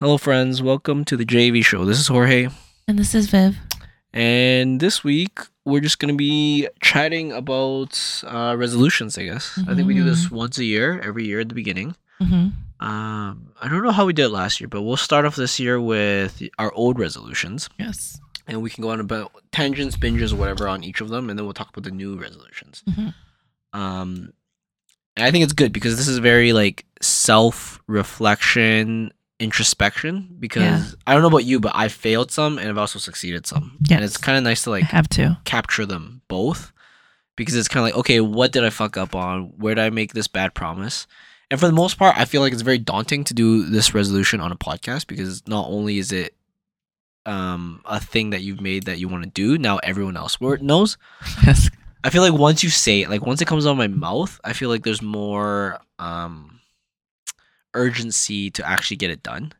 Hello, friends. Welcome to the JAV show. This is Jorje. And this is Viv. And this week, we're just going to be chatting about uh, resolutions, I guess. I think we do this once a year, every year at the beginning. Mm-hmm. Um, I don't know how we did it last year, but we'll start off this year with our old resolutions. Yes. And we can go on about tangents, binges, whatever on each of them. And then we'll talk about the new resolutions. Mhm. Um, I think it's good because this is very like self reflection, introspection. Because Yeah. I don't know about you, but I failed some and I've also succeeded some. Yeah, And it's kind of nice to I like have to. capture them both because it's kind of like, okay, what did I fuck up on? Where did I make this bad promise? And for the most part, I feel like it's very daunting to do this resolution on a podcast because not only is it um a thing that you've made that you want to do, now everyone else knows. I feel like once you say it, like once it comes out of my mouth, I feel like there's more um urgency to actually get it done.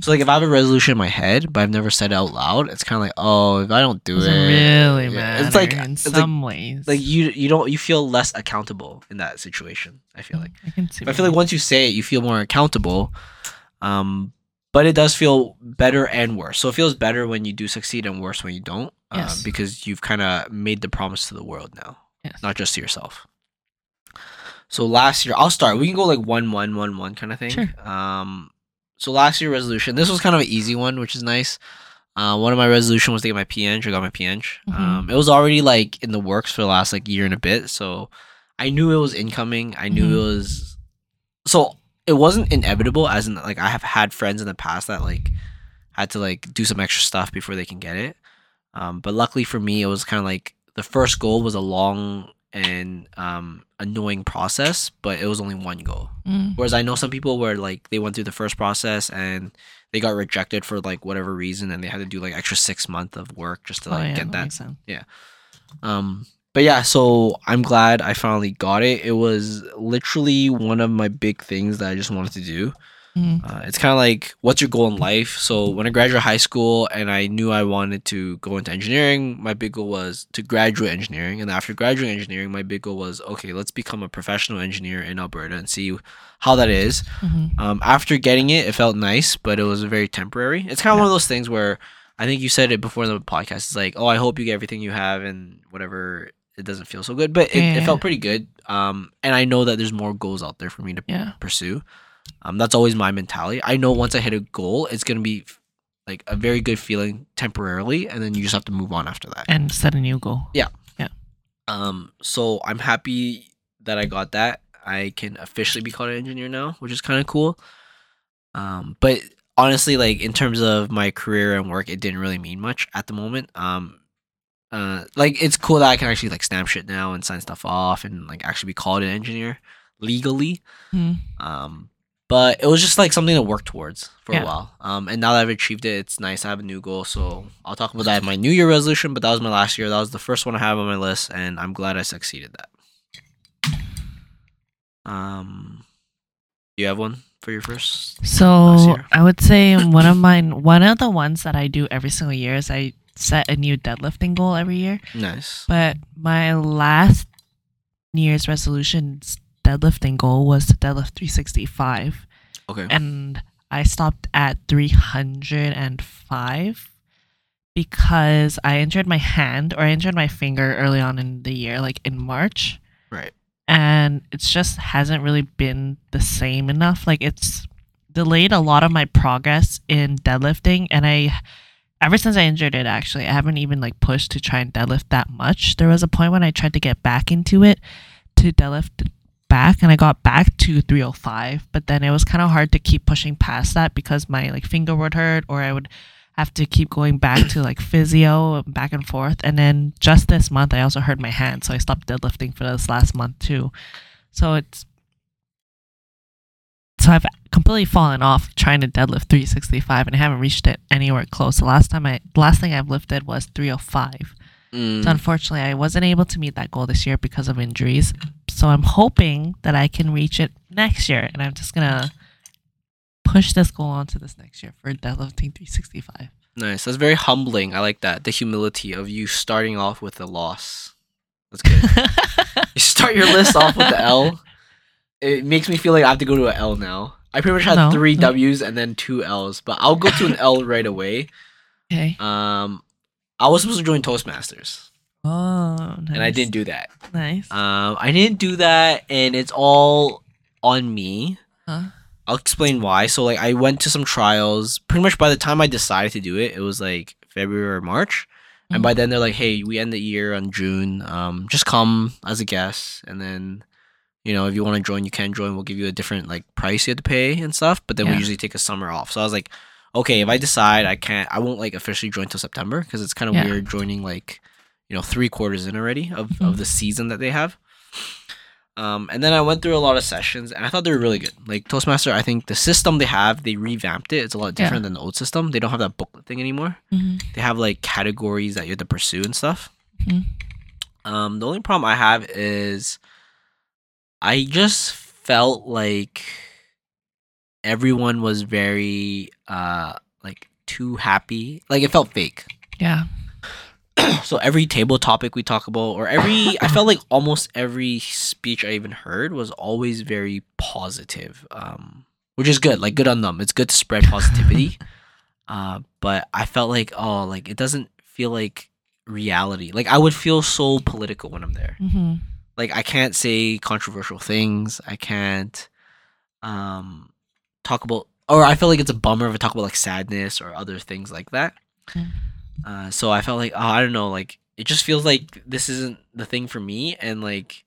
So like if I have a resolution in my head, but I've never said it out loud, it's kind of like, oh, if I don't do Doesn't it, really matter. It's like in it's like, some ways. like you you don't you feel less accountable in that situation. I feel like I can see. I feel like once you say it, you feel more accountable. Um, but it does feel better and worse. So it feels better when you do succeed and worse when you don't. Uh, Yes. because you've kind of made the promise to the world now. Yes. not just to yourself. So last year, I'll start. We can go like one, one, one, one kind of thing. Sure. Um, so last year resolution. This was kind of an easy one, which is nice. Uh, one of my resolution was to get my P.Eng. I got my P.Eng. Mhm. Um, it was already like in the works for the last like year and a bit, so I knew it was incoming. I knew Mhm. it was so it wasn't inevitable. As in, like I have had friends in the past that like had to like do some extra stuff before they can get it. Um, but luckily for me, it was kind of like the first goal was a long and um, annoying process, but it was only one goal. Mm. Whereas I know some people where like they went through the first process and they got rejected for like whatever reason, and they had to do like extra six months of work just to Oh, like yeah, get that. makes sense. Um, but yeah, so I'm glad I finally got it. It was literally one of my big things that I just wanted to do. Mhm. Uh, it's kind of like, what's your goal in life? So when I graduated high school and I knew I wanted to go into engineering, my big goal was to graduate engineering. And after graduating engineering, my big goal was, okay, let's become a professional engineer in Alberta and see how that is. Mhm. Um, after getting it, it felt nice, but it was very temporary. It's kind of one of those things where I think you said it before in the podcast. It's like, oh, I hope you get everything you have, and whatever, it doesn't feel so good, but it, it Yeah. felt pretty good. Um, and I know that there's more goals out there for me to Yeah. pursue. Um, that's always my mentality. I know once I hit a goal, it's gonna be like a very good feeling temporarily, and then you just have to move on after that. And set a new goal. Yeah, yeah. Um, so I'm happy that I got that. I can officially be called an engineer now, which is kind of cool. Um, but honestly, like in terms of my career and work, it didn't really mean much at the moment. Um, uh, like it's cool that I can actually like stamp shit now and sign stuff off and like actually be called an engineer legally. Mm. Um, but it was just like something to work towards for Yeah. a while. Um, and now that I've achieved it, it's nice. I have a new goal, so I'll talk about that in my New Year resolution. But that was my last year. That was the first one I have on my list, and I'm glad I succeeded that. Um, you have one for your first? So. I would say one of mine, one of the ones that I do every single year is I set a new deadlifting goal every year. Nice. But my last New Year's resolution's deadlifting goal was to deadlift 365. Okay. and I stopped at 305 because I injured my hand or I injured my finger early on in the year, like in March, Right. and it's just hasn't really been the same enough. Like it's delayed a lot of my progress in deadlifting, and I. Ever since I injured it, actually, I haven't even like pushed to try and deadlift that much. There was a point when I tried to get back into it to deadlift back and I got back to 305 but then it was kind of hard to keep pushing past that because my like finger would hurt or I would have to keep going back to like physio back and forth. And then just this month I also hurt my hand so I stopped deadlifting for this last month too. So it's so I've completely fallen off trying to deadlift 365 and I haven't reached it anywhere close. The last time I the last thing I've lifted was 305 Mm, so unfortunately, I wasn't able to meet that goal this year because of injuries. So I'm hoping that I can reach it next year, and I'm just gonna push this goal onto this next year for deadlifting 365. nice. That's very humbling. I like that. The humility of you starting off with a loss. That's good. you start your list off with the L. It makes me feel like I have to go to an L now. I pretty much had No, three no. W's and then two L's, but I'll go to an L right away. Okay. Um, I was supposed to join Toastmasters, Oh, nice. and I didn't do that. Nice. Um, I didn't do that, and it's all on me. Huh? I'll explain why. So, like, I went to some trials. Pretty much by the time I decided to do it, it was like February or March. And Mm. by then, they're like, "Hey, we end the year on June. Um, just come as a guest, and then, you know, if you want to join, you can join. We'll give you a different like price you have to pay and stuff. But then we Yeah. usually take a summer off. So I was like, okay, if I decide I can't, I won't like officially join till September because it's kind of Yeah. weird joining like, you know, three quarters in already of Mhm. of the season that they have. Um, and then I went through a lot of sessions, and I thought they were really good. Like Toastmaster, I think the system they have, they revamped it. It's a lot Yeah. different than the old system. They don't have that booklet thing anymore Mhm. they have like categories that you have to pursue and stuff. Mhm. Um, the only problem I have is I just felt like everyone was very uh like too happy. Like it felt fake. Yeah. so every table topic we talk about or every I felt like almost every speech I even heard was always very positive. Um which is good. Like good on them. It's good to spread positivity. uh but I felt like oh like it doesn't feel like reality. Like I would feel so political when I'm there. hmm Like I can't say controversial things. I can't um talk about or I feel like it's a bummer if I talk about like sadness or other things like that. Mm. Uh, so I felt like oh I don't know like it just feels like this isn't the thing for me and like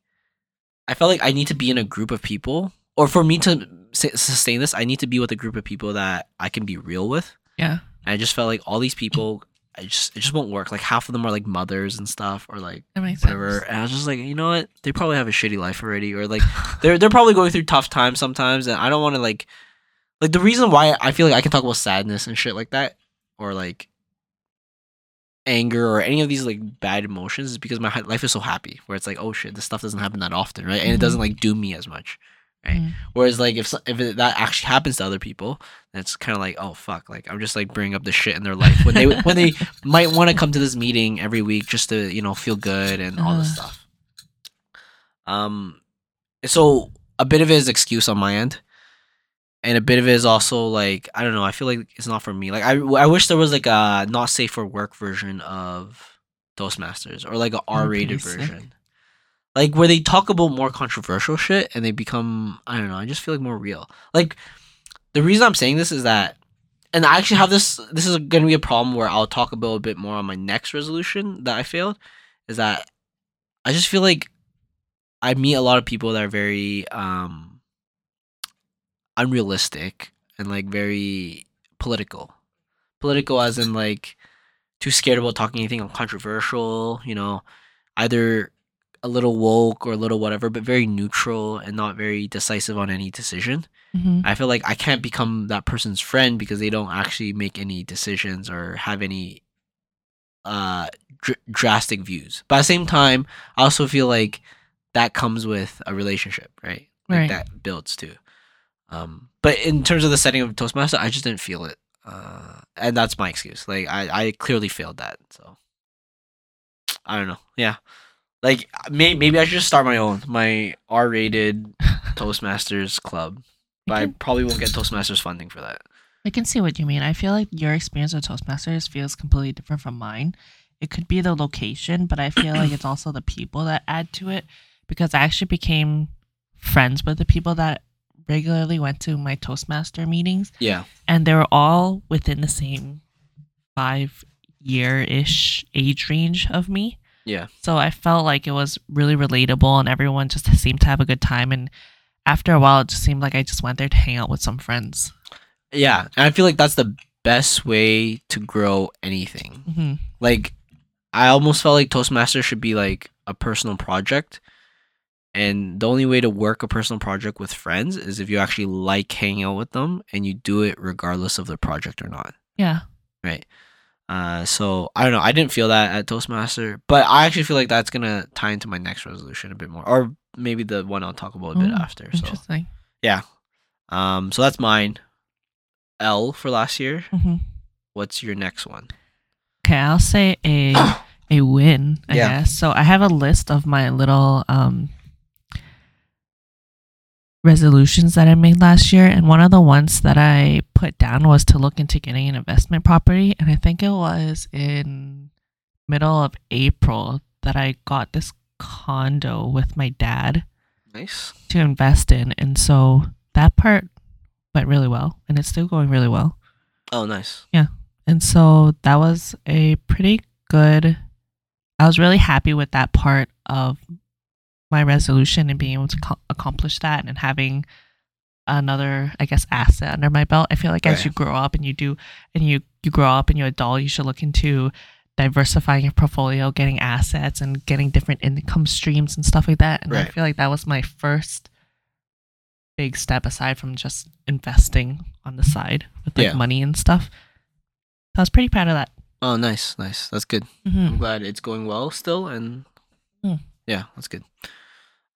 I felt like I need to be in a group of people or for me to sustain this I need to be with a group of people that I can be real with. Yeah. And I just felt like all these people I just it just won't work. Like half of them are like mothers and stuff or like whatever. sense. And I was just like, you know what? They probably have a shitty life already, or like they're they're probably going through tough times sometimes, and I don't want to like like the reason why I feel like I can talk about sadness and shit like that, or like anger or any of these like bad emotions is because my life is so happy where it's like oh shit this stuff doesn't happen that often right? And it doesn't like doom me as much right? Mm. whereas like if if it, that actually happens to other people then it's kind of like oh fuck like i'm just like bringing up the shit in their life when they when they might want to come to this meeting every week just to you know feel good and all this Uh. stuff. Um so a bit of it is excuse on my end and a bit of it is also like i don't know i feel like it's not for me. Like i, I wish there was like a not safe for work version of toastmasters or like a r-rated pretty sick. version. Like where they talk about more controversial shit and they become i don't know i just feel like more real. Like the reason i'm saying this is that and i actually have this this is going to be a problem where i'll talk about a bit more on my next resolution that i failed is that i just feel like i meet a lot of people that are very um unrealistic and like very political political as in like too scared about talking anything controversial you know either a little woke or a little whatever but very neutral and not very decisive on any decision Mhm. I feel like I can't become that person's friend because they don't actually make any decisions or have any uh dr- drastic views. But at the same time, I also feel like that comes with a relationship, right? Like Right. that builds too. Um but in terms of the setting of Toastmaster, I just didn't feel it. Uh and that's my excuse. Like I I clearly failed that. So I don't know. Yeah. Like may- maybe I should just start my own, my R-rated Toastmasters club. But I I probably won't get Toastmasters funding for that. I can see what you mean. I feel like your experience with Toastmasters feels completely different from mine. It could be the location, but I feel like it's also the people that add to it because I actually became friends with the people that regularly went to my Toastmaster meetings Yeah. and they were all within the same five year ish age range of me. Yeah. So I felt like it was really relatable and everyone just seemed to have a good time. And after a while, it just seemed like I just went there to hang out with some friends. Yeah. And I feel like that's the best way to grow anything. hmm Like, I almost felt like Toastmaster should be like a personal project. And the only way to work a personal project with friends is if you actually like hanging out with them and you do it regardless of the project or not. Yeah. Right. Uh, so I don't know. I didn't feel that at Toastmaster, but I actually feel like that's gonna tie into my next resolution a bit more, or maybe the one I'll talk about a bit Mm, after. So Interesting. Yeah. Um, so that's mine. L for last year. hmm What's your next one? Okay, I'll say a a win. I Yeah. guess. So I have a list of my little um resolutions that I made last year, and one of the ones that I put down was to look into getting an investment property, and I think it was in middle of April that I got this condo with my dad Nice. to invest in, and so that part went really well, and it's still going really well. Oh, nice. Yeah. And so that was a pretty good. I was really happy with that part of my resolution and being able to co- accomplish that and having another, I guess, asset under my belt. I feel like as Right. you grow up and you do, and you you grow up and you're adult, you should look into diversifying your portfolio, getting assets, and getting different income streams and stuff like that. And I feel like that was my first big step aside from just investing on the side with like Yeah. money and stuff. I was pretty proud of that. Oh, nice, nice. That's good. Mm-hmm. I'm glad it's going well still, and Hmm. yeah, that's good.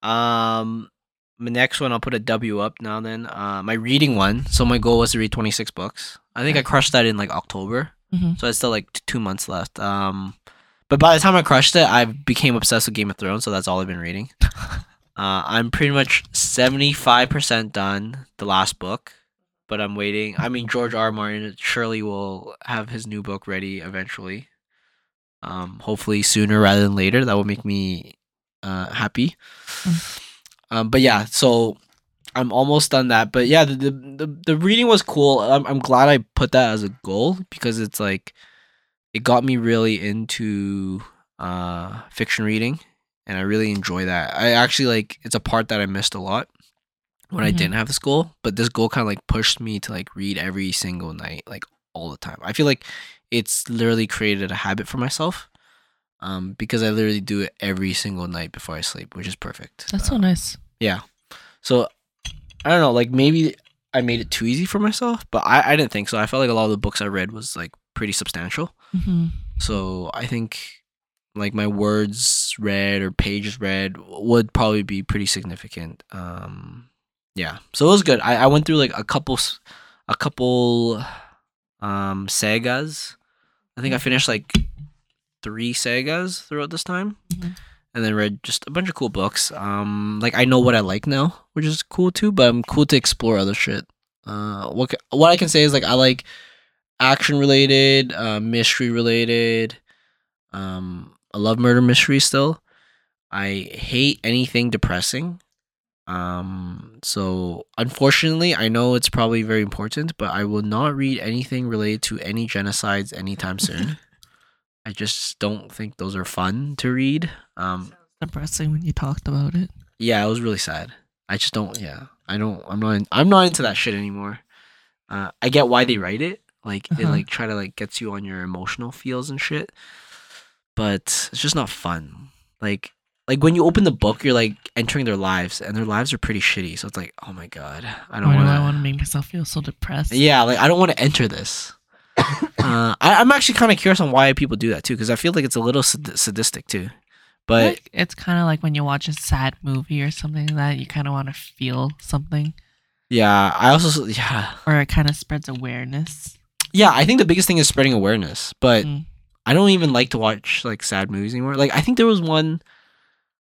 Um, my next one, I'll put a W up now. Then, uh, my reading one. So my goal was to read 26 books. I think I crushed that in like October. Mhm. So I still like t- two months left. Um, but by the time I crushed it, I became obsessed with Game of Thrones. So that's all I've been reading. Uh, I'm pretty much 75% done the last book, but I'm waiting. I mean, George R. R. Martin surely will have his new book ready eventually. Um, hopefully sooner rather than later. That will make me uh, happy. Um, but yeah, so I'm almost done that. But yeah, the the, the, reading was cool. I'm, I'm glad I put that as a goal because it's like it got me really into uh, fiction reading and I really enjoy that. I actually like it's a part that I missed a lot when I Mhm. didn't have this goal, but this goal kind of like pushed me to like read every single night, like all the time. I feel like it's literally created a habit for myself. Um, because I literally do it every single night before I sleep, which is perfect. That's so Uh, nice. yeah. So I don't know, like maybe I made it too easy for myself, but I, I didn't think so. I felt like a lot of the books I read was like pretty substantial. hmm So I think like my words read or pages read would probably be pretty significant. Um, yeah, so it was good. I, I went through like a couple, a couple, um, sagas. I think I finished like three sagas throughout this time, Mhm. and then read just a bunch of cool books. Um, like I know what I like now, which is cool too. But I'm cool to explore other shit. Uh, what what I can say is like I like action related, uh, mystery related. Um, I love murder mystery still. I hate anything depressing. Um, so unfortunately, I know it's probably very important, but I will not read anything related to any genocides anytime soon. I just don't think those are fun to read. Um, Depressing when you talked about it. yeah, it was really sad. I just don't. Yeah, I don't. I'm not. In, I'm not into that shit anymore. Uh, I get why they write it. Like it, Uh-huh. like try to like gets you on your emotional feels and shit. But it's just not fun. Like like when you open the book, you're like entering their lives, and their lives are pretty shitty. So it's like, oh my god, I don't want do I to. want to make myself feel so depressed? Yeah, like I don't want to enter this. uh, I, I'm actually kind of curious on why people do that too, because I feel like it's a little sad- sadistic too. But Like, it's kind of like when you watch a sad movie or something like that, you kind of want to feel something, yeah, I also yeah or it kind of spreads awareness. yeah I think the biggest thing is spreading awareness. But Mm. I don't even like to watch like sad movies anymore. Like I think there was one.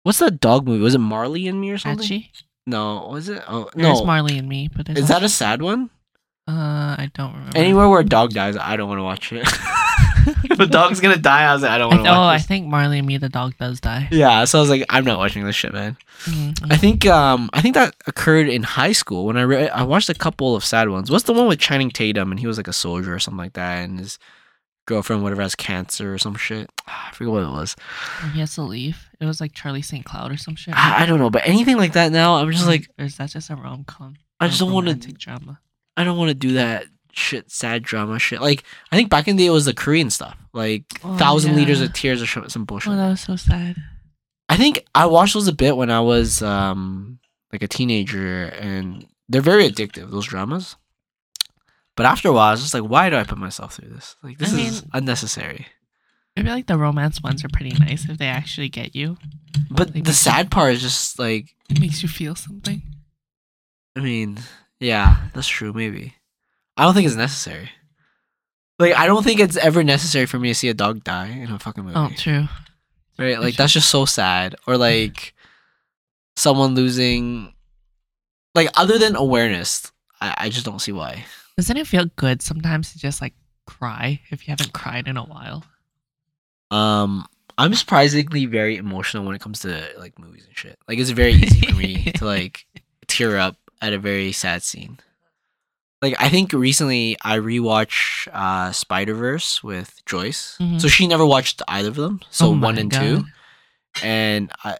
What's that dog movie? Was it Marley and Me or something? No, was it? Oh no. Marley and Me, but Is that a sad one? Uh, I don't remember. Anywhere where a dog dies, I don't want to watch it. if a dog's gonna die, I was like, I don't want to oh, I think Marley and Me, the dog does die. Yeah, so I was like, I'm not watching this shit, man. Mhm. I think um I think that occurred in high school when I read I watched a couple of sad ones. What's the one with Channing Tatum and he was like a soldier or something like that and his girlfriend whatever has cancer or some shit. I forget what it was. He has to leave. It was like Charlie St. Cloud or some shit. I, I don't know, but anything like that now, I'm just like or is that just a rom com? I just don't want to take drama. I don't want to do that shit sad drama shit. Like I think back in the day it was the Korean stuff. Like Oh, Thousand Liters of Tears or some bullshit. Oh, that was so sad. I think I watched those a bit when I was um like a teenager and they're very addictive, those dramas. But after a while, I was just like, why do I put myself through this? Like this I is mean- unnecessary. Maybe like the romance ones are pretty nice if they actually get you. But Like, the sad part is just like It makes you feel something. I mean, yeah, that's true, maybe. I don't think it's necessary. Like I don't think it's ever necessary for me to see a dog die in a fucking movie. Oh, true. Right? Like that's just so sad. Or like someone losing like other than awareness, I, I just don't see why. Doesn't it feel good sometimes to just like cry if you haven't cried in a while? Um, I'm surprisingly very emotional when it comes to like movies and shit. Like it's very easy for me to like tear up at a very sad scene. Like I think recently I rewatched uh Spider Verse with Joyce. Mhm. So she never watched either of them. So Oh one and two. And I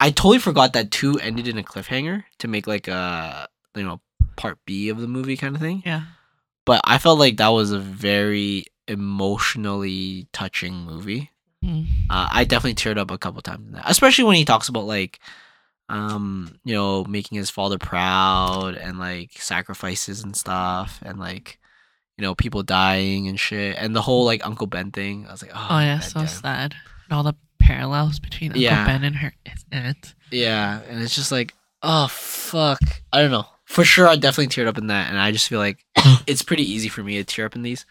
I totally forgot that two ended in a cliffhanger to make like a you know part B of the movie kind of thing. Yeah. But I felt like that was a very emotionally touching movie. Mm. Uh, I definitely teared up a couple times in that, especially when he talks about like, um, you know, making his father proud and like sacrifices and stuff, and like, you know, people dying and shit, and the whole like Uncle Ben thing. I was like, oh, Oh yeah, so damn. sad. And all the parallels between Uncle Yeah. Ben and her aunt. Yeah, and it's just like, oh fuck, I don't know. For sure, I definitely teared up in that, and I just feel like it's pretty easy for me to tear up in these.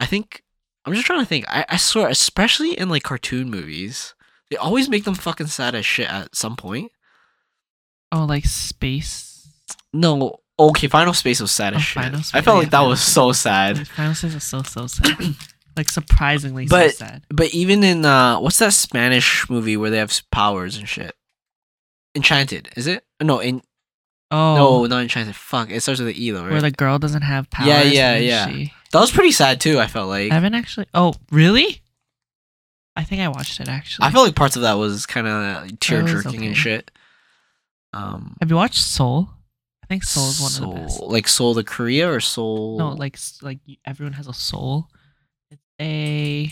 I think I'm just trying to think. I, I swear, especially in like cartoon movies, they always make them fucking sad as shit at some point. Oh, like space. No, okay, Final Space was sad as Oh, shit. Final I Space, felt yeah, like that Final was Space. so sad. Final Space is so so sad. like surprisingly But- so sad. But even in uh, what's that Spanish movie where they have powers and shit? Enchanted, is it? No, in Oh, no, not Enchanted. Fuck, it starts with an E though, right? where the girl doesn't have powers. Yeah, yeah, yeah. She... that was pretty sad too. I felt like I haven't actually. Oh, really? I think I watched it actually. I felt like parts of that was kind of tear jerking okay. and shit. Um, Have you watched Soul? I think Soul is one of the best. Soul- like Seoul the Korea or Soul. No, like like everyone has a soul. It's a.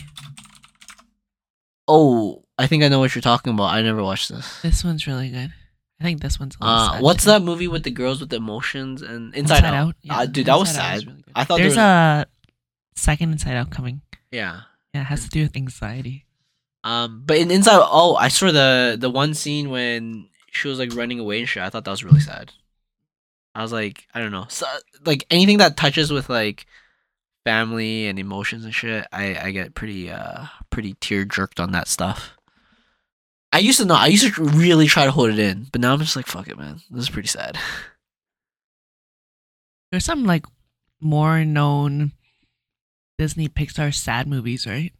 oh, I think I know what you're talking about. I never watched this. This one's really good. I think this one's. Uh, what's that movie with the girls with the emotions and Inside, Out? Yeah, Uh, dude, that was Inside Out sad. really. I thought there's there was, a second Inside Out coming. yeah. Yeah, it has to do with anxiety. Um, but in Inside, Out- oh, I saw the the one scene when she was like running away and shit. I thought that was really sad. I was like, I don't know, so, like anything that touches with like family and emotions and shit. I I get pretty uh pretty tear jerked on that stuff. I used to know. I used to really try to hold it in, but now I'm just like, fuck it, man. This is pretty sad. There's some like more known Disney Pixar sad movies, right?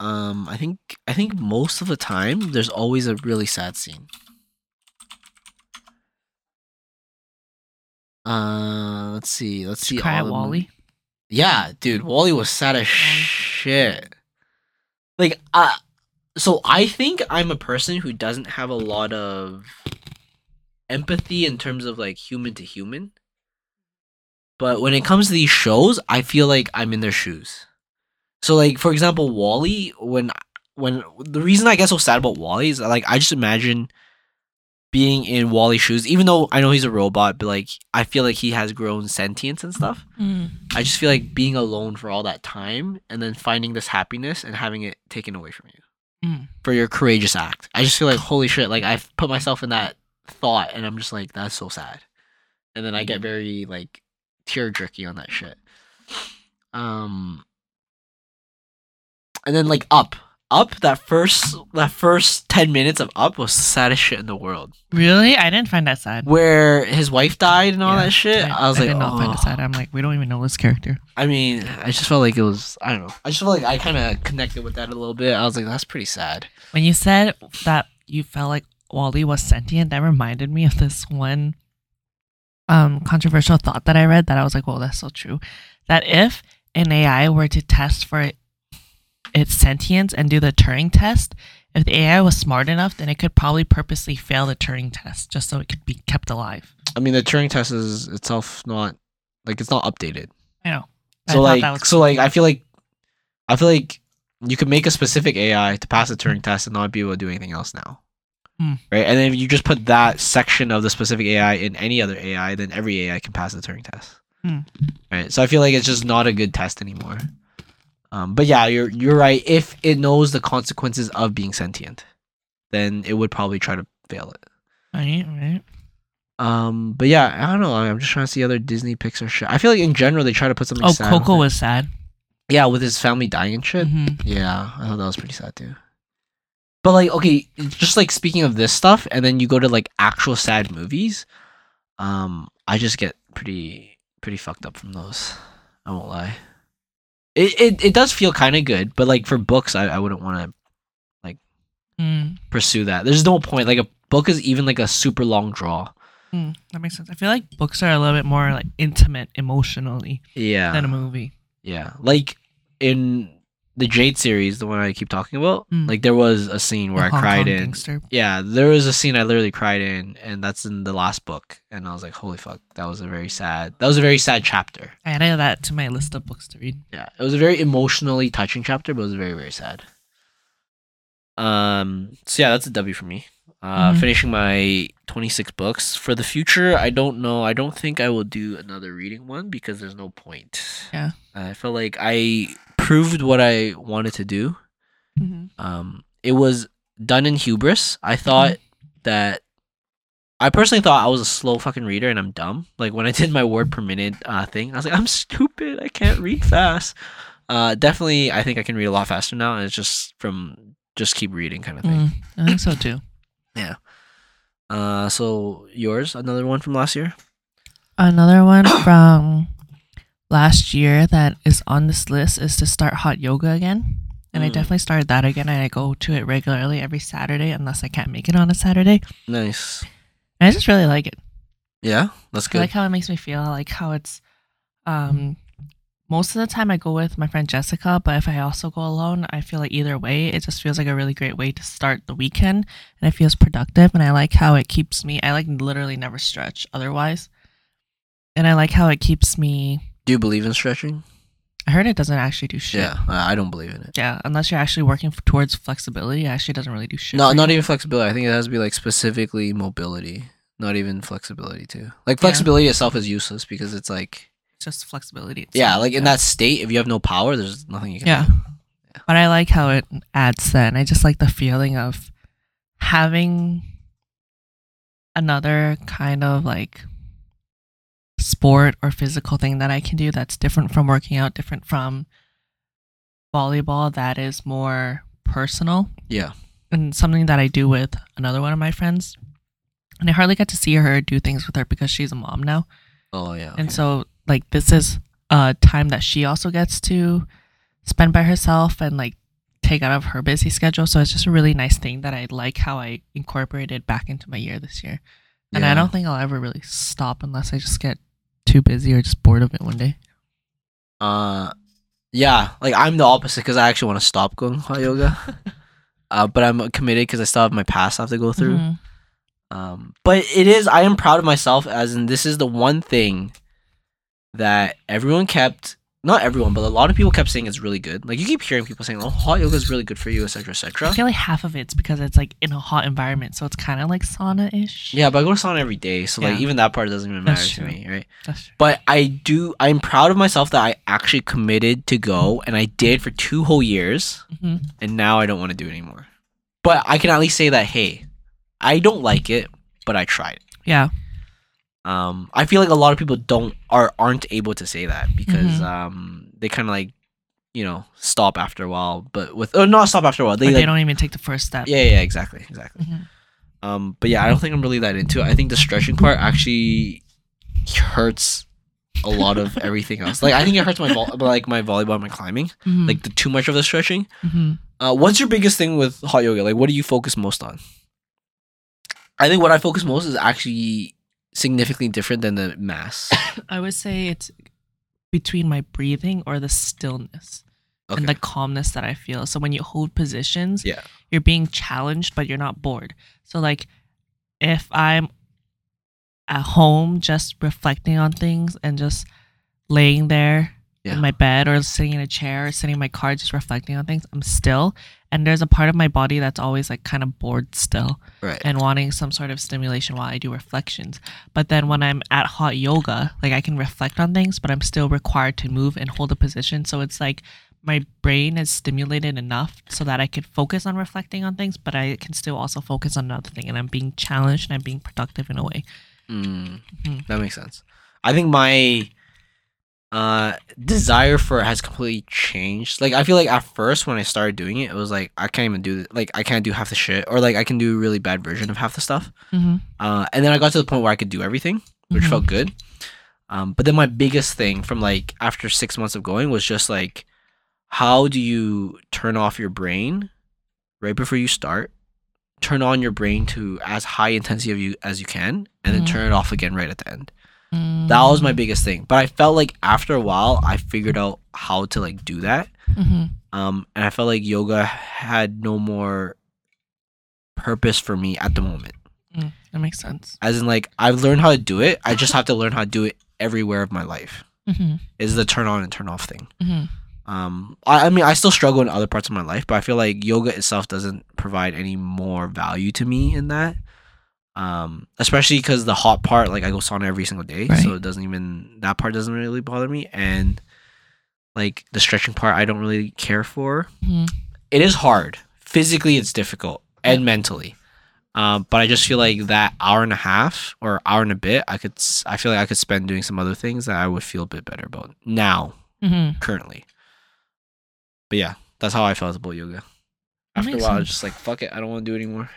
Um, I think I think most of the time there's always a really sad scene. Uh, let's see. Let's see. Cry WALL-E. Yeah, dude, WALL-E was sad as shit. Like, uh, so I think I'm a person who doesn't have a lot of empathy in terms of like human to human. But when it comes to these shows, I feel like I'm in their shoes. So, like for example, WALL-E. When when the reason I get so sad about WALL-E is like I just imagine being in WALL-E's shoes, even though I know he's a robot, but like I feel like he has grown sentience and stuff. Mm. I just feel like being alone for all that time and then finding this happiness and having it taken away from you Mm. for your courageous act. I just feel like holy shit, like I've put myself in that thought and I'm just like that's so sad. And then I get very like tear jerky on that shit. Um and then like up. Up that first that first 10 minutes of up was the saddest shit in the world. Really? I didn't find that sad. Where his wife died and all Yeah, that shit. I, was like, did not find oh. it sad. I'm like, we don't even know this character. I mean, I just felt like it was. I don't know. I just felt like I kind of connected with that a little bit. I was like, that's pretty sad. When you said that you felt like WALL-E was sentient, that reminded me of this one um controversial thought that I read that I was like, well, that's so true. That if an AI were to test for it, its sentience and do the Turing test, if the AI was smart enough, then it could probably purposely fail the Turing test just so it could be kept alive. I mean, the Turing test is itself not like it's not updated. I know. So thought like, so like, I feel like, I feel like you could make a specific AI to pass the Turing test and not be able to do anything else now. Hmm. Right, and then if you just put that section of the specific AI in any other AI, then every AI can pass the Turing test. Hmm. Right, so I feel like it's just not a good test anymore. Um, but yeah, you're you're right. If it knows the consequences of being sentient, then it would probably try to fail it. right, right. Um, but yeah, I don't know. I'm just trying to see other Disney Pixar shit. I feel like in general they try to put something. Oh, sad Coco was sad. Yeah, with his family dying and shit. Mhm. Yeah, I thought that was pretty sad too. But like, okay, just like speaking of this stuff, and then you go to like actual sad movies. Um, I just get pretty pretty fucked up from those. I won't lie. It it, it does feel kind of good, but like for books, I, I wouldn't want to Mm, pursue that. There's no point. Like a book is even like a super long draw. mm, that makes sense. I feel like books are a little bit more like intimate emotionally Yeah. than a movie. Yeah, like in the Jade series, the one I keep talking about, Mm. like there was a scene where The I Hong cried Kong in. gangster. Yeah, there was a scene I literally cried in, and that's in the last book, and I was like, "Holy fuck!" That was a very sad. That was a very sad chapter. I added that to my list of books to read. Yeah, it was a very emotionally touching chapter, but it was very very sad. Um. So yeah, that's a W for me. Uh, Mhm. finishing my twenty six books for the future. I don't know. I don't think I will do another reading one because there's no point. Yeah. I feel like I proved what I wanted to do. Mm-hmm. Um, it was done in hubris. I thought that I personally thought I was a slow fucking reader and I'm dumb. Like when I did my word per minute uh, thing, I was like, I'm stupid. I can't read fast. Uh, definitely, I think I can read a lot faster now, and it's just from just keep reading kind of thing. Mm, I think so too. Yeah. Uh, so yours, another one from last year. Another one from last year that is on this list is to start hot yoga again. And I Mm. definitely started that again and I go to it regularly every Saturday unless I can't make it on a Saturday. Nice. And I just really like it. Yeah, that's good. I like how it makes me feel. I like how it's um most of the time I go with my friend Jessica, but if I also go alone, I feel like either way, it just feels like a really great way to start the weekend and it feels productive and I like how it keeps me I like literally never stretch otherwise. And I like how it keeps me Do you believe in stretching? I heard it doesn't actually do shit. Yeah, I I don't believe in it. Yeah, unless you're actually working f- towards flexibility, it actually doesn't really do shit. No, for not you. even flexibility. I think it has to be like specifically mobility, not even flexibility too. Like Yeah. flexibility itself is useless because it's like It's just flexibility. yeah, itself, like in that state, if you have no power, there's nothing you can Yeah. do. But I like how it adds that, and I just like the feeling of having another kind of like sport or physical thing that I can do that's different from working out, different from volleyball, that is more personal. Yeah. and something that I do with another one of my friends. And I hardly get to see her do things with her because she's a mom now. Oh yeah. And so like this is a time that she also gets to spend by herself and like take out of her busy schedule. So it's just a really nice thing that I like how I incorporated back into my year this year. And I don't think I'll ever really stop unless I just get too busy or just bored of it one day. Uh, yeah, like I'm the opposite because I actually want to stop going hot yoga. uh, but I'm committed because I still have my past I have to go through. Mhm. Um, but it is I am proud of myself as in this is the one thing that everyone kept not everyone, but a lot of people kept saying it's really good. Like you keep hearing people saying, "Oh, hot yoga is really good for you," etc., etc. I feel like half of it's because it's like in a hot environment, so it's kind of like sauna ish. Yeah, but I go to sauna every day, so like even that part doesn't even matter to me, right? That's true. But I do. I'm proud of myself that I actually committed to go, and I did for two whole years, hmm and now I don't want to do it anymore. But I can at least say that, hey, I don't like it, but I tried. Yeah. Um, I feel like a lot of people don't are aren't able to say that because Mhm. um they kind of like you know stop after a while, but with or not stop after a while. They They, like they don't even take the first step. yeah yeah exactly exactly. Mhm. Um, but yeah, I don't think I'm really that into it. I think the stretching part actually hurts a lot of everything else. Like I think it hurts my vol- like my volleyball, my climbing. Mhm. Like the too much of the stretching. Mhm. Uh, what's your biggest thing with hot yoga? Like, what do you focus most on? I think what I focus most is actually significantly different than the mass. I would say it's between my breathing or the stillness Okay. and the calmness that I feel. So when you hold positions, Yeah. you're being challenged, but you're not bored. So like if I'm at home just reflecting on things and just laying there Yeah. in my bed or sitting in a chair or sitting in my car just reflecting on things, I'm still. And there's a part of my body that's always like kind of bored still. right. and wanting some sort of stimulation while I do reflections. But then when I'm at hot yoga, like I can reflect on things, but I'm still required to move and hold a position. So it's like my brain is stimulated enough so that I can focus on reflecting on things, but I can still also focus on another thing. And I'm being challenged and I'm being productive in a way. Mm, Mhm. That makes sense. I think my uh desire for it has completely changed. Like I feel like at first when I started doing it, it was like I can't even do like I can't do half the shit, or like I can do a really bad version of half the stuff. Mm-hmm. Uh, and then I got to the point where I could do everything. which Mhm. felt good. Um, but then my biggest thing from like after six months of going was just like, how do you turn off your brain right before you start? Turn on your brain to as high intensity of you as you can, and then Mhm. turn it off again right at the end. That was my biggest thing. But I felt like after a while, I figured out how to like do that. hmm Um, and I felt like yoga had no more purpose for me at the moment. Mm, that makes sense. As in, like I've learned how to do it. I just have to learn how to do it everywhere of my life. hmm Is the turn on and turn off thing. hmm Um, I, I mean, I still struggle in other parts of my life, but I feel like yoga itself doesn't provide any more value to me in that. Um, especially because the hot part, like I go sauna every single day, so it doesn't even that part doesn't really bother me, and like the stretching part, I don't really care for. hmm It is hard physically, it's difficult, and mentally. Um, but I just feel like that hour and a half or hour and a bit, I could, I feel like I could spend doing some other things that I would feel a bit better about now hmm currently. But yeah, that's how I felt about yoga. After a while, I was just like, fuck it, I don't want to do it anymore.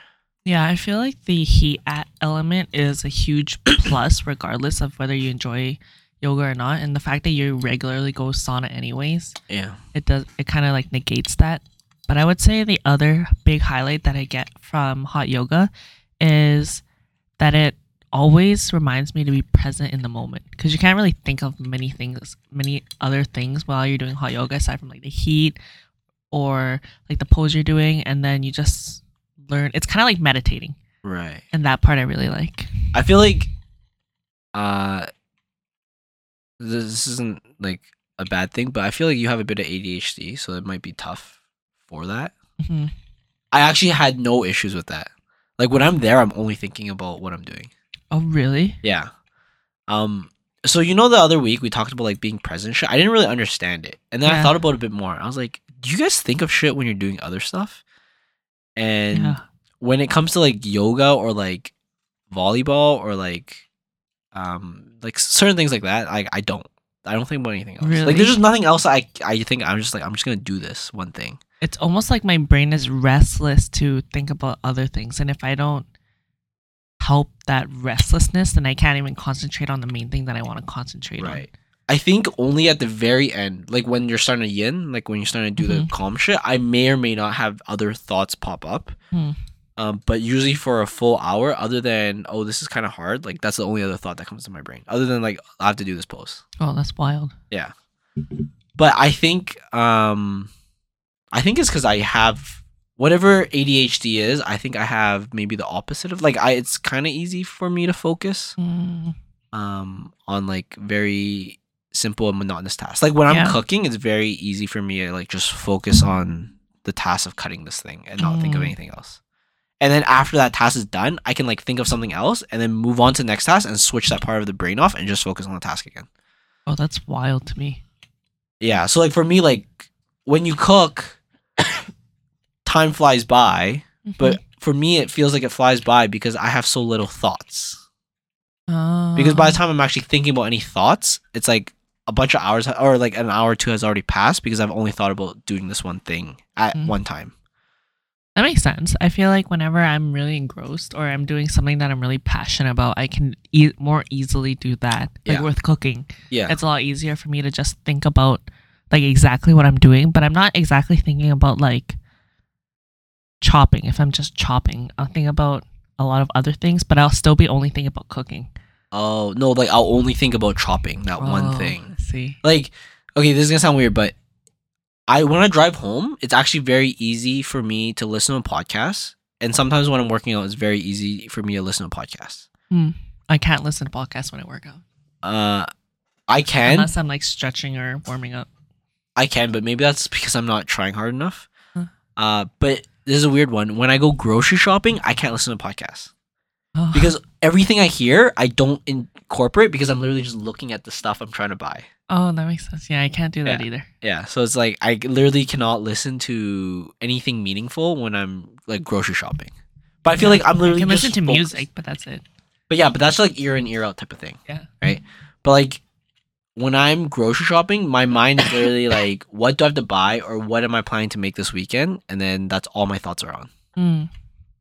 Yeah, I feel like the heat at element is a huge plus, regardless of whether you enjoy yoga or not. And the fact that you regularly go sauna anyways, Yeah. it does it kind of like negates that. But I would say the other big highlight that I get from hot yoga is that it always reminds me to be present in the moment because you can't really think of many things, many other things while you're doing hot yoga aside from like the heat or like the pose you're doing, and then you just learn. It's kind of like meditating, Right. and that part I really like. I feel like uh this isn't like a bad thing, but I feel like you have a bit of ADHD, so it might be tough for that. hmm I actually had no issues with that. Like when I'm there, I'm only thinking about what I'm doing. Oh, really? Yeah. Um. So you know, the other week we talked about like being present. Shit. I didn't really understand it, and then I thought about it a bit more. I was like, "Do you guys think of shit when you're doing other stuff?" And Yeah. when it comes to like yoga or like volleyball or like, um, like certain things like that, like I don't. I don't think about anything else. Like there's just nothing else. I I think I'm just like I'm just gonna do this one thing. It's almost like my brain is restless to think about other things, and if I don't help that restlessness, then I can't even concentrate on the main thing that I want to concentrate on. I think only at the very end, like when you're starting to yin, like when you're starting to do the Mhm. calm shit, I may or may not have other thoughts pop up. Hmm. Um, but usually for a full hour, other than oh this is kind of hard, like that's the only other thought that comes to my brain. Other than like I have to do this pose. Oh, that's wild. Yeah, but I think um, I think it's because I have whatever ADHD is. I think I have maybe the opposite of like I. It's kind of easy for me to focus. Mm, um on like very simple and monotonous tasks. Like when I'm cooking, it's very easy for me to like just focus on the task of cutting this thing and not think of Mm. anything else. And then after that task is done, I can like think of something else and then move on to the next task and switch that part of the brain off and just focus on the task again. oh, that's wild to me. Yeah. So like for me, like when you cook, time flies by, but for me it feels like it flies by because I have so little thoughts. Mhm. because by the Oh. time I'm actually thinking about any thoughts, it's like a bunch of hours or like an hour or two has already passed because I've only thought about doing this one thing at Mm. one time. That makes sense. I feel like whenever I'm really engrossed or I'm doing something that I'm really passionate about, I can e- more easily do that. Like Yeah. with cooking, Yeah. it's a lot easier for me to just think about like exactly what I'm doing, but I'm not exactly thinking about like chopping. If I'm just chopping, I'll think about a lot of other things, but I'll still be only thinking about cooking. oh no, like I'll only think about chopping that one Oh, thing. See, Like, okay, this is gonna sound weird, but I when I drive home, it's actually very easy for me to listen to podcasts. And sometimes when I'm working out, it's very easy for me to listen to podcasts. I can't listen to podcasts when I work out Uh, I can, unless I'm like stretching or warming up. I can, but maybe that's because I'm not trying hard enough. Huh. Uh, but this is a weird one. When I go grocery shopping, I can't listen to podcasts Oh, because everything I hear, I don't incorporate because I'm literally just looking at the stuff I'm trying to buy. oh, that makes sense. Yeah, I can't do that Yeah. either. Yeah, so it's like I literally cannot listen to anything meaningful when I'm like grocery shopping. But I feel like I'm I literally can listen to focused. music, but that's it. But yeah, but that's like ear in ear out type of thing. Yeah. Right. But like when I'm grocery shopping, my mind is literally like, what do I have to buy or what am I planning to make this weekend? And then that's all my thoughts are on. Mm.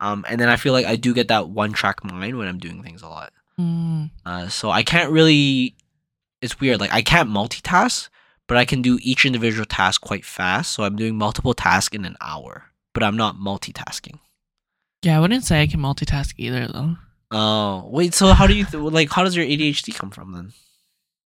Um, and then I feel like I do get that one track mind when I'm doing things a lot. Mm. Uh, so I can't really. It's weird. Like I can't multitask, but I can do each individual task quite fast. So I'm doing multiple tasks in an hour, but I'm not multitasking. Yeah, I wouldn't say I can multitask either though. Oh wait, so how do you th- like? How does your ADHD come from then?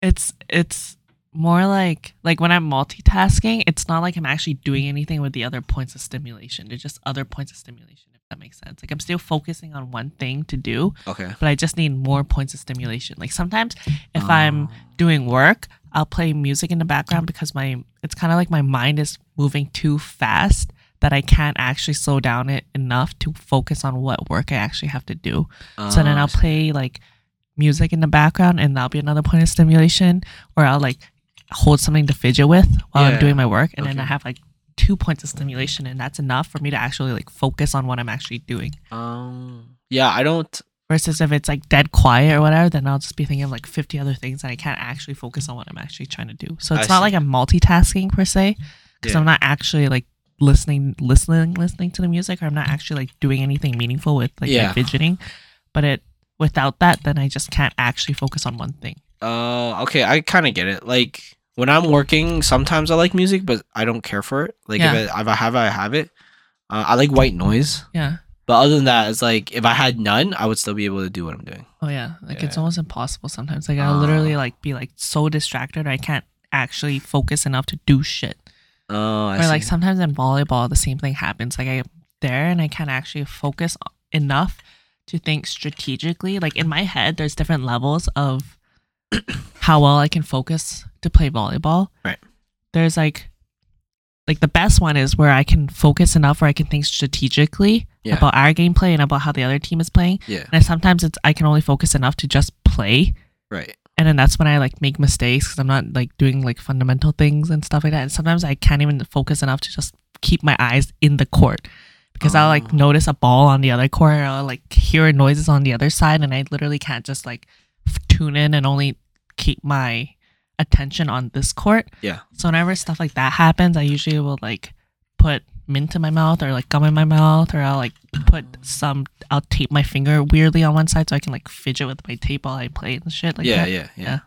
It's it's more like like when I'm multitasking, it's not like I'm actually doing anything with the other points of stimulation. They're just other points of stimulation, that makes sense. Like I'm still focusing on one thing to do, Okay. but I just need more points of stimulation. Like sometimes if I'm ah. doing work, I'll play music in the background because my it's kind of like my mind is moving too fast that I can't actually slow down it enough to focus on what work I actually have to do. So then ah, I I'll play like music in the background and that'll be another point of stimulation. Or I'll like hold something to fidget with while Yeah. I'm doing my work. And then I have like two points of stimulation and that's enough for me to actually like focus on what I'm actually doing. Um. Yeah, I don't. Versus if it's like dead quiet or whatever, then I'll just be thinking of like 50 other things and I can't actually focus on what I'm actually trying to do. So I it's not see. like I'm multitasking per se because Yeah. I'm not actually like listening, listening, listening to the music or I'm not actually like doing anything meaningful with like my Yeah. fidgeting. But it, without that, then I just can't actually focus on one thing. Uh. Okay, I kind of get it. Like when I'm working, sometimes I like music, but I don't care for it. Like Yeah. if, it, if I have, it, I have it. Uh, I like white noise, Yeah. but other than that, it's like if I had none, I would still be able to do what I'm doing. Oh yeah, like it's almost impossible sometimes. Like I'll literally Ah. like be like so distracted, I can't actually focus enough to do shit. Oh, I or like sometimes in volleyball, the same thing happens. Like I'm there and I can't actually focus enough to think strategically. Like in my head, there's different levels of how well I can focus to play volleyball. Right. There's like like the best one is where I can focus enough where I can think strategically Yeah. about our gameplay and about how the other team is playing. yeah. And sometimes it's I can only focus enough to just play, Right. and then that's when I like make mistakes because I'm not like doing like fundamental things and stuff like that. And sometimes I can't even focus enough to just keep my eyes in the court because I'll like Oh. notice a ball on the other court, or I'll like hear noises on the other side, and I literally can't just like tune in and only keep my attention on this court. Yeah. So whenever stuff like that happens, I usually will like put mint in my mouth or like gum in my mouth or I'll like put some I'll tape my finger weirdly on one side so I can like fidget with my tape while I play and shit like yeah, that. yeah. Yeah. Yeah.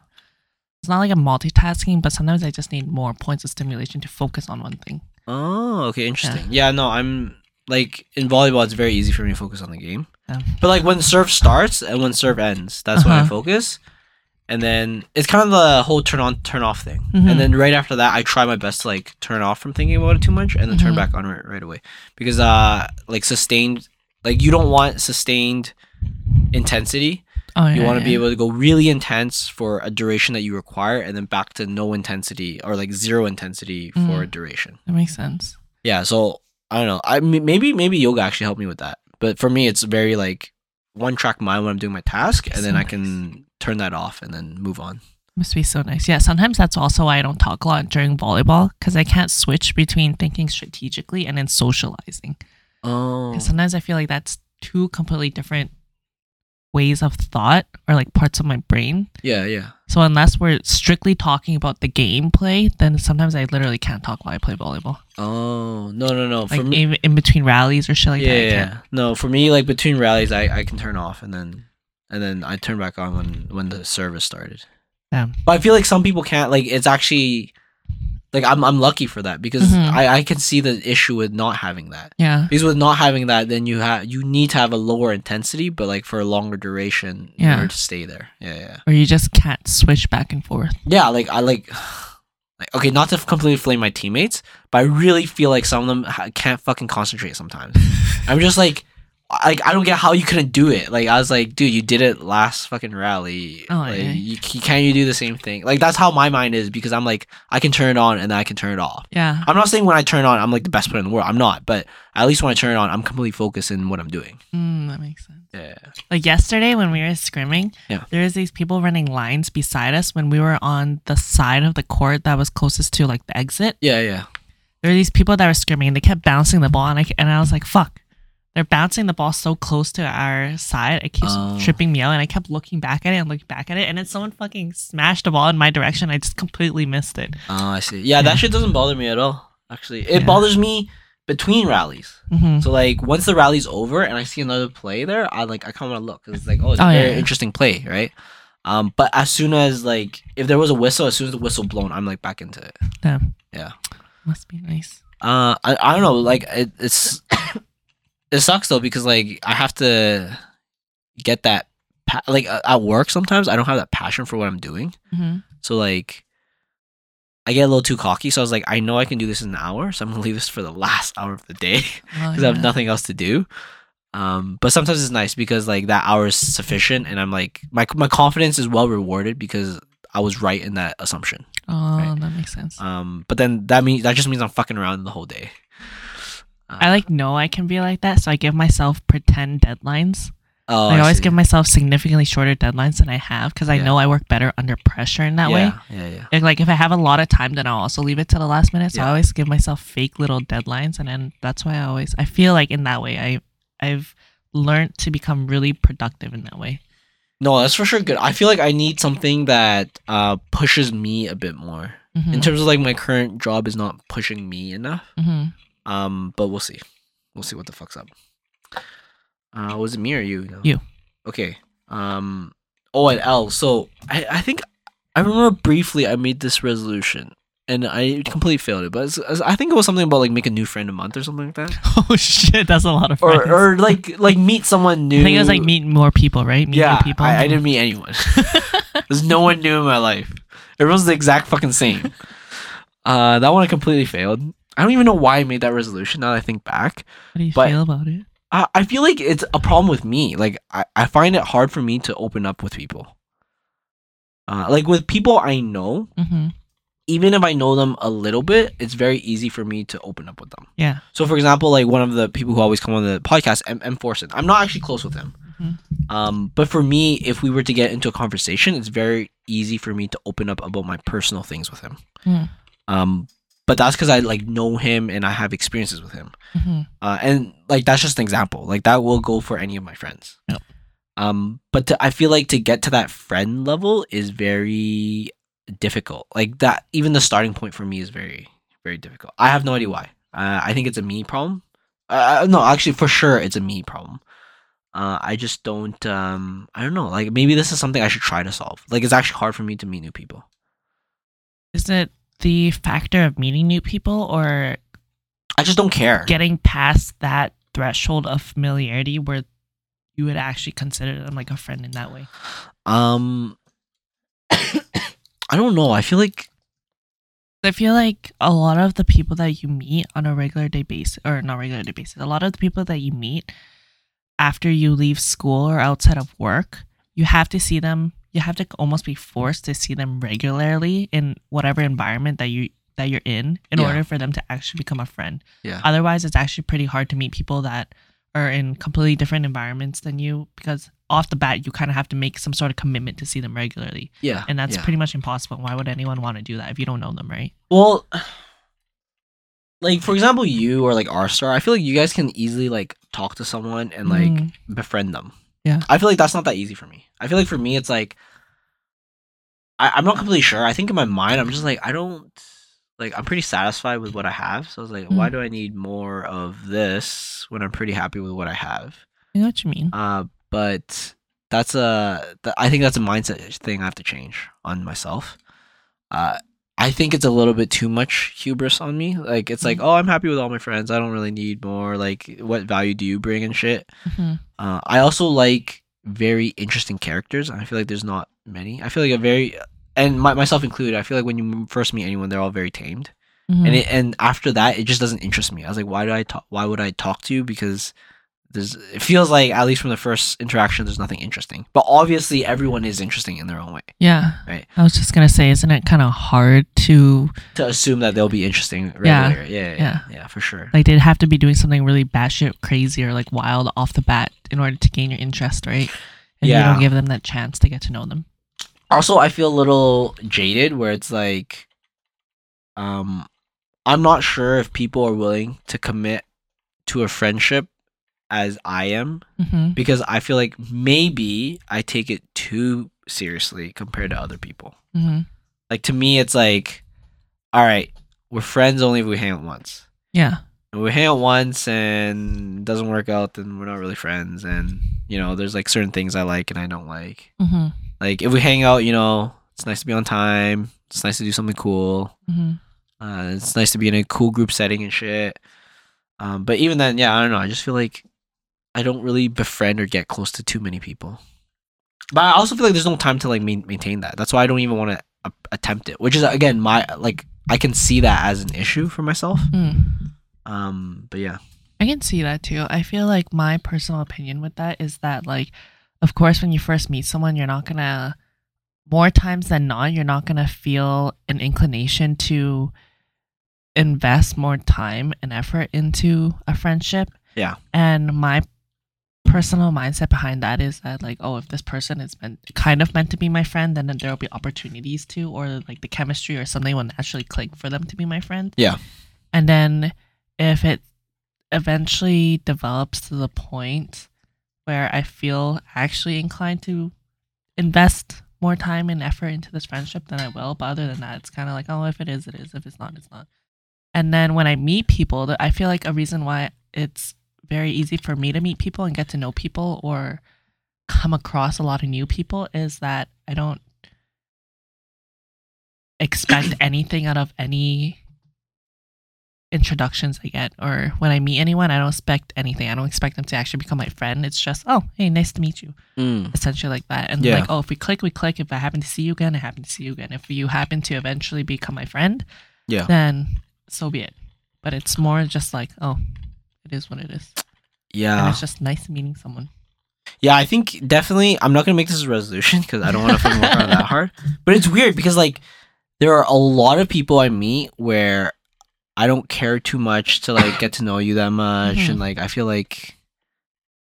It's not like I'm multitasking, but sometimes I just need more points of stimulation to focus on one thing. Oh, okay, interesting. Yeah. no, I'm like in volleyball. It's very easy for me to focus on the game. Yeah. But like when serve starts and when serve ends, that's when I Uh-huh. focus. And then it's kind of the whole turn on, turn off thing. Mhm. And then right after that, I try my best to like turn off from thinking about it too much, and then turn Mhm. back on right, right away. Because uh, like sustained, like you don't want sustained intensity. Oh, You yeah, want to be able to go really intense for a duration that you require, and then back to no intensity or like zero intensity for a Mhm. duration. That makes sense. Yeah, so I don't know. I m- maybe maybe yoga actually helped me with that. But for me, it's very like one track mind when I'm doing my task, and then So I can turn that off and then move on. Must be so nice. Yeah, sometimes that's also why I don't talk a lot during volleyball because I can't switch between thinking strategically and then socializing. Oh. sometimes I feel like that's two completely different ways of thought or like parts of my brain. yeah, yeah. So unless we're strictly talking about the gameplay, then sometimes I literally can't talk while I play volleyball. Oh no no no. For Like me, in, in between rallies or shit like yeah, that. Yeah, yeah. No, for me, like between rallies, I I can turn off and then and then I turn back on when when the service started. Yeah. But I feel like some people can't. Like it's actually like I'm I'm lucky for that because Mhm. I I can see the issue with not having that. Yeah. Because with not having that, then you have you need to have a lower intensity, but like for a longer duration in Yeah. order to stay there. Yeah, yeah, Or you just can't switch back and forth. yeah. Like I like, like okay, not to completely flame my teammates, but I really feel like some of them ha- can't fucking concentrate sometimes. I'm just like, like I don't get how you couldn't do it. Like I was like, dude, you did it last fucking rally. Oh, like, yeah. you, you- can you do the same thing? Like that's how my mind is because I'm like I can turn it on and then I can turn it off. Yeah. I'm not saying when I turn it on, I'm like the best player in the world. I'm not, but at least when I turn it on, I'm completely focused in what I'm doing. Mm, that makes sense. Yeah. Like yesterday when we were scrimming, Yeah. there was these people running lines beside us when we were on the side of the court that was closest to like the exit. Yeah, yeah. There were these people that were scrimming and they kept bouncing the ball and I, and I was like, fuck. They're bouncing the ball so close to our side. It keeps Oh. tripping me out and I kept looking back at it and looking back at it and then someone fucking smashed the ball in my direction. I just completely missed it. Oh, I see. Yeah, Yeah. that shit doesn't bother me at all. Actually, it Yeah. bothers me between rallies. hmm So like once the rally's over and I see another play there, I like I kind of want to look because it's like oh it's Oh, a very yeah. interesting play, right? Um, but as soon as like if there was a whistle, as soon as the whistle blown, I'm like back into it. Damn. Yeah. Must be nice. Uh, I, I don't know. Like it, it's it sucks though because like I have to get that pa- like uh, at work sometimes I don't have that passion for what I'm doing. hmm So like I get a little too cocky. So I was like, I know I can do this in an hour, so I'm gonna leave this for the last hour of the day Oh, because I have nothing else to do. Um, but sometimes it's nice because like that hour is sufficient, and I'm like my my confidence is well rewarded because I was right in that assumption. Oh, Right. that makes sense. Um, but then that means that just means I'm fucking around the whole day. Uh, I like know I can be like that, so I give myself pretend deadlines. Oh, I always see. give myself significantly shorter deadlines than I have because I Yeah. know I work better under pressure in that way. yeah, Yeah, yeah. And, like if I have a lot of time, then I'll also leave it to the last minute. So I always give myself fake little deadlines, and then that's why I always I feel like in that way I I've learned to become really productive in that way. No, that's for sure good. I feel like I need something that uh pushes me a bit more. hmm In terms of like my current job is not pushing me enough. hmm Um, but we'll see. We'll see what the fuck's up. Uh, was it me or you? No. You. Okay. Um. Oh, and L. So I, I think I remember briefly I made this resolution and I completely failed it. But I think it was something about like make a new friend a month or something like that, Oh shit, that's a lot of friends. or or like like meet someone new. I think it was like meet more people, right? Meet yeah, people. I, I didn't meet anyone. There's no one new in my life. Everyone's the exact fucking same. Uh, that one I completely failed. I don't even know why I made that resolution. Now that I think back, How do you but- feel about it? I, I feel like it's a problem with me. Like I, I find it hard for me to open up with people. Uh, like with people I know, hmm even if I know them a little bit, it's very easy for me to open up with them. Yeah. So, for example, like one of the people who always come on the podcast, M. M. Forson. I'm not actually close with him. Mhm. Um, but for me, if we were to get into a conversation, it's very easy for me to open up about my personal things with him. Mm. Um, but that's because I like know him and I have experiences with him. hmm Uh, and like that's just an example. Like that will go for any of my friends. Yep. Um, but to, I feel like to get to that friend level is very difficult. Like that, even the starting point for me is very, very difficult. I have no idea why. Uh, I think it's a me problem. Uh, no, actually, for sure, it's a me problem. Uh, I just don't. Um, I don't know. Like maybe this is something I should try to solve. Like it's actually hard for me to meet new people. Isn't it the factor of meeting new people or I just don't care. getting past that threshold of familiarity where you would actually consider them like a friend in that way? Um, I don't know. I feel like I feel like a lot of the people that you meet on a regular day basis, or not regular day basis, a lot of the people that you meet after you leave school or outside of work, you have to see them. You have to almost be forced to see them regularly in whatever environment that you that you're in, in Yeah. order for them to actually become a friend. yeah. Otherwise, it's actually pretty hard to meet people that are in completely different environments than you because off the bat you kind of have to make some sort of commitment to see them regularly, Yeah. and that's yeah. pretty much impossible. Why would anyone want to do that if you don't know them, right? Well, like for example, you or like R Star, I feel like you guys can easily like talk to someone and like Mm. befriend them. Yeah. I feel like that's not that easy for me. I feel like for me, it's like I, I'm not completely sure. I think in my mind, I'm just like I don't like I'm pretty satisfied with what I have. So I was like, why Mm. do I need more of this when I'm pretty happy with what I have? I know what you mean. Uh, but that's a th- I think that's a mindset thing I have to change on myself. Uh, I think it's a little bit too much hubris on me. Like it's like, Mhm. oh, I'm happy with all my friends. I don't really need more. Like, what value do you bring and shit? Mhm. Uh, I also like very interesting characters. I feel like there's not many. I feel like a very and my, myself included. I feel like when you first meet anyone, they're all very tamed Mhm. and it, and after that it just doesn't interest me i was like why do i talk why would i talk to you because there's it feels like at least from the first interaction there's nothing interesting but obviously everyone is interesting in their own way yeah. Right. I was just gonna say, isn't it kind of hard to to assume that they'll be interesting right Yeah. yeah yeah yeah, yeah for sure like they'd have to be doing something really batshit crazy or like wild off the bat in order to gain your interest, right? And you Yeah. don't give them that chance to get to know them. also i feel a little jaded where it's like um i'm not sure if people are willing to commit to a friendship as i am hmm because I feel like maybe I take it too seriously compared to other people. hmm Like to me, it's like, all right, we're friends only if we hang out once. Yeah. And we hang out once and it doesn't work out, then we're not really friends. And you know, there's like certain things I like and I don't like. Mm-hmm. Like if we hang out, you know, it's nice to be on time. It's nice to do something cool. Mm-hmm. Uh, it's nice to be in a cool group setting and shit. Um, but even then, yeah, I don't know. I just feel like I don't really befriend or get close to too many people. But I also feel like there's no time to like main- maintain that. That's why I don't even want to uh, attempt it. Which is again my like I can see that as an issue for myself. Mm. Um, but yeah, I can see that too. I feel like my personal opinion with that is that like of course when you first meet someone you're not gonna more times than not you're not gonna feel an inclination to invest more time and effort into a friendship. Yeah. And my personal mindset behind that is that like oh if this person is meant kind of meant to be my friend then there will be opportunities to or like the chemistry or something will naturally click for them to be my friend. Yeah. and then if it eventually develops to the point where i feel actually inclined to invest more time and effort into this friendship then i will. But other than that it's kind of like oh if it is it is. If it's not it's not. And then when i meet people that i feel like a reason why it's very easy for me to meet people and get to know people or come across a lot of new people is that I don't expect anything out of any introductions I get or when I meet anyone I don't expect anything. I don't expect them to actually become my friend. It's just, oh, hey, nice to meet you. Mm. Essentially like that. And Yeah. like, oh, if we click, we click. If I happen to see you again, I happen to see you again. If you happen to eventually become my friend, Yeah. then so be it. But it's more just like, oh, it is what it is. And yeah, it's just nice meeting someone. yeah. I think definitely. I'm not gonna make this a resolution because I don't want to fucking work on that hard. But it's weird because like there are a lot of people I meet where I don't care too much to like get to know you that much, Mhm. and like I feel like.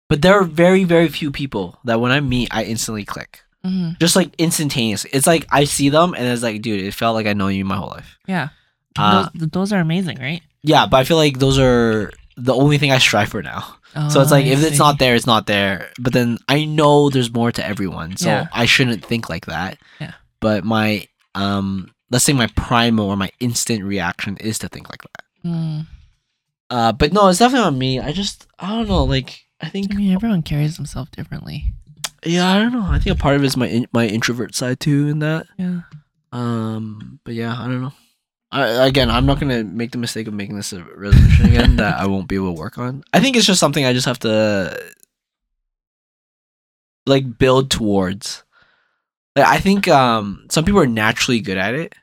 But there are very very few people that when I meet I instantly click, Mm-hmm. just like instantaneous. It's like I see them and it's like, dude, it felt like I know you my whole life. Yeah. Uh, those, those are amazing, right? Yeah, but I feel like those are the only thing I strive for now. So it's Oh, like I if it's see. not there, it's not there. But then I know there's more to everyone, so Yeah. I shouldn't think like that. Yeah. But my um, let's say my primal or my instant reaction is to think like that. Mm. Uh, but no, it's definitely not me. I just I don't know. Like I think I mean, everyone carries themselves differently. yeah, I don't know. I think a part of it is my in, my introvert side too in that. Yeah. Um, but yeah, I don't know. I, again, I'm not gonna make the mistake of making this a resolution again that I won't be able to work on. I think it's just something I just have to like build towards. Like, I think um some people are naturally good at it.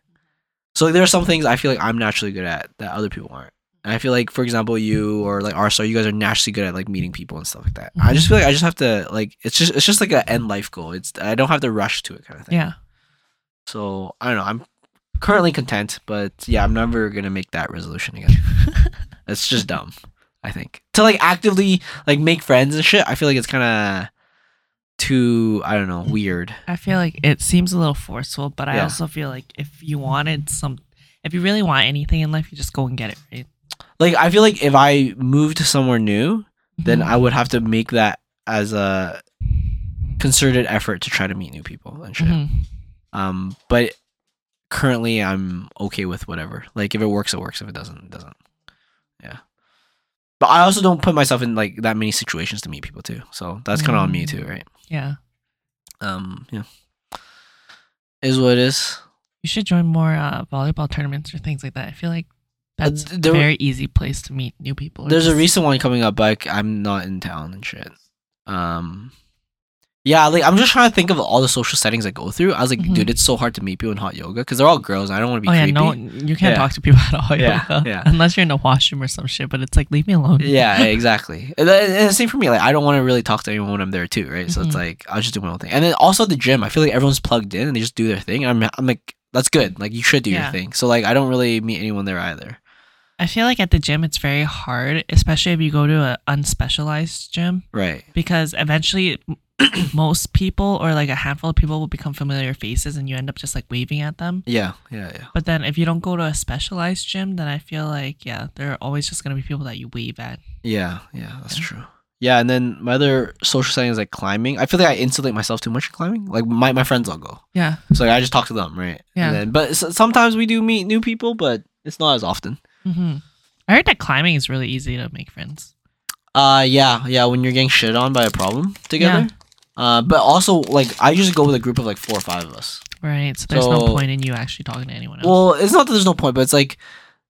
So like, there are some things I feel like I'm naturally good at that other people aren't. And I feel like, for example, you or like Arstar, you guys are naturally good at like meeting people and stuff like that. I just feel like I just have to like it's just it's just like an end life goal. It's I don't have to rush to it kind of thing. Yeah. So I don't know. I'm currently content, but yeah, I'm never gonna make that resolution again. it's just dumb. I think to like actively like make friends and shit. I feel like it's kind of too I don't know weird. I feel like it seems a little forceful, but I Yeah. also feel like if you wanted some, if you really want anything in life, you just go and get it, right? Like I feel like if I moved to somewhere new, then Mhm. I would have to make that as a concerted effort to try to meet new people and shit. Mhm. Um, but currently I'm okay with whatever. Like if it works, it works. If it doesn't, it doesn't. Yeah. But I also don't put myself in like that many situations to meet people too. So that's kind of on me too, right? Yeah. Um, yeah. Is what it is. You should join more uh, volleyball tournaments or things like that. I feel like Uh, that's there- a very easy place to meet new people. There's a recent one coming up, but I'm not in town and shit. Um, yeah, like I'm just trying to think of all the social settings I go through. I was like, Mhm. dude, it's so hard to meet people in hot yoga because they're all girls. And I don't want to be Oh yeah, creepy. no, you can't Yeah. talk to people at all. Yeah, yoga, yeah. Unless you're in a washroom or some shit, but it's like leave me alone. yeah, exactly. And, and the same for me. Like, I don't want to really talk to anyone when I'm there too, right? So it's Mhm. like I'll just do my own thing. And then also at the gym, I feel like everyone's plugged in and they just do their thing. I'm, I'm like, that's good. Like you should do Yeah. your thing. So like I don't really meet anyone there either. I feel like at the gym it's very hard, especially if you go to an unspecialized gym, Right. because eventually most people or like a handful of people will become familiar faces, and you end up just like waving at them. Yeah. Yeah. Yeah. But then if you don't go to a specialized gym, then I feel like yeah, there are always just gonna be people that you wave at. Yeah. Yeah. That's Yeah. true. Yeah, and then my other social setting is like climbing. I feel like I insulate myself too much in climbing. Like my, my friends all go, Yeah, so like, I just talk to them, right? Yeah. And then, but sometimes we do meet new people, but it's not as often. Hmm I heard that climbing is really easy to make friends. Uh, yeah, yeah. When you're getting shit on by a problem together. Uh, but also like I usually go with a group of like four or five of us. Right. So there's no point in you actually talking to anyone else. Well, it's not that there's no point, but it's like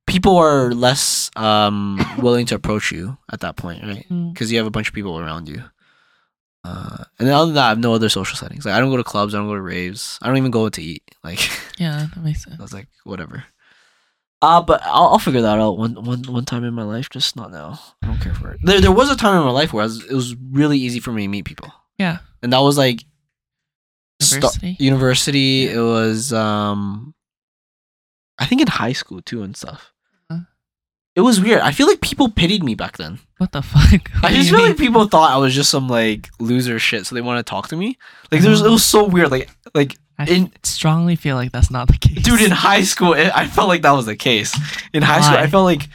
people are less um willing to approach you at that point, right? Mm. Because you have a bunch of people around you. Uh, and then other than that, I have no other social settings. Like I don't go to clubs, I don't go to raves, I don't even go to eat. Like Yeah, that makes sense. I was like, whatever. Uh, but I'll, I'll figure that out one, one, one time in my life. Just not now. I don't care for it. There, there was a time in my life where I was, it was really easy for me to meet people, Yeah. and that was like sta- University? university. It was um, I think in high school too and stuff. Huh. It was weird. I feel like people pitied me back then. What the fuck? I What do just you feel mean? like people thought I was just some like loser shit, so they want to talk to me. Like there was, it was so weird. Like like I in strongly feel like that's not the case. dude in high school it, i felt like that was the case in high school i felt like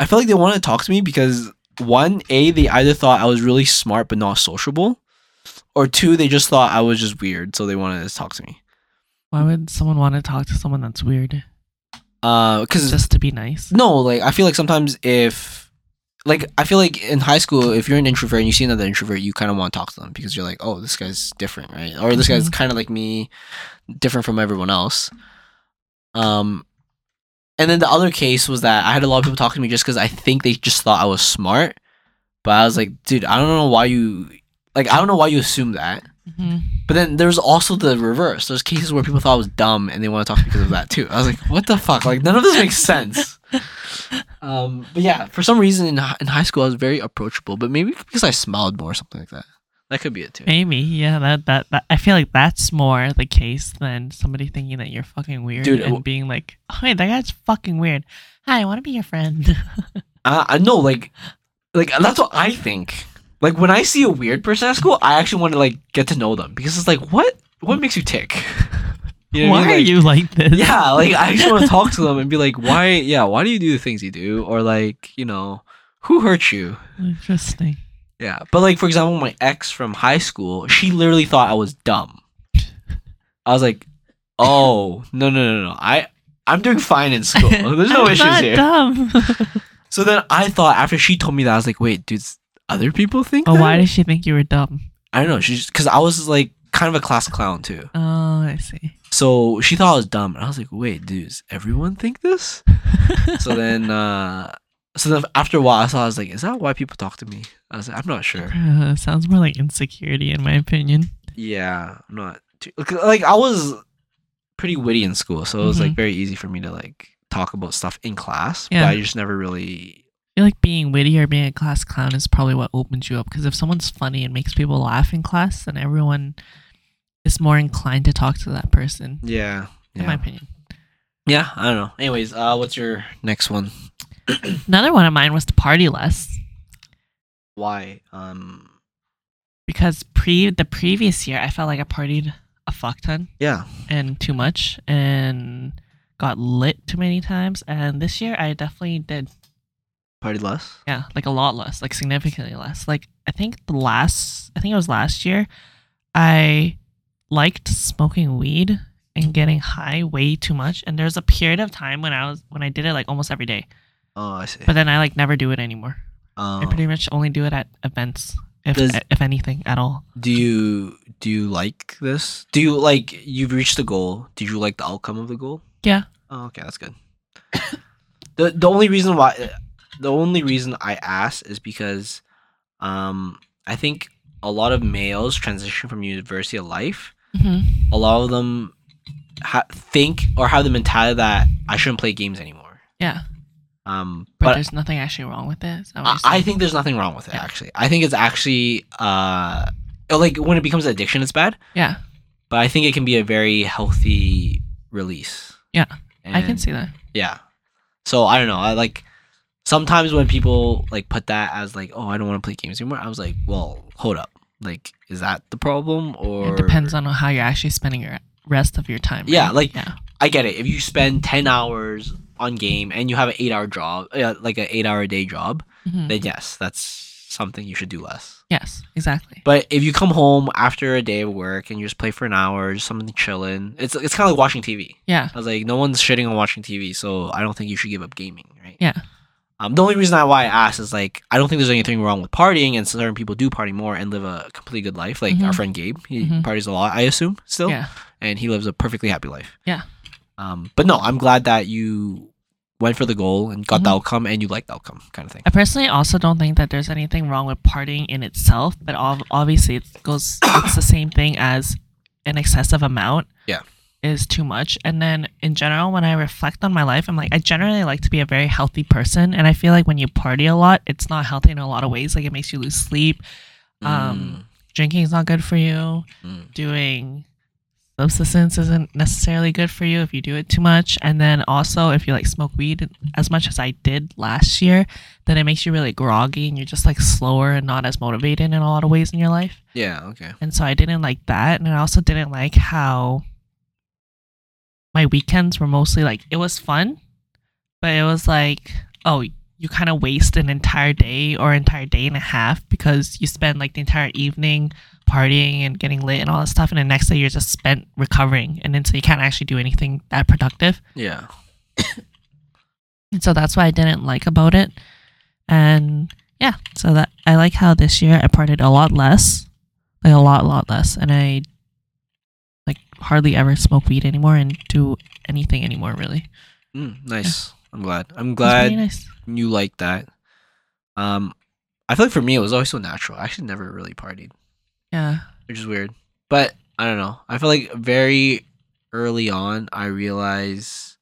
i felt like they wanted to talk to me because one a they either thought i was really smart but not sociable or two they just thought i was just weird so they wanted to talk to me Why would someone want to talk to someone that's weird? uh because Just to be nice. no like i feel like sometimes if like i feel like in high school if you're an introvert and you see another introvert you kind of want to talk to them because you're like oh this guy's different right? Or this guy's Mhm. kind of like me different from everyone else. Um and then the other case was that i had a lot of people talking to me just because i think they just thought i was smart. But i was like dude i don't know why you like i don't know why you assume that hmm but then there's also the reverse. There's cases where people thought I was dumb and they want to talk because of that too. I was like, what the fuck? Like none of this makes sense. Um, but yeah, for some reason in, in high school I was very approachable, but maybe because I smiled more or something like that. That could be it too. Maybe, yeah. That, that that I feel like that's more the case than somebody thinking that you're fucking weird Dude, and w- being like, "Oh, hey, that guy's fucking weird. Hi, I want to be your friend." I know, like, like that's what I think. Like when I see a weird person at school, I actually want to like get to know them because it's like, what what makes you tick? You know what I Why mean? are you like this? yeah, like I just want to talk to them and be like, why? Yeah, why do you do the things you do? Or like, you know, who hurt you? Interesting. Yeah, but like for example, my ex from high school, she literally thought I was dumb. I was like, oh no no no no, I I'm doing fine in school. There's no I'm issues not here. Dumb. So then I thought after she told me that, I was like, wait, dude, other people think? oh, that? why did she think you were dumb? I don't know. She's because I was like kind of a class clown too. Oh, I see. So she thought I was dumb, and I was like, wait, dude, does everyone think this? so then uh so then after a while I saw I was like, is that why people talk to me? I was like, I'm not sure. Uh, sounds more like insecurity, in my opinion. Yeah, I'm not too, like I was pretty witty in school, so it was like Mhm. very easy for me to like talk about stuff in class. Yeah. But I just never really feel like being witty or being a class clown is probably what opens you up. Because if someone's funny and makes people laugh in class, then everyone is more inclined to talk to that person. Yeah. In my opinion. Yeah, I don't know. Anyways, uh what's your next one? Another one of mine was to party less. Why? Um Because pre the previous year, I felt like I partied a fuck ton yeah. and too much and got lit too many times. And this year, I definitely did Party less? Yeah, like a lot less, like significantly less. Like I think the last, I think it was last year, I liked smoking weed and getting high way too much. And there's a period of time when I was when I did it like almost every day, Oh, I see. but then I like never do it anymore. I Um, pretty much only do it at events, if Does- if anything at all. do you do you like this? Do you like you've reached the goal? Did you like the outcome of the goal? Yeah. Oh, okay, that's good. the The only reason why the only reason I ask is because um I think a lot of males transition from university to life. hmm A lot of them ha- think or have the mentality that I shouldn't play games anymore. Yeah, Um, but, but there's nothing actually wrong with it. Is that what I, I think there's nothing wrong with it. Yeah. Actually, I think it's actually uh like when it becomes an addiction, it's bad. yeah, But I think it can be a very healthy release. Yeah, I can see that. Yeah. So I don't know. I like sometimes when people like put that as like, oh, I don't want to play games anymore. I was like, well, hold up. Like, is that the problem or It depends on how you're actually spending your rest of your time. Yeah, like- yeah, I get it. If you spend ten hours on game and you have an eight hour job, uh, like an eight hour a day job, Mhm. then yes, that's something you should do less. yes, exactly. But if you come home after a day of work and you just play for an hour, just something chilling, it's it's kind of like watching TV. Yeah, I was like, no one's shitting on watching TV, so I don't think you should give up gaming, right? Yeah. Um, the only reason I, why I asked is like I don't think there's anything wrong with partying, and certain people do party more and live a completely good life. Like our Mhm. friend Gabe, he Mhm. parties a lot, I assume, still, Yeah. and he lives a perfectly happy life. Yeah. Um, but no, I'm glad that you went for the goal and got the Mhm. outcome, and you liked the outcome, kind of thing. I personally also don't think that there's anything wrong with partying in itself, but ob- obviously it goes it's the same thing as an excessive amount. Yeah. Is too much. And then in general, when I reflect on my life, I'm like, I generally like to be a very healthy person. And I feel like when you party a lot, it's not healthy in a lot of ways. Like it makes you lose sleep. Um, Drinking is not good for you. Mm, mm. Doing subsistence isn't necessarily good for you if you do it too much. And then also, if you like smoke weed as much as I did last year, then it makes you really groggy and you're just like slower and not as motivated in a lot of ways in your life. yeah. Okay. And so I didn't like that. And I also didn't like how my weekends were mostly like, it was fun, but it was like, oh, you kind of waste an entire day or entire day and a half because you spend like the entire evening partying and getting lit and all that stuff. And the next day you're just spent recovering. And then so you can't actually do anything that productive. Yeah. And so that's what I didn't like about it. And yeah, so that I like how this year I partied a lot less, like a lot, lot less, and I hardly ever smoke weed anymore and do anything anymore really. Mm, nice. I'm glad. I'm glad nice. you like that. Um, I feel like for me it was always so natural. I actually never really partied, Yeah. which is weird. But I don't know. I feel like very early on I realized,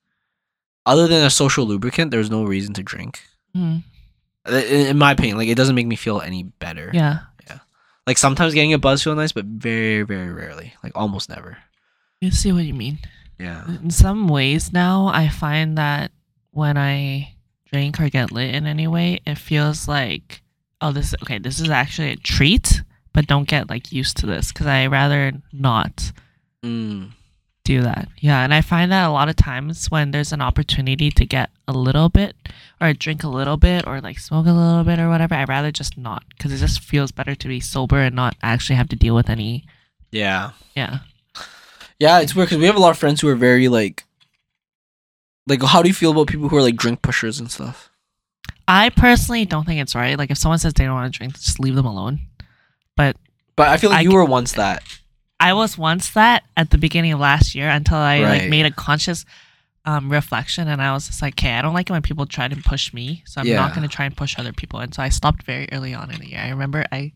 other than a social lubricant, there's no reason to drink. Mhm. In, my opinion, like it doesn't make me feel any better. Yeah. Like sometimes getting a buzz feel nice, but very very rarely. Like almost never. You see what you mean. Yeah. In some ways now, I find that when I drink or get lit in any way, it feels like, oh, this okay. This is actually a treat, but don't get like used to this because I rather not Mm. do that. Yeah, and I find that a lot of times when there's an opportunity to get a little bit or drink a little bit or like smoke a little bit or whatever, I'd rather just not because it just feels better to be sober and not actually have to deal with any. Yeah. Yeah. Yeah, it's weird because we have a lot of friends who are very like, like, how do you feel about people who are like drink pushers and stuff? I personally don't think it's right. Like if someone says they don't want to drink, just leave them alone. But But I feel like I you were once that. I was once that at the beginning of last year until I Right. like made a conscious um, reflection and I was just like, okay, I don't like it when people try to push me, so I'm Yeah. not going to try and push other people. And so I stopped very early on in the year. I remember I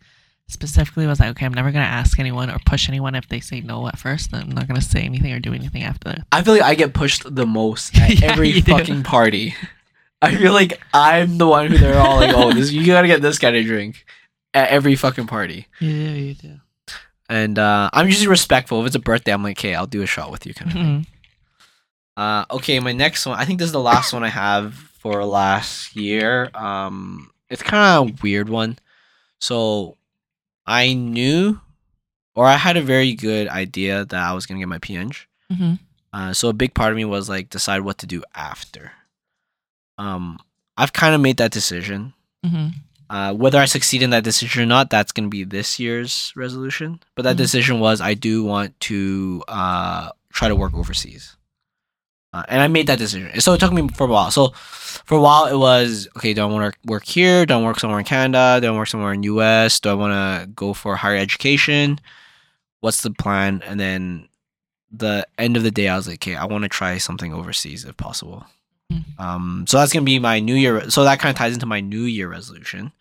specifically was like, okay, I'm never going to ask anyone or push anyone if they say no at first. I'm not going to say anything or do anything after that. I feel like I get pushed the most at Yeah, every you do. fucking party. I feel like I'm the one who they're all like, oh, this you gotta get this kind of drink at every fucking party. Do, you do. And uh, I'm usually respectful. If it's a birthday, I'm like, okay, I'll do a shot with you, kind of thing. Mhm. Uh, okay, my next one. I think this is the last one I have for last year. Um, it's kind of a weird one. So, I knew, or I had a very good idea that I was gonna get my P.Eng. Mhm. Uh, so a big part of me was like decide what to do after. Um, I've kind of made that decision. Mhm. Uh, whether I succeed in that decision or not, that's gonna be this year's resolution. But that Mhm. decision was I do want to uh, try to work overseas. Uh, and I made that decision. So it took me for a while. So for a while, it was okay. Do I want to work here? Do I work somewhere in Canada? Do I work somewhere in US? Do I want to go for higher education? What's the plan? And then the end of the day, I was like, okay, I want to try something overseas if possible. Mm. Um, so that's gonna be my New Year. So that kind of ties into my New Year resolution.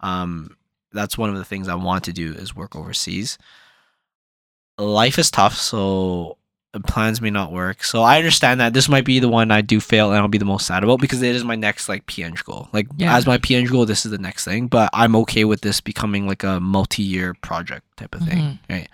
Um, that's one of the things I want to do is work overseas. Life is tough, so plans may not work. So I understand that this might be the one I do fail and I'll be the most sad about because it is my next like P.Eng goal. Like Yeah. as my P.Eng goal, this is the next thing. But I'm okay with this becoming like a multi-year project type of thing. Mhm. Right.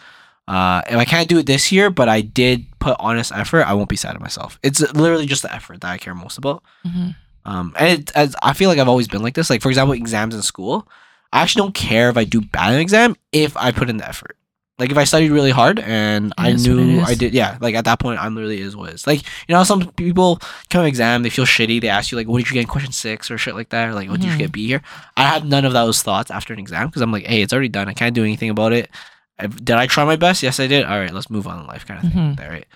Uh, if I can't do it this year, but I did put honest effort, I won't be sad at myself. It's literally just the effort that I care most about. Mhm. Um, and it, as I feel like I've always been like this. Like for example, exams in school, I actually don't care if I do bad in an exam if I put in the effort. Like if I studied really hard and I it knew. I did, yeah. Like at that point, I'm literally is what is. Like you know, some people come exam, they feel shitty. They ask you like, "What did you get in question six or shit like that?" Or like, "What did you Mhm. get B here?" I have none of those thoughts after an exam because I'm like, "Hey, it's already done. I can't do anything about it." I, did I try my best? Yes, I did. All right, let's move on in life, kind of thing. Mhm. Like that, right?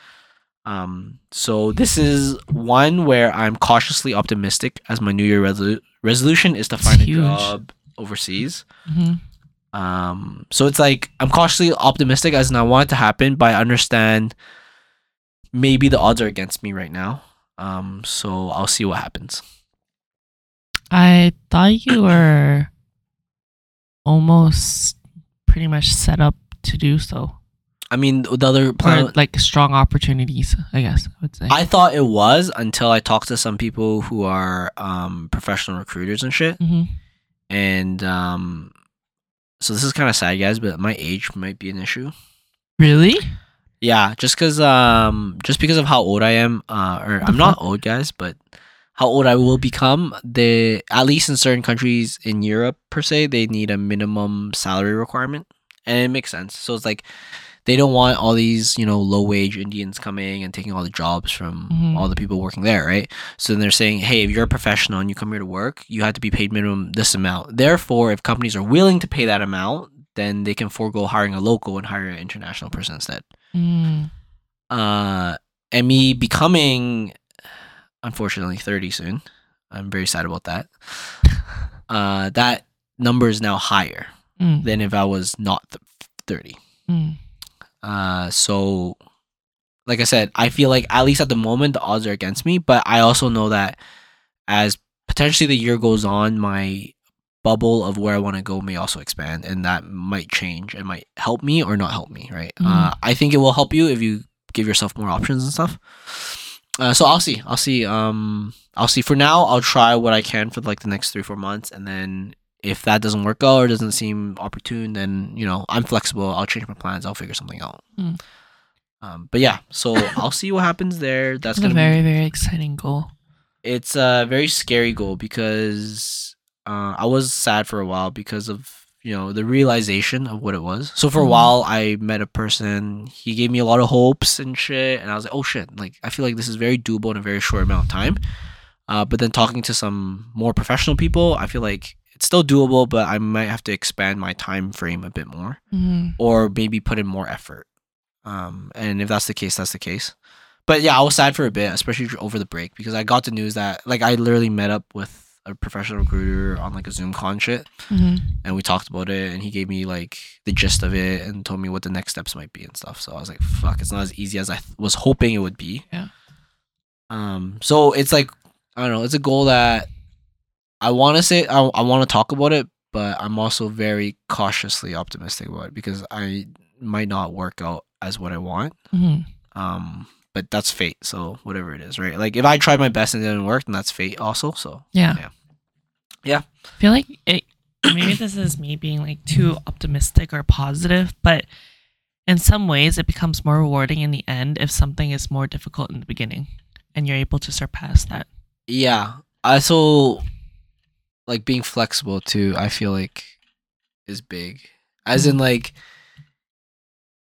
Um, so this is one where I'm cautiously optimistic as my New Year resolu- resolution is to It's find a huge. job overseas. Mhm. Um, so it's like I'm cautiously optimistic as in I want it to happen, but I understand maybe the odds are against me right now. Um, so I'll see what happens. I thought you were almost pretty much set up to do so, I mean, the other or plan, like strong opportunities. I guess I would say. I thought it was until I talked to some people who are um professional recruiters and shit, Mhm. and um, so this is kind of sad, guys, but my age might be an issue. Really? Yeah, just because um just because of how old I am, uh, or I'm not old, guys, but how old I will become. The at least in certain countries in Europe per se, they need a minimum salary requirement, and it makes sense. So it's like they don't want all these you know low wage Indians coming and taking all the jobs from Mhm. all the people working there, right? So then they're saying, hey, if you're a professional and you come here to work, you have to be paid minimum this amount. Therefore, if companies are willing to pay that amount, then they can forego hiring a local and hire an international person instead Mm. uh and me becoming unfortunately 30 soon i'm very sad about that uh that number is now higher Mm. than if i was not th- 30 Mm. Uh so like i said i feel like at least at the moment the odds are against me but i also know that as potentially the year goes on my bubble of where i want to go may also expand and that might change. It might help me or not help me right? Mhm. uh, i think it will help you if you give yourself more options and stuff. Uh, so i'll see. I'll see um i'll see. For now i'll try what i can for like the next three four months and then if that doesn't work out or doesn't seem opportune then you know i'm flexible i'll change my plans i'll figure something out Mm. um but yeah so i'll see what happens there that's That's a gonna very be very exciting goal. it's a very scary goal because uh, I was sad for a while because of you know the realization of what it was. So for a Mhm. while, I met a person. He gave me a lot of hopes and shit, and I was like, oh shit! Like I feel like this is very doable in a very short amount of time. Uh, but then talking to some more professional people, I feel like it's still doable, but I might have to expand my time frame a bit more, Mm. or maybe put in more effort. Um, and if that's the case, that's the case. But yeah, I was sad for a bit, especially over the break, because I got the news that like I literally met up with a professional recruiter on like a Zoom con shit, Mhm. and we talked about it, and he gave me like the gist of it and told me what the next steps might be and stuff. So I was like, fuck, it's not as easy as I th- was hoping it would be. Yeah. Um. So it's like I don't know. It's a goal that I want to say I I want to talk about it, but I'm also very cautiously optimistic about it because I might not work out as what I want. Mhm. Um, but that's fate. So whatever it is, right? Like if I tried my best and it didn't work, then that's fate also. So Yeah. Yeah. Yeah. I feel like it, maybe this is me being like too optimistic or positive, but in some ways it becomes more rewarding in the end if something is more difficult in the beginning and you're able to surpass that. yeah, I so like being flexible too. I feel like is big, as in like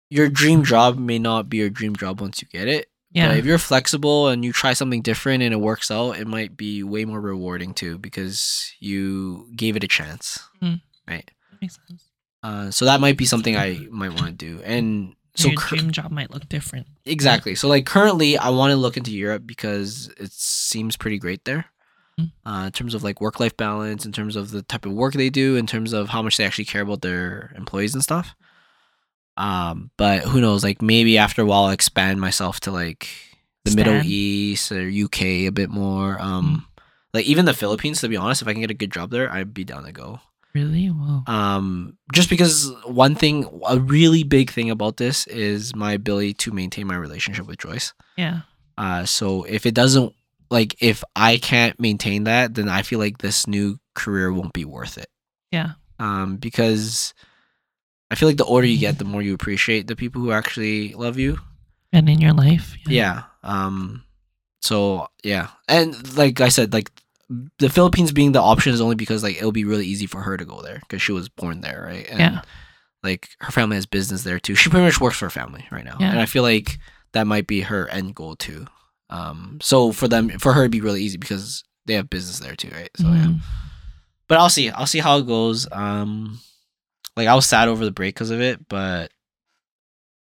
your dream job may not be your dream job once you get it. Yeah. But if you're flexible and you try something different and it works out, it might be way more rewarding too because you gave it a chance. Mm. Right. Makes sense. Uh, so that might be something I might want to do. And so your cur- dream job might look different. exactly. So like currently, I want to look into Europe because it seems pretty great there. Mm. Uh, in terms of like work life balance, in terms of the type of work they do, in terms of how much they actually care about their employees and stuff. Um, but who knows? Like maybe after a while, I'll expand myself to like the Middle East or UK a bit more. Um, like even the Philippines. To be honest, if I can get a good job there, I'd be down to go. Really? Whoa. Um, just because one thing, a really big thing about this is my ability to maintain my relationship with Joyce. Yeah. Uh, so if it doesn't, like, if I can't maintain that, then I feel like this new career won't be worth it. Yeah. Um, because I feel like the older you get, the more you appreciate the people who actually love you. And in your life. Yeah. Um. So yeah, and like I said, like the Philippines being the option is only because like it'll be really easy for her to go there because she was born there, right? And, Yeah. Like her family has business there too. She pretty much works for her family right now, Yeah. and I feel like that might be her end goal too. Um. So for them, for her, it'd be really easy because they have business there too, right? So yeah. Mm. But I'll see. I'll see how it goes. Um, like I was sad over the break because of it, but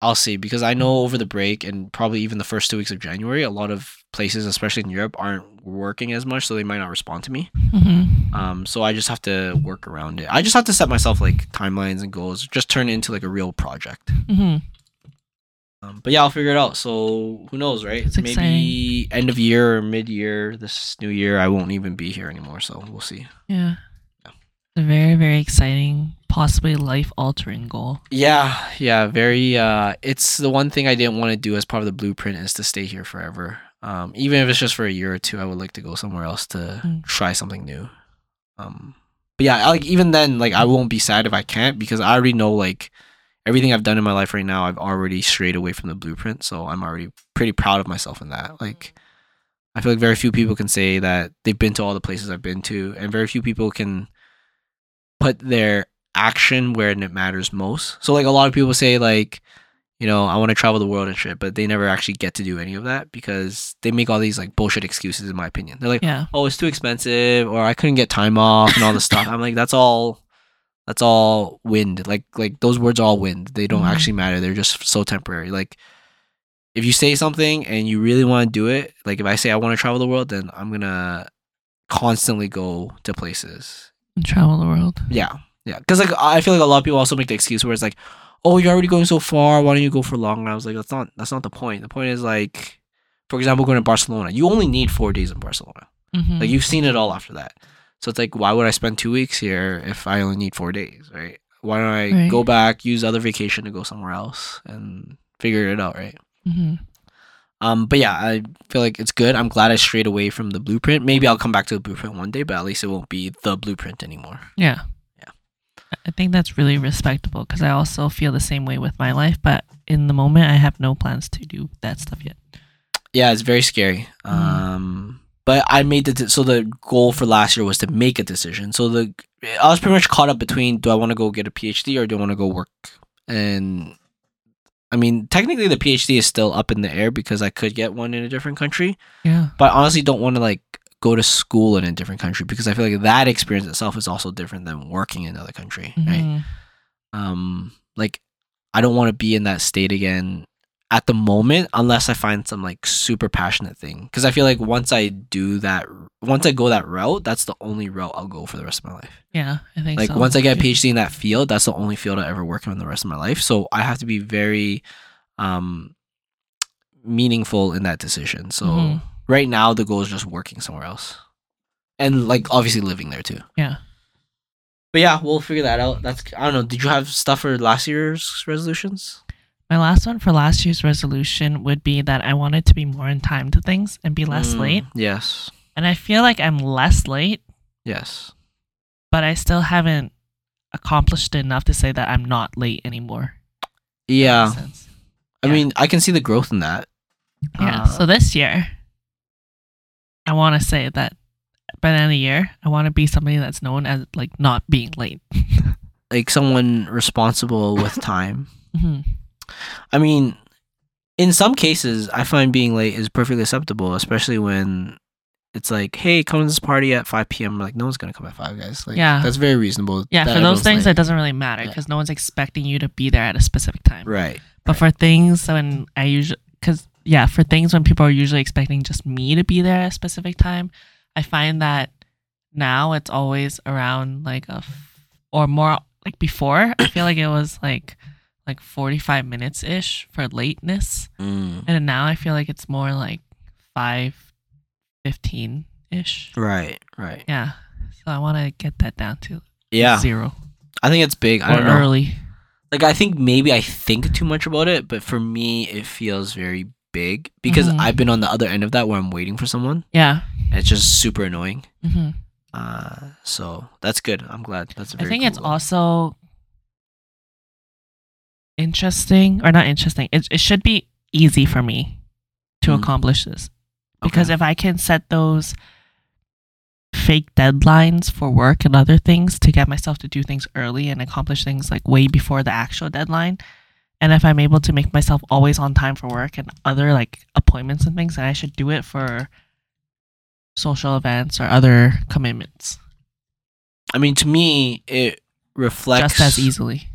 I'll see because I know over the break and probably even the first two weeks of January, a lot of places, especially in Europe, aren't working as much, so they might not respond to me. Mhm. Um, so I just have to work around it. I just have to set myself like timelines and goals, just turn it into like a real project. Mhm. Um, but yeah, I'll figure it out. So who knows, right? It's Maybe end of year or mid year, this new year, I won't even be here anymore. So we'll see. Yeah. Yeah. A very very exciting, possibly life altering goal. Yeah, yeah, very. Uh, it's the one thing I didn't want to do as part of the blueprint is to stay here forever. Um, even if it's just for a year or two, I would like to go somewhere else to Mm. try something new. Um, but yeah, like even then, like I won't be sad if I can't because I already know like everything I've done in my life right now. I've already strayed away from the blueprint, so I'm already pretty proud of myself in that. Like, mm-hmm. I feel like very few people can say that they've been to all the places I've been to, and very few people can put their action where it matters most. So like a lot of people say like, you know, I want to travel the world and shit, but they never actually get to do any of that because they make all these like bullshit excuses in my opinion. They're like, Yeah. "Oh, it's too expensive," or "I couldn't get time off," and all this stuff. I'm like, that's all that's all wind. Like like those words are all wind. They don't Mhm. actually matter. They're just so temporary. Like if you say something and you really want to do it, like if I say I want to travel the world, then I'm going to constantly go to places And travel the world. yeah, yeah. Because like I feel like a lot of people also make the excuse where it's like, "Oh, you're already going so far. Why don't you go for longer?" And I was like, "That's not that's not the point. The point is like, for example, going to Barcelona. You only need four days in Barcelona. Mhm. Like you've seen it all after that. So it's like, why would I spend two weeks here if I only need four days, right? Why don't I Right. go back, use other vacation to go somewhere else, and figure it out, right? Mhm. Um, but yeah, I feel like it's good. I'm glad I strayed away from the blueprint. Maybe I'll come back to the blueprint one day, but at least it won't be the blueprint anymore. Yeah. Yeah. I think that's really respectable because I also feel the same way with my life, but in the moment, I have no plans to do that stuff yet. Yeah, it's very scary. Mm. Um, but I made the so the goal for last year was to make a decision. So the I was pretty much caught up between do I want to go get a PhD or do I want to go work? And I mean, technically the PhD is still up in the air because I could get one in a different country, Yeah. but I honestly don't want to like go to school in a different country because I feel like that experience itself is also different than working in another country, right? Mhm. um like i don't want to be in that state again at the moment unless i find some like super passionate thing because i feel like once i do that once i go that route that's the only route i'll go for the rest of my life Yeah, I think like so. once i get a phd in that field that's the only field i ever work in the rest of my life so i have to be very um meaningful in that decision so Mhm. right now the goal is just working somewhere else and like obviously living there too Yeah. but yeah, we'll figure that out. That's I don't know. Did you have stuff for last year's resolutions? My last one for last year's resolution would be that I wanted to be more in time to things and be less Mm, late. Yes. And I feel like I'm less late, Yes. but I still haven't accomplished enough to say that I'm not late anymore. Yeah. I Yeah. mean, I can see the growth in that. Yeah. Uh, so this year, I want to say that by the end of the year, I want to be somebody that's known as like not being late. like someone responsible with time. hmm I mean, in some cases, I find being late is perfectly acceptable, especially when it's like, hey, come to this party at 5 p.m. Like, no one's going to come at 5, guys. Like, Yeah. That's very reasonable. Yeah, that for those things, late. it doesn't really matter Yeah. because no one's expecting you to be there at a specific time. Right. But for things when I usually, because yeah, for things when people are usually expecting just me to be there at a specific time, I find that now it's always around like a, f- or more like before. I feel like it was like like forty five minutes ish for lateness, Mm. and now I feel like it's more like five fifteen ish. Right. Right. Yeah, so I want to get that down to Yeah. zero I think it's big. I or don't know. early. like I think maybe I think too much about it, but for me it feels very big because Mhm. I've been on the other end of that where I'm waiting for someone. Yeah. It's just super annoying. hmm Uh, so that's good. I'm glad. That's a I think cool it's also interesting or not interesting. It it should be easy for me to Mm. accomplish this because Okay. if I can set those fake deadlines for work and other things to get myself to do things early and accomplish things like way before the actual deadline and if i'm able to make myself always on time for work and other like appointments and things then i should do it for social events or other commitments I mean, to me, it reflects just as easily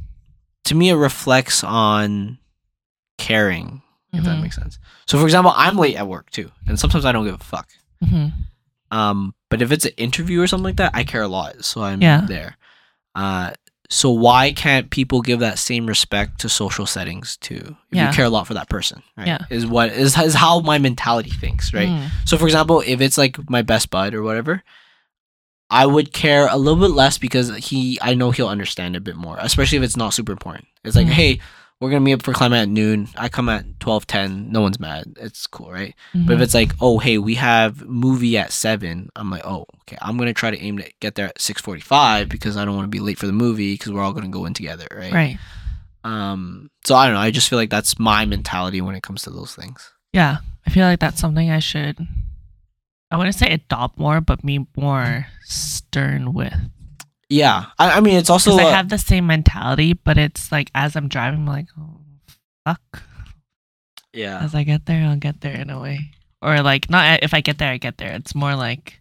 To me, it reflects on caring. If that Mhm. makes sense. So, for example, I'm late at work too, and sometimes I don't give a fuck. Mhm. Um, but if it's an interview or something like that, I care a lot, so I'm Yeah. there. Uh, so why can't people give that same respect to social settings too? If Yeah. you care a lot for that person, right? Yeah. Is what is is how my mentality thinks, right? Mm. So for example, if it's like my best bud or whatever, I would care a little bit less because he I know he'll understand a bit more, especially if it's not super important. It's like, Mhm. hey, we're gonna meet up for climate at noon. I come at twelve ten. No one's mad. It's cool, right? But if Mhm. it's like, oh hey, we have movie at seven, I'm like, oh okay, I'm gonna try to aim to get there at six forty five because I don't want to be late for the movie because we're all gonna go in together, right? right. Um. So I don't know. I just feel like that's my mentality when it comes to those things. Yeah, I feel like that's something I should. I wouldn't say adopt more, but be more stern with. Yeah. I, I mean, it's also I uh, have the same mentality, but it's like as I'm driving, I'm like, oh, fuck. yeah. As I get there, I'll get there in a way. Or like, not if I get there, I get there. It's more like,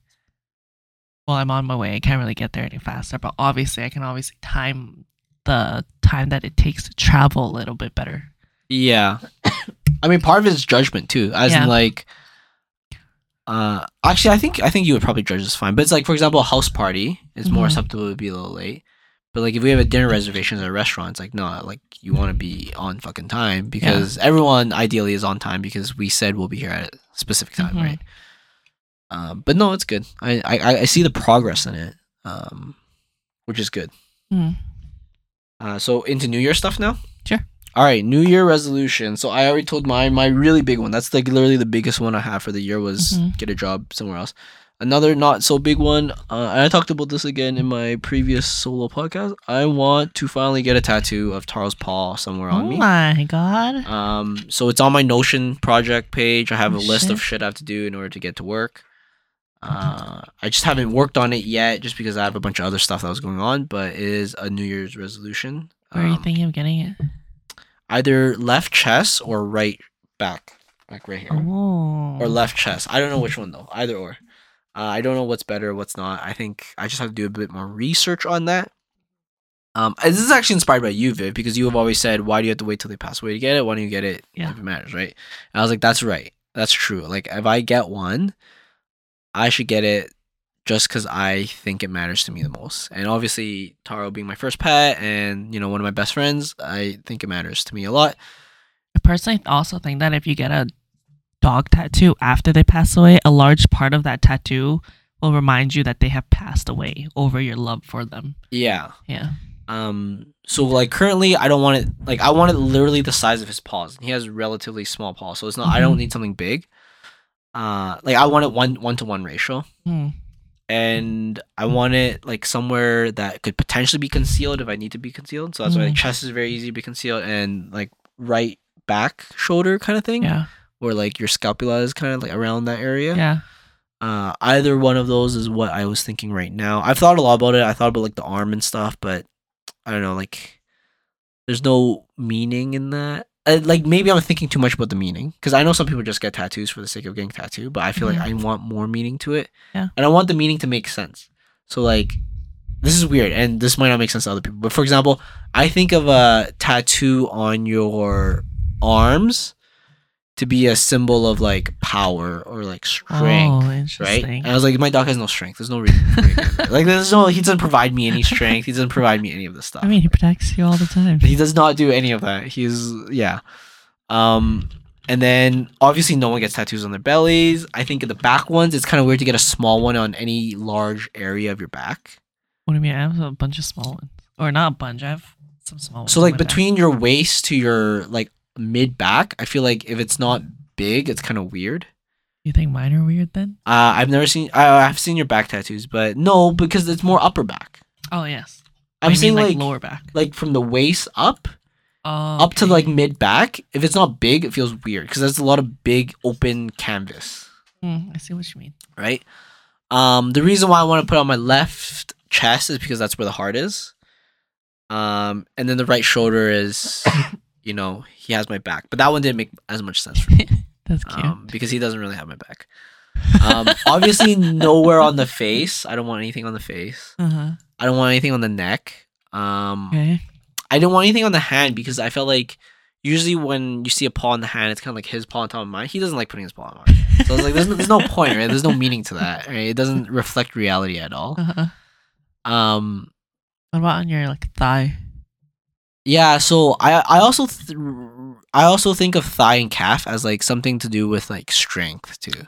well, I'm on my way. I can't really get there any faster, but obviously, I can obviously time the time that it takes to travel a little bit better. Yeah. I mean, part of it is judgment too, as Yeah. in like. Uh, actually, I think I think you would probably judge this fine, but it's like for example, a house party is more Mhm. susceptible to be a little late. But like if we have a dinner reservation at a restaurant, it's like no, like you want to be on fucking time because everyone ideally is on time because we said we'll be here at a specific time, Mhm. right? Um, but no, it's good. I, I I see the progress in it, um, which is good. Mm. Uh, so into New Year stuff now. All right, New Year resolution. So I already told my my really big one. That's like literally the biggest one I have for the year was Mhm. get a job somewhere else. Another not so big one. Uh, and I talked about this again in my previous solo podcast. I want to finally get a tattoo of Taro's paw somewhere on Oh me. Oh my god. Um, so it's on my Notion project page. I have Oh, a list of shit. shit I have to do in order to get to work. Uh, I just haven't worked on it yet, just because I have a bunch of other stuff that was going on. But it is a New Year's resolution. Where are you Um, thinking of getting it? Either left chest or right back, like right here, Oh. or left chest. I don't know which one though. Either or. Uh, I don't know what's better, what's not. I think I just have to do a bit more research on that. Um, this is actually inspired by you, Viv, because you have always said, "Why do you have to wait till they pass away to get it? Why don't you get it Yeah. if it matters?" Right? And I was like, "That's right. That's true. Like, if I get one, I should get it just because I think it matters to me the most. And obviously, Taro being my first pet, and you know, one of my best friends, I think it matters to me a lot. I personally also think that if you get a dog tattoo after they pass away, a large part of that tattoo will remind you that they have passed away over your love for them. Yeah. Yeah. Um. So like currently, I don't want it. Like I want it literally the size of his paws. He has relatively small paws, so it's not. I don't Mhm. need something big. Uh, like I want it one one to one ratio, Hmm. And I want it like somewhere that could potentially be concealed if I need to be concealed. So that's why like, Mm. chest is very easy to be concealed, and like right back shoulder kind of thing, Yeah. where like your scapula is kind of like around that area. Yeah. Uh, either one of those is what I was thinking right now. I've thought a lot about it. I thought about like the arm and stuff, but I don't know. Like, there's no meaning in that. Uh, like maybe I'm thinking too much about the meaning because I know some people just get tattoos for the sake of getting tattoo, but I feel like I want more meaning to it. Yeah. and I want the meaning to make sense. So like, this is weird, and this might not make sense to other people. But for example, I think of a tattoo on your arms to be a symbol of like power or like strength Oh, right? And I was like, my dog has no strength. There's no reason for me to get that. like there's no he doesn't provide me any strength. He doesn't provide me any of this stuff. I mean, he protects you all the time. he does not do any of that. He's yeah. Um and then obviously no one gets tattoos on their bellies. I think the back ones, it's kind of weird to get a small one on any large area of your back. What do you mean? I have a bunch of small ones, or not a bunch. I have some small ones. So like my back. between your waist to your like mid back, I feel like if it's not big, it's kind of weird. you think mine are weird then? Uh, I've never seen. I, I've seen your back tattoos, but no, because it's more upper back. Oh yes. I'm seeing mean, like lower back. like from the waist up Oh, up to like mid back. If it's not big, it feels weird because there's a lot of big open canvas, Hmm, I see what you mean. right? Um, the reason why I want to put on my left chest is because that's where the heart is. Um, and then the right shoulder is, you know, he has my back, but that one didn't make as much sense for me That's cute. um, because he doesn't really have my back. Um, obviously, nowhere on the face. I don't want anything on the face. uh huh. I don't want anything on the neck. Um, Okay. I don't want anything on the hand because I felt like usually when you see a paw in the hand, it's kind of like his paw on top of mine. He doesn't like putting his paw on mine. So it's like there's no, there's no point, right? There's no meaning to that, right? It doesn't reflect reality at all. Uh-huh. Um, What about on your like thigh? Yeah. So I I also th- I also think of thigh and calf as like something to do with like strength too.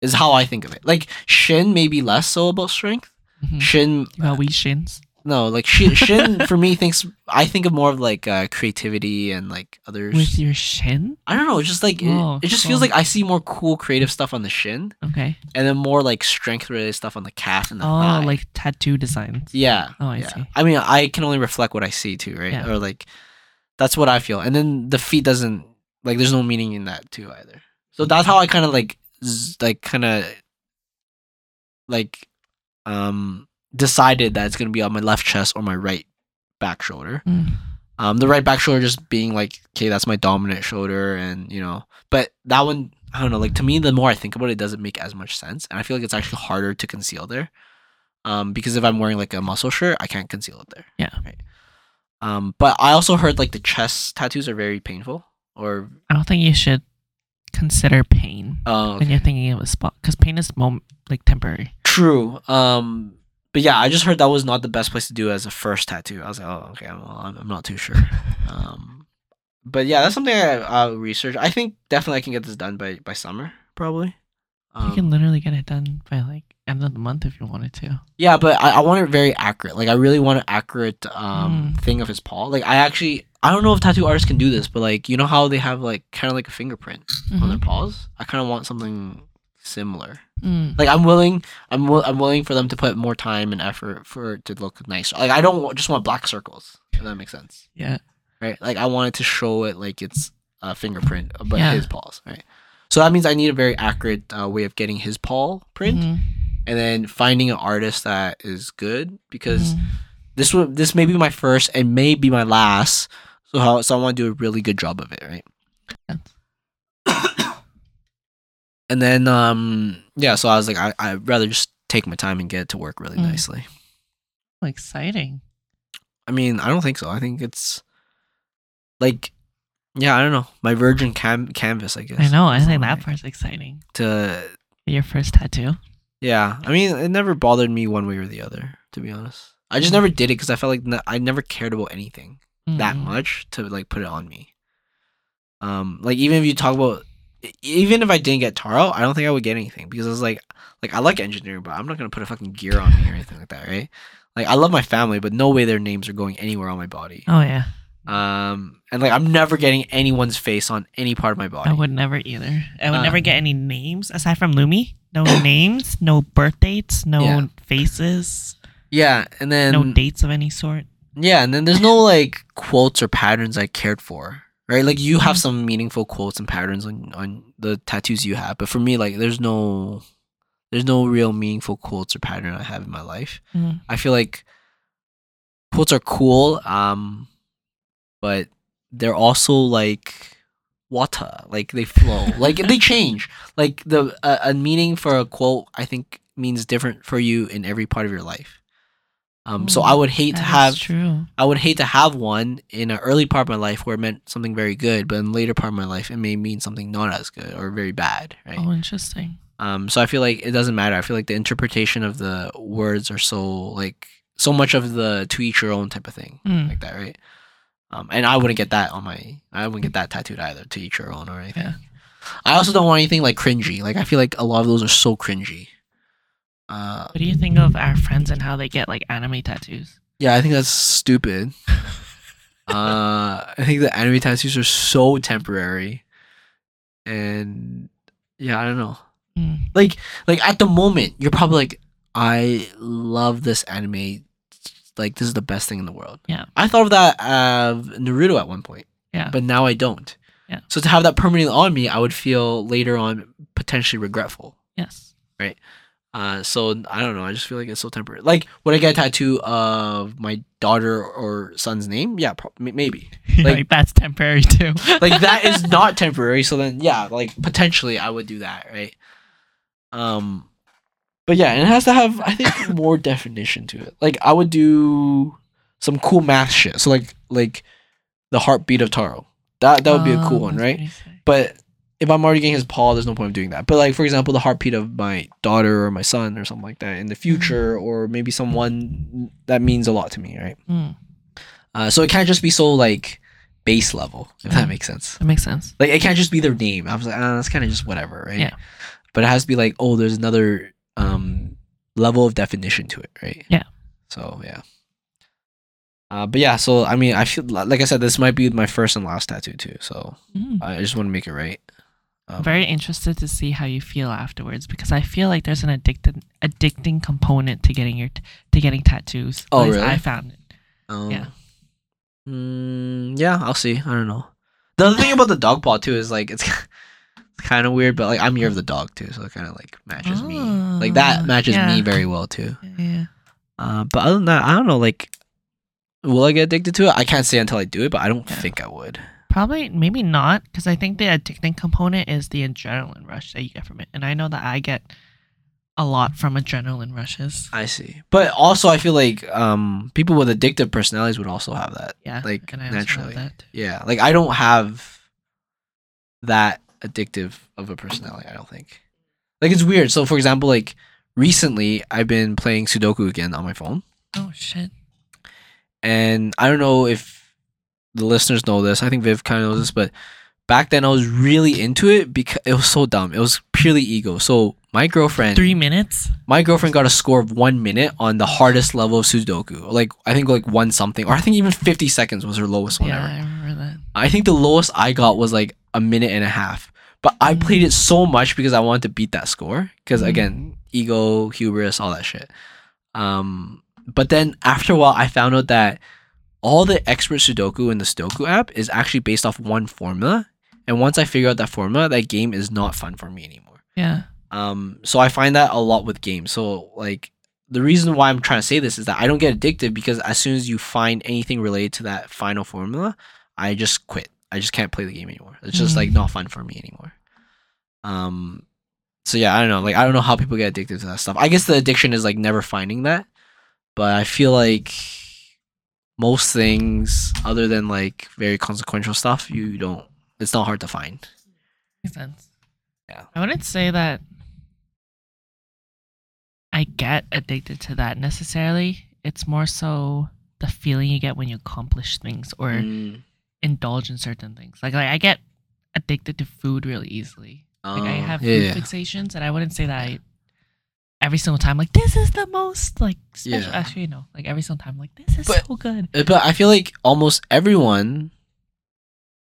Is how I think of it. Like shin maybe less so about strength. Mhm. Shin You got wee shins. No like shin, shin for me thinks I think of more of like uh, creativity and like others. With your shin? I don't know. It's just like it, Oh, it just feels like I see more cool creative stuff on the shin, Okay. and then more like strength related stuff on the calf and the Oh, thigh. like tattoo designs. yeah. Oh, I yeah. see. I mean, I can only reflect what I see too, right? Yeah. Or like that's what I feel, and then the feet doesn't like. There's no meaning in that too either. So that's how I kind of like z- like kind of like um decided that it's gonna be on my left chest or my right back shoulder. Mm. Um, the right back shoulder just being like, okay, that's my dominant shoulder, and you know, but that one, I don't know. Like to me, the more I think about it, it doesn't make as much sense, and I feel like it's actually harder to conceal there. Um, because if I'm wearing like a muscle shirt, I can't conceal it there. Yeah. Right. Um, but I also heard like the chest tattoos are very painful, or I don't think you should consider pain uh, when you're thinking of a spot because pain is mom- like temporary. True. Um, but yeah, I just heard that was not the best place to do as a first tattoo. I was like, oh, okay, well, I'm, I'm not too sure. um, but yeah, that's something I, I'll research. I think definitely I can get this done by by summer, probably. you can Um, literally get it done by like end of the month if you wanted to. yeah, but I, I want it very accurate. Like I really want an accurate um Mm. thing of his paw. Like I actually I don't know if tattoo artists can do this, but like you know how they have like kind of like a fingerprint on their Mhm. paws. I kind of want something similar. Mm. Like I'm willing, I'm I'm willing for them to put more time and effort for it to look nice. Like I don't just want black circles. If that makes sense, Yeah. right? Like I wanted to show it like it's a fingerprint, but Yeah. his paws, right? So that means I need a very accurate uh, way of getting his paw print, Mhm. and then finding an artist that is good because Mhm. this would this may be my first and may be my last. So how so I want to do a really good job of it, right? and then um yeah, so I was like I I'd rather just take my time and get it to work really Mm. nicely. Exciting. I mean, I don't think so. I think it's like yeah, I don't know. My virgin cam- canvas, I guess. I know. I think that part's exciting. to Your first tattoo. yeah. I mean, it never bothered me one way or the other, to be honest. I just Mm. never did it because I felt like n- I never cared about anything. that Mm. much to like put it on me. Um, like even if you talk about, even if I didn't get Taro, I don't think I would get anything because I was like, like I like engineering, but I'm not gonna put a fucking gear on me or anything like that, right? Like I love my family, but no way their names are going anywhere on my body. Oh yeah. Um, and like I'm never getting anyone's face on any part of my body. I would never either. I would Uh, never get any names aside from Lumi. No names, no birth dates, no Yeah. faces, Yeah, and then no dates of any sort. Yeah, and then there's no like quotes or patterns I cared for. Right? Like you have Mhm. some meaningful quotes and patterns on on the tattoos you have, but for me like there's no there's no real meaningful quotes or pattern I have in my life. Mm. I feel like quotes are cool, um but they're also like water, like they flow. like they change. Like the a, a meaning for a quote I think means different for you in every part of your life. Um, so Mm, I would hate to have true. I would hate to have one in an early part of my life where it meant something very good, but in later part of my life it may mean something not as good or very bad, right? Oh, interesting. Um, so I feel like it doesn't matter. I feel like the interpretation of the words are so like so much of the to each your own type of thing, Mm. like that, right? Um, and I wouldn't get that on my, I wouldn't get that tattooed either. To each your own or anything. Yeah. I also don't want anything like cringy. Like I feel like a lot of those are so cringy. Uh, What do you think of our friends and how they get like anime tattoos? Yeah, I think that's stupid. uh, I think the anime tattoos are so temporary, and yeah, I don't know. Mm. Like, like at the moment, you're probably like, I love this anime. Like, this is the best thing in the world. Yeah. I thought of that of Naruto at one point, Yeah. but now I don't. Yeah. So to have that permanently on me, I would feel later on potentially regretful. yes. Uh, so I don't know. I just feel like it's so temporary. Like, would I get a tattoo of my daughter or son's name? Yeah, pro- maybe. Like, Like- that's temporary too. Like that is not temporary. So then, yeah, like potentially I would do that, right? Um, but yeah, and it has to have I think more definition to it. Like I would do some cool math shit. So like like the heartbeat of Taro, That that would be a cool Oh, one, right? But if I'm already getting his paw, there's no point of doing that. But like for example, the heartbeat of my daughter or my son or something like that in the future, or maybe someone that means a lot to me, right? Mm, Uh, so it can't just be so like base level, if that Mhm. makes sense. that makes sense. Like it can't just be their name. I was like, ah, that's kind of just whatever, right? Yeah. But it has to be like, oh, there's another um level of definition to it, right? Yeah. So yeah. Uh, but yeah, so I mean, I feel like I said, this might be my first and last tattoo too. So Mm. I just want to make it right. Um, Very interested to see how you feel afterwards because I feel like there's an addicted addicting component to getting your to getting tattoos. Oh, really? I found it. Um, Yeah. Mm, yeah, I'll see. I don't know. The other thing about the dog paw too is like it's kind of weird, but like I'm year of the dog too, so it kind of like matches me. Like that Ah, matches me very well too. Yeah. Uh, but other than that, I don't know. Like, will I get addicted to it? I can't say until I do it, but I don't Yeah. think I would. Probably, maybe not, because I think the addicting component is the adrenaline rush that you get from it, and I know that I get a lot from adrenaline rushes. I see. But also, I feel like um people with addictive personalities would also have that. Yeah, Like, and I naturally. that. Yeah, like I don't have that addictive of a personality. I don't think. Like it's weird. So, for example, like recently, I've been playing Sudoku again on my phone, Oh shit! and I don't know if the listeners know this. I think Viv kind of knows this, but back then I was really into it because it was so dumb. It was purely ego. So my girlfriend, Three minutes. my girlfriend got a score of one minute on the hardest level of Sudoku. Like I think like one something, or I think even fifty seconds was her lowest one yeah, ever. I remember that. I think the lowest I got was like a minute and a half. But I Mm. played it so much because I wanted to beat that score. Because Mm. again, ego, hubris, all that shit. Um, but then after a while, I found out that all the expert Sudoku in the Sudoku app is actually based off one formula. And once I figure out that formula, that game is not fun for me anymore. Yeah. Um, so I find that a lot with games. So like the reason why I'm trying to say this is that I don't get addicted because as soon as you find anything related to that final formula, I just quit. I just can't play the game anymore. It's just Mhm. like not fun for me anymore. Um, so yeah, I don't know. Like I don't know how people get addicted to that stuff. I guess the addiction is like never finding that, but I feel like most things other than like very consequential stuff, you don't. It's not hard to find. Makes sense. Yeah. I wouldn't say that I get addicted to that necessarily. It's more so the feeling you get when you accomplish things or Mm. indulge in certain things. Like, like I get addicted to food really easily. Like I Oh, have yeah, food yeah. fixations, and I wouldn't say that I every single time like this is the most like special. Yeah. Actually, know, like every single time like this is But- so good. Uh, But I feel like almost everyone,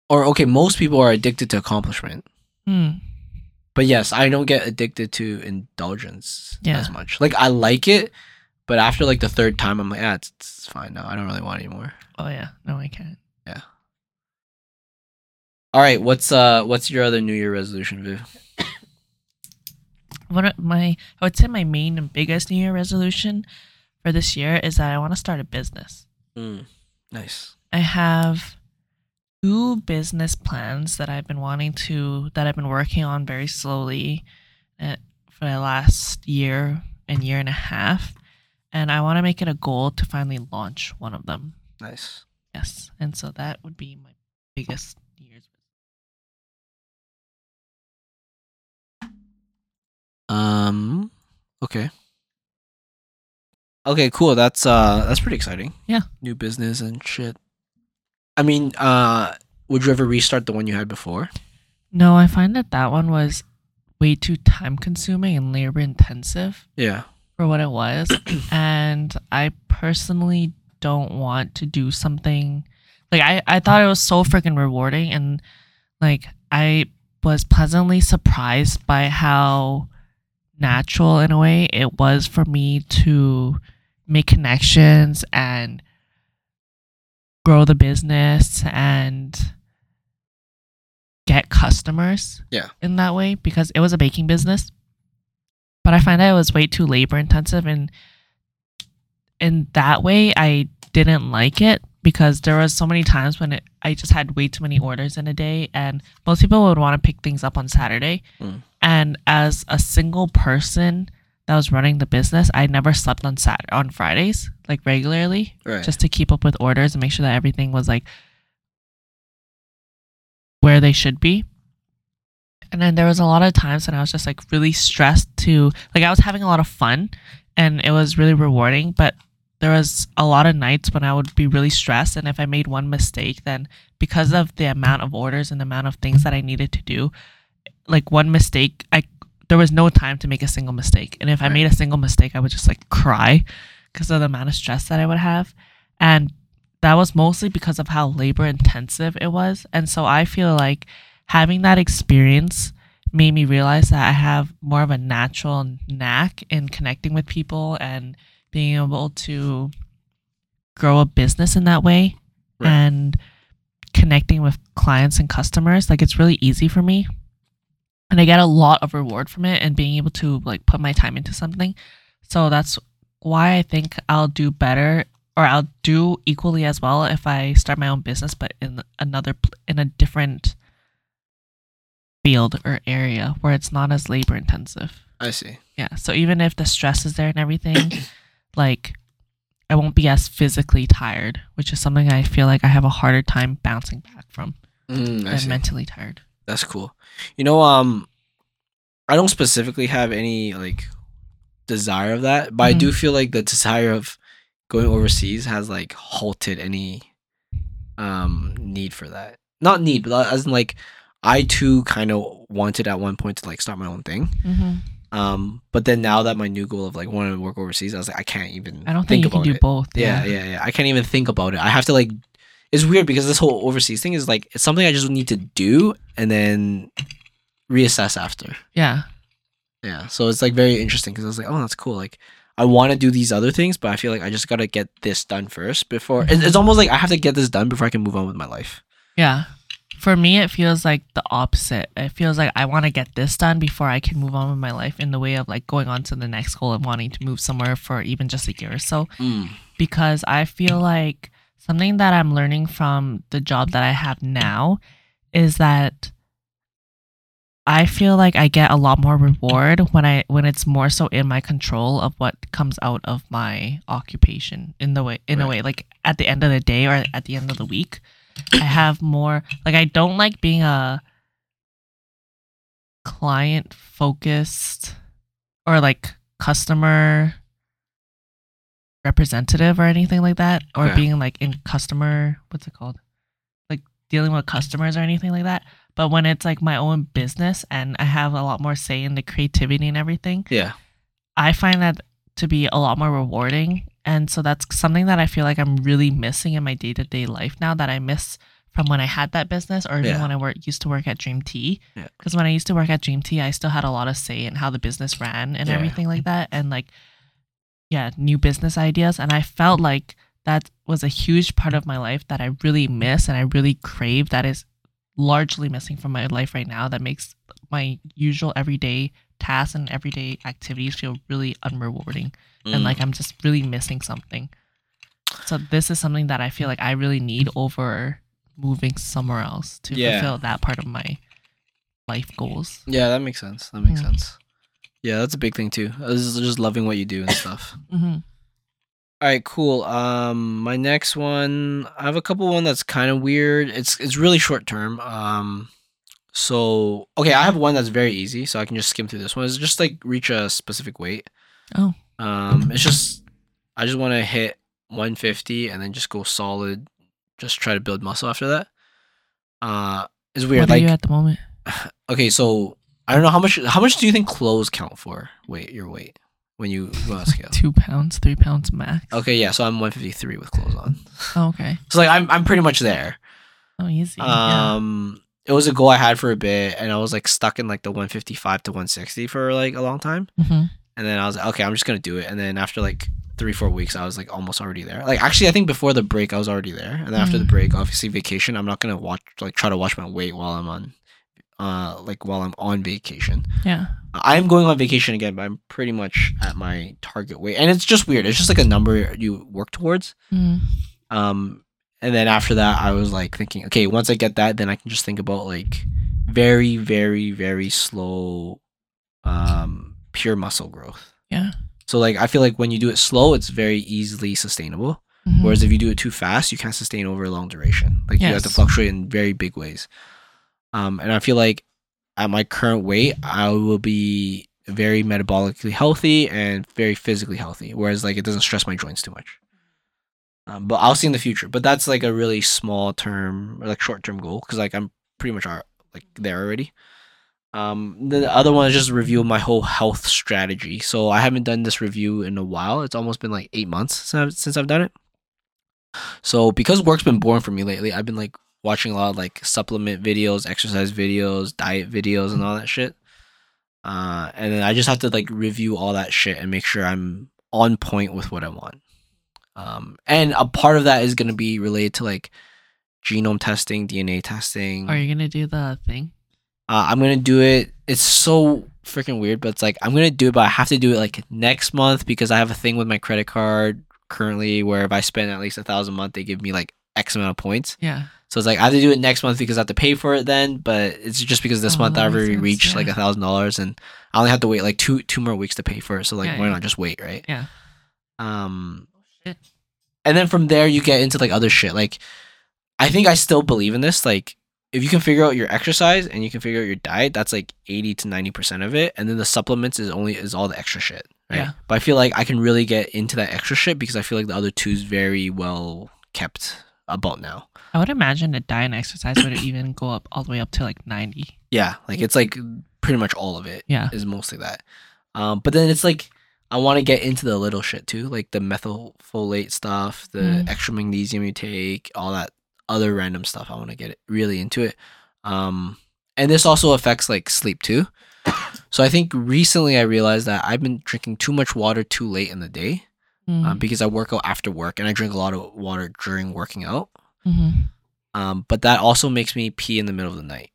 or okay, most people are addicted to accomplishment. Hmm. But yes, I don't get addicted to indulgence Yeah. as much. Like I like it, but after like the third time, I'm like, yeah, it's, it's fine now. I don't really want anymore. Oh yeah, no, I can't. Yeah. All right, what's uh, what's your other New Year resolution, Viv? One of my, I would say my main and biggest New Year resolution for this year is that I want to start a business. Mm, nice. I have two business plans that I've been wanting to, that I've been working on very slowly uh, for the last year and year and a half. And I want to make it a goal to finally launch one of them. Nice. Yes. And so that would be my biggest Um. Okay. Okay. Cool. That's uh. That's pretty exciting. Yeah. New business and shit. I mean, uh, would you ever restart the one you had before? No, I find that that one was way too time consuming and labor intensive. Yeah. for what it was. and I personally don't want to do something like I, I thought it was so freaking rewarding and like I was pleasantly surprised by how natural in a way it was for me to make connections and grow the business and get customers Yeah. in that way because it was a baking business but I find that it was way too labor intensive and in that way I didn't like it because there was so many times when it, I just had way too many orders in a day and most people would want to pick things up on Saturday Mm. And as a single person that was running the business I never slept on Sat on Fridays like regularly Right. just to keep up with orders and make sure that everything was like where they should be. And then there was a lot of times when I was just like really stressed to like I was having a lot of fun and it was really rewarding, but there was a lot of nights when I would be really stressed and if I made one mistake then because of the amount of orders and the amount of things that I needed to do, like one mistake I there was no time to make a single mistake. And if I made a single mistake, I would just like cry because of the amount of stress that I would have. And that was mostly because of how labor intensive it was. And so I feel like having that experience made me realize that I have more of a natural knack in connecting with people and being able to grow a business in that way Right. and connecting with clients and customers. Like it's really easy for me. And I get a lot of reward from it and being able to like put my time into something. So that's why I think I'll do better or I'll do equally as well if I start my own business but in another in a different field or area where it's not as labor intensive. I see. Yeah. So even if the stress is there and everything, like I won't be as physically tired, which is something I feel like I have a harder time bouncing back from Mm, than mentally tired. That's cool. You know, um, I don't specifically have any like desire of that, but I do feel like the desire of going overseas has like halted any um need for that. Not need, but as in like I too kind of wanted at one point to like start my own thing. Mm-hmm. Um, but then now that my new goal of like wanting to work overseas, I was like, I can't even. I don't think, you can do it. both. Yeah, yeah, yeah. I can't even think about it. I have to like. It's weird because this whole overseas thing is like it's something I just need to do and then reassess after. Yeah. Yeah, so it's like very interesting because I was like, oh, that's cool. Like, I want to do these other things, but I feel like I just gotta get this done first before. It's, it's almost like I have to get this done before I can move on with my life. Yeah. For me, it feels like the opposite. It feels like I want to get this done before I can move on with my life in the way of like going on to the next goal and wanting to move somewhere for even just a year or so. Mm. because I feel like something that I'm learning from the job that I have now is that I feel like I get a lot more reward when I when it's more so in my control of what comes out of my occupation in the way in a way like at the end of the day or at the end of the week I have more like I don't like being a client focused or like customer representative or anything like that or Okay. being like in customer what's it called like dealing with customers or anything like that but when it's like my own business and i have a lot more say in the creativity and everything Yeah, i find that to be a lot more rewarding and so that's something that i feel like i'm really missing in my day-to-day life now that i miss from when i had that business or even Yeah. when i work, used to work at dream tea Yeah. because when i used to work at dream tea i still had a lot of say in how the business ran and Yeah. everything like that and like yeah new business ideas and i felt like that was a huge part of my life that i really miss and i really crave that is largely missing from my life right now that makes my usual everyday tasks and everyday activities feel really unrewarding and Mm. like i'm just really missing something so this is something that i feel like i really need over moving somewhere else to Yeah. fulfill that part of my life goals yeah, that makes sense. That makes Yeah. sense. Yeah, that's a big thing too. I was just loving what you do and stuff. mm-hmm. All right, cool. Um, my next one, I have a couple one that's kind of weird. It's it's really short term. Um, so okay, I have one that's very easy, so I can just skim through this one. It's just like reach a specific weight. Oh. Um, it's just I just want to hit 150 and then just go solid. Just try to build muscle after that. Uh, it's weird. what are like you at the moment okay, so I don't know how much. How much do you think clothes count for? Weight, your weight when you go on scale. two pounds three pounds max Okay, yeah, so I'm 153 with clothes on. oh, okay So like I'm I'm pretty much there. oh easy yeah. Um it was a goal I had for a bit and I was like stuck in like the 155 to 160 for like a long time. Mhm. And then I was like, okay, I'm just gonna do it. And then after like three, four weeks, I was like almost already there. Like actually I think before the break I was already there. And then after the Mm. break, obviously vacation, I'm not gonna watch like try to watch my weight while I'm on uh like while I'm on vacation. yeah I am going on vacation again, but I'm pretty much at my target weight. And it's just weird. It's just like a number you work towards. Mhm. Um, and then after that, I was like thinking, okay, once I get that, then I can just think about like very, very, very slow, um, pure muscle growth. yeah So like, I feel like when you do it slow, it's very easily sustainable. Mhm. Whereas if you do it too fast, you can't sustain over a long duration. Like you have to fluctuate in very big ways. Um, and I feel like at my current weight, I will be very metabolically healthy and very physically healthy. Whereas like it doesn't stress my joints too much. Um, but I'll see in the future. But that's like a really small term or like short term goal because like I'm pretty much are like there already. Um, the other one is just review my whole health strategy. So I haven't done this review in a while. It's almost been like eight months since I've, since I've done it. So because work's been boring for me lately, I've been like watching a lot of like supplement videos, exercise videos, diet videos, and all that shit. Uh, and then I just have to like review all that shit and make sure I'm on point with what I want. Um, and a part of that is going to be related to like genome testing, DNA testing. Are you gonna do the thing? Uh, I'm gonna do it. It's so freaking weird, but it's like I'm gonna do it, but I have to do it like next month because I have a thing with my credit card currently where if I spend at least a thousand a month, they give me like X amount of points. Yeah. So it's like I have to do it next month because I have to pay for it then. But it's just because this Oh, month I've already sense, reached like a thousand dollars, and I only have to wait like two two more weeks to pay for it. So like, Yeah, why yeah. not just wait, right? Yeah. Um, Shit. and then from there you get into like other shit. Like, I think I still believe in this. Like, if you can figure out your exercise and you can figure out your diet, that's like eighty to ninety percent of it, and then the supplements is only is all the extra shit. Right? Yeah. But I feel like I can really get into that extra shit because I feel like the other two's very well kept about now. I would imagine a diet and exercise would even go up all the way up to like ninety. Yeah, like it's like pretty much all of it Yeah. is mostly that. Um, but then it's like I want to get into the little shit too, like the methylfolate stuff, the Mm. extra magnesium you take, all that other random stuff. I want to get really into it. Um, and this also affects like sleep too. So I think recently I realized that I've been drinking too much water too late in the day Mm. um, because I work out after work and I drink a lot of water during working out. Mhm. Um, but that also makes me pee in the middle of the night.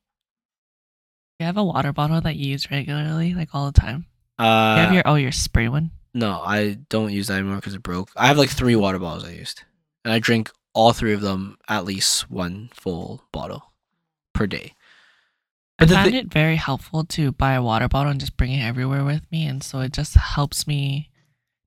You have a water bottle that you use regularly, like all the time. Uh, you have your oh your spray one. No, I don't use that anymore because it broke. I have like three water bottles I used, and I drink all three of them at least one full bottle per day. I But the find thi- it very helpful to buy a water bottle and just bring it everywhere with me, and so it just helps me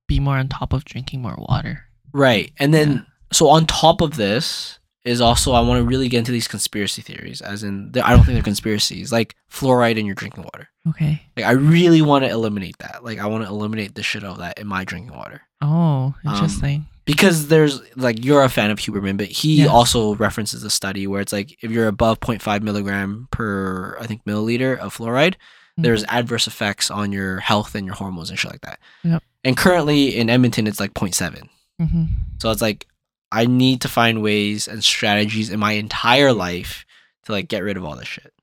be more on top of drinking more water. Right, and then Yeah. so on top of this is also I want to really get into these conspiracy theories, as in I don't think they're conspiracies, like fluoride in your drinking water. Okay. Like I really want to eliminate that. Like I want to eliminate the shit out of that in my drinking water. Oh, Um, interesting. because there's like you're a fan of Huberman, but he Yes. also references a study where it's like if you're above 0.5 milligram per I think milliliter of fluoride, Mm. there's adverse effects on your health and your hormones and shit like that. Yep. And currently in Edmonton, it's like 0.7. hmm So it's like I need to find ways and strategies in my entire life to like get rid of all this shit,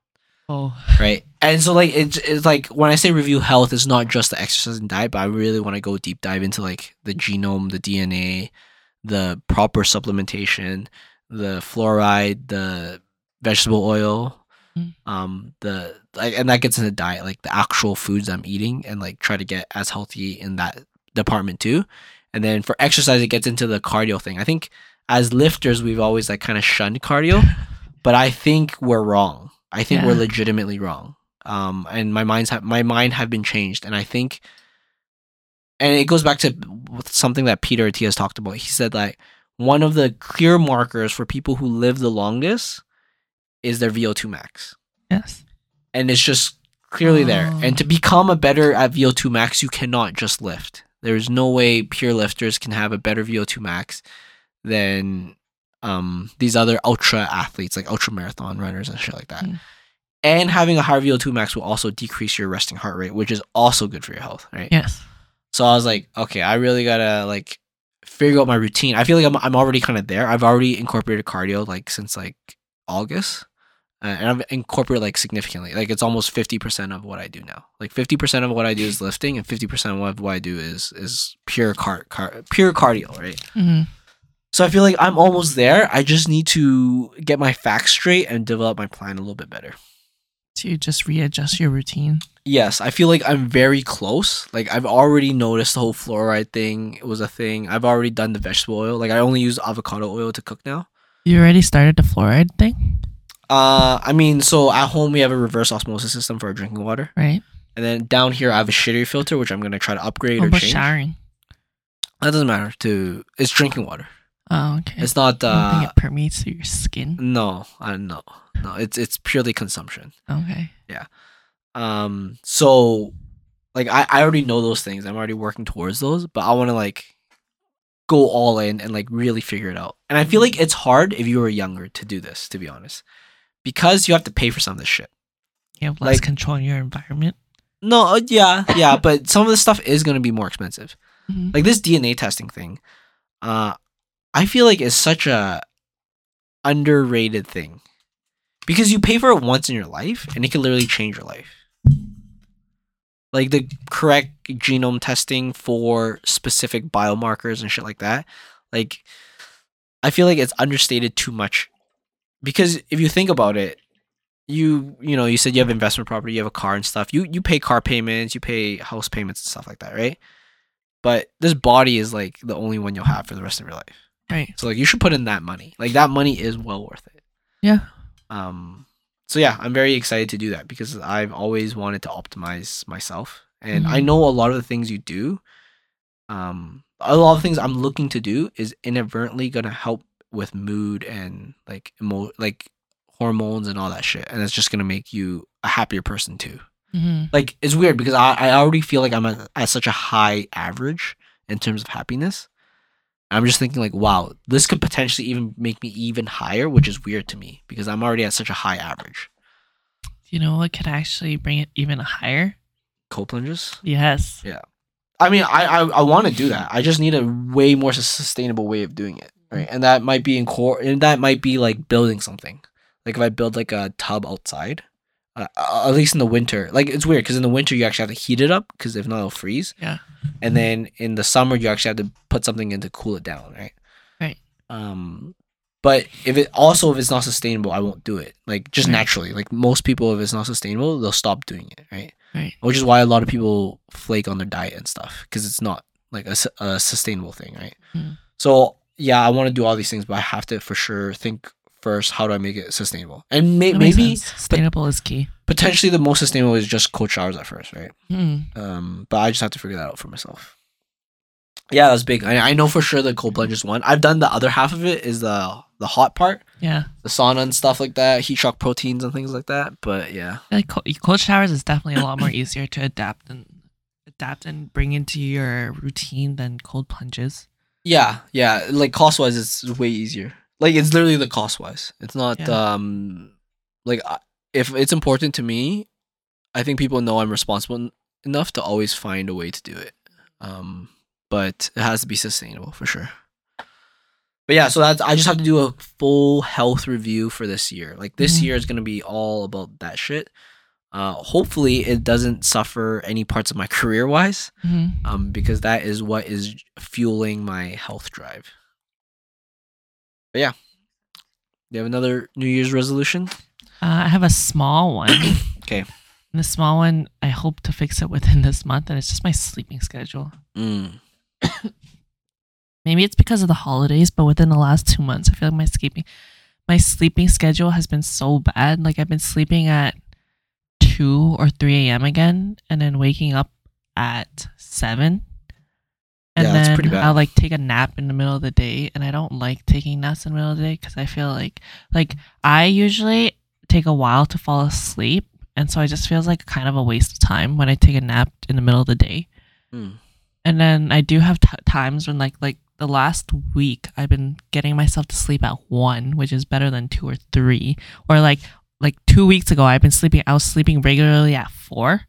Oh, right? And so like it's, it's like when I say review health, it's not just the exercise and diet, but I really want to go deep dive into like the genome, the DNA, the proper supplementation, the fluoride, the vegetable oil. Um, the like, and that gets into diet, like the actual foods I'm eating, and like try to get as healthy in that department too. And then for exercise, it gets into the cardio thing. I think as lifters, we've always like kind of shunned cardio, but I think we're wrong. I think we're legitimately wrong. Um, and my mind's have my mind have been changed, and I think, and it goes back to something that Peter Attia has talked about. He said like one of the clear markers for people who live the longest is their VO2 max, yes. and it's just clearly there. Oh. And to become a better at VO2 max, you cannot just lift. There's no way pure lifters can have a better VO2 max than um, these other ultra athletes, like ultra marathon runners and shit like that. Mm. And having a higher VO2 max will also decrease your resting heart rate, which is also good for your health, right? Yes. So I was like, okay, I really gotta like figure out my routine. I feel like I'm I'm already kind of there. I've already incorporated cardio like since like August, uh, and I've incorporated like significantly. Like it's almost fifty percent of what I do now. Like fifty percent of what I do is lifting, and fifty percent of what I do is is pure car, car pure cardio, right? hmm So I feel like I'm almost there. I just need to get my facts straight and develop my plan a little bit better. To just readjust your routine. Yes, I feel like I'm very close. Like I've already noticed the whole fluoride thing was a thing. I've already done the vegetable oil. Like I only use avocado oil to cook now. You already started the fluoride thing, Uh, I mean, so at home we have a reverse osmosis system for our drinking water, right? and then down here I have a shittier filter, which I'm gonna try to upgrade What or about change. showering? That doesn't matter. To it's drinking water. Oh, okay. It's not I don't think uh it permeates through your skin. no, uh, no. No, it's it's purely consumption. Okay. Yeah. Um so like I, I already know those things. I'm already working towards those, but I want to like go all in and like really figure it out. And I feel like it's hard if you were younger to do this, to be honest. Because you have to pay for some of this shit. You have less Like- control in your environment. No, uh, yeah, yeah, but some of this stuff is going to be more expensive. Mhm. Like this DNA testing thing. Uh I feel like is such a underrated thing. Because you pay for it once in your life and it can literally change your life. Like the correct genome testing for specific biomarkers and shit like that. Like I feel like it's understated too much. Because if you think about it, you you know, you said you have investment property, you have a car and stuff. You you pay car payments, you pay house payments and stuff like that, right? But this body is like the only one you'll have for the rest of your life. Right. So like you should put in that money. Like that money is well worth it. Yeah. Um so yeah, I'm very excited to do that because I've always wanted to optimize myself. And I Mhm. know a lot of the things you do um a lot of things I'm looking to do is inadvertently going to help with mood and like emo- like hormones and all that shit and it's just going to make you a happier person too hmm like it's weird because I, I already feel like I'm at, at such a high average in terms of happiness. I'm just thinking like, wow, this could potentially even make me even higher, which is weird to me because I'm already at such a high average. You know what could actually bring it even higher? Cold plunges. Yes. Yeah i mean, I I, I want to do that. I just need a way more sustainable way of doing it, right? And that might be in core, and that might be like building something. Like if I build like a tub outside, uh, at least in the winter. Like it's weird because in the winter you actually have to heat it up because if not it'll freeze. Yeah. And then in the summer you actually have to put something in to cool it down, right? Right. Um, but if it also if it's not sustainable, I won't do it. Like just Right. naturally, like most people, if it's not sustainable, they'll stop doing it, right? Right. Which is why a lot of people flake on their diet and stuff because it's not like a, a sustainable thing, right? Mm. So yeah, I want to do all these things, but I have to for sure think first how do I make it sustainable, and may- maybe sustainable is key. potentially the most sustainable is just cold showers at first, right? Mm. Um, but I just have to figure that out for myself. Yeah, that's big. I, I know for sure the cold plunge is one. I've done the other half of it is the the hot part, Yeah. the sauna and stuff like that, heat shock proteins and things like that. But yeah, Like co- cold showers is definitely a lot more easier to adapt and adapt and bring into your routine than cold plunges. Yeah, yeah. Like cost wise, it's way easier. Like it's literally the cost wise. It's not Yeah. um like if it's important to me, I think people know I'm responsible en- enough to always find a way to do it. Um, but it has to be sustainable for sure. But yeah, so that's I just have to do a full health review for this year. Like this Mhm. year is gonna be all about that shit. Uh, hopefully it doesn't suffer any parts of my career wise, hmm um, because that is what is fueling my health drive. But yeah, you have another New Year's resolution. Uh, I have a small one. Okay. And the small one, I hope to fix it within this month, and it's just my sleeping schedule. Mm. Maybe it's because of the holidays, but within the last two months, I feel like my sleeping, my sleeping schedule has been so bad. Like I've been sleeping at two or three a.m. again, and then waking up at seven. And Yeah, that's then pretty bad. I'll like take a nap in the middle of the day, and I don't like taking naps in the middle of the day because I feel like like I usually take a while to fall asleep, and so it just feels like kind of a waste of time when I take a nap in the middle of the day Mm. and then I do have t- times when like like the last week I've been getting myself to sleep at one, which is better than two or three, or like like two weeks ago I've been sleeping. I was sleeping regularly at four,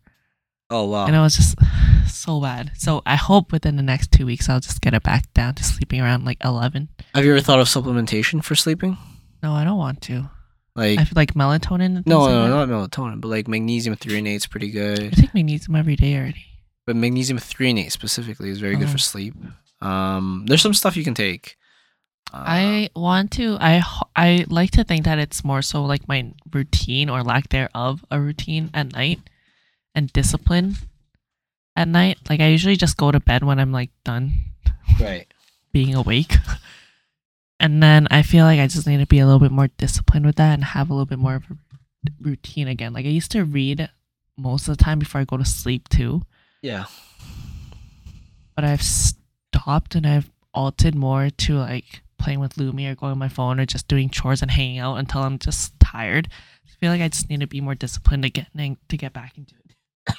Oh wow. and it was just so bad. So I hope within the next two weeks I'll just get it back down to sleeping around like eleven. Have you ever thought of supplementation for sleeping? No, I don't want to. Like I feel like melatonin. No, things no, like that. not melatonin, but like magnesium threonate is pretty good. I take magnesium every day already. But magnesium threonate specifically is very good Oh. for sleep. Um, there's some stuff you can take. Uh, I want to. I I like to think that it's more so like my routine or lack thereof a routine at night, and discipline at night. Like I usually just go to bed when I'm like done right. being awake, and then I feel like I just need to be a little bit more disciplined with that and have a little bit more of a routine again. Like I used to read most of the time before I go to sleep too, Yeah. but I've stopped and I've altered more to like playing with Lumi or going on my phone or just doing chores and hanging out until I'm just tired. I feel like I just need to be more disciplined to get to get back into it.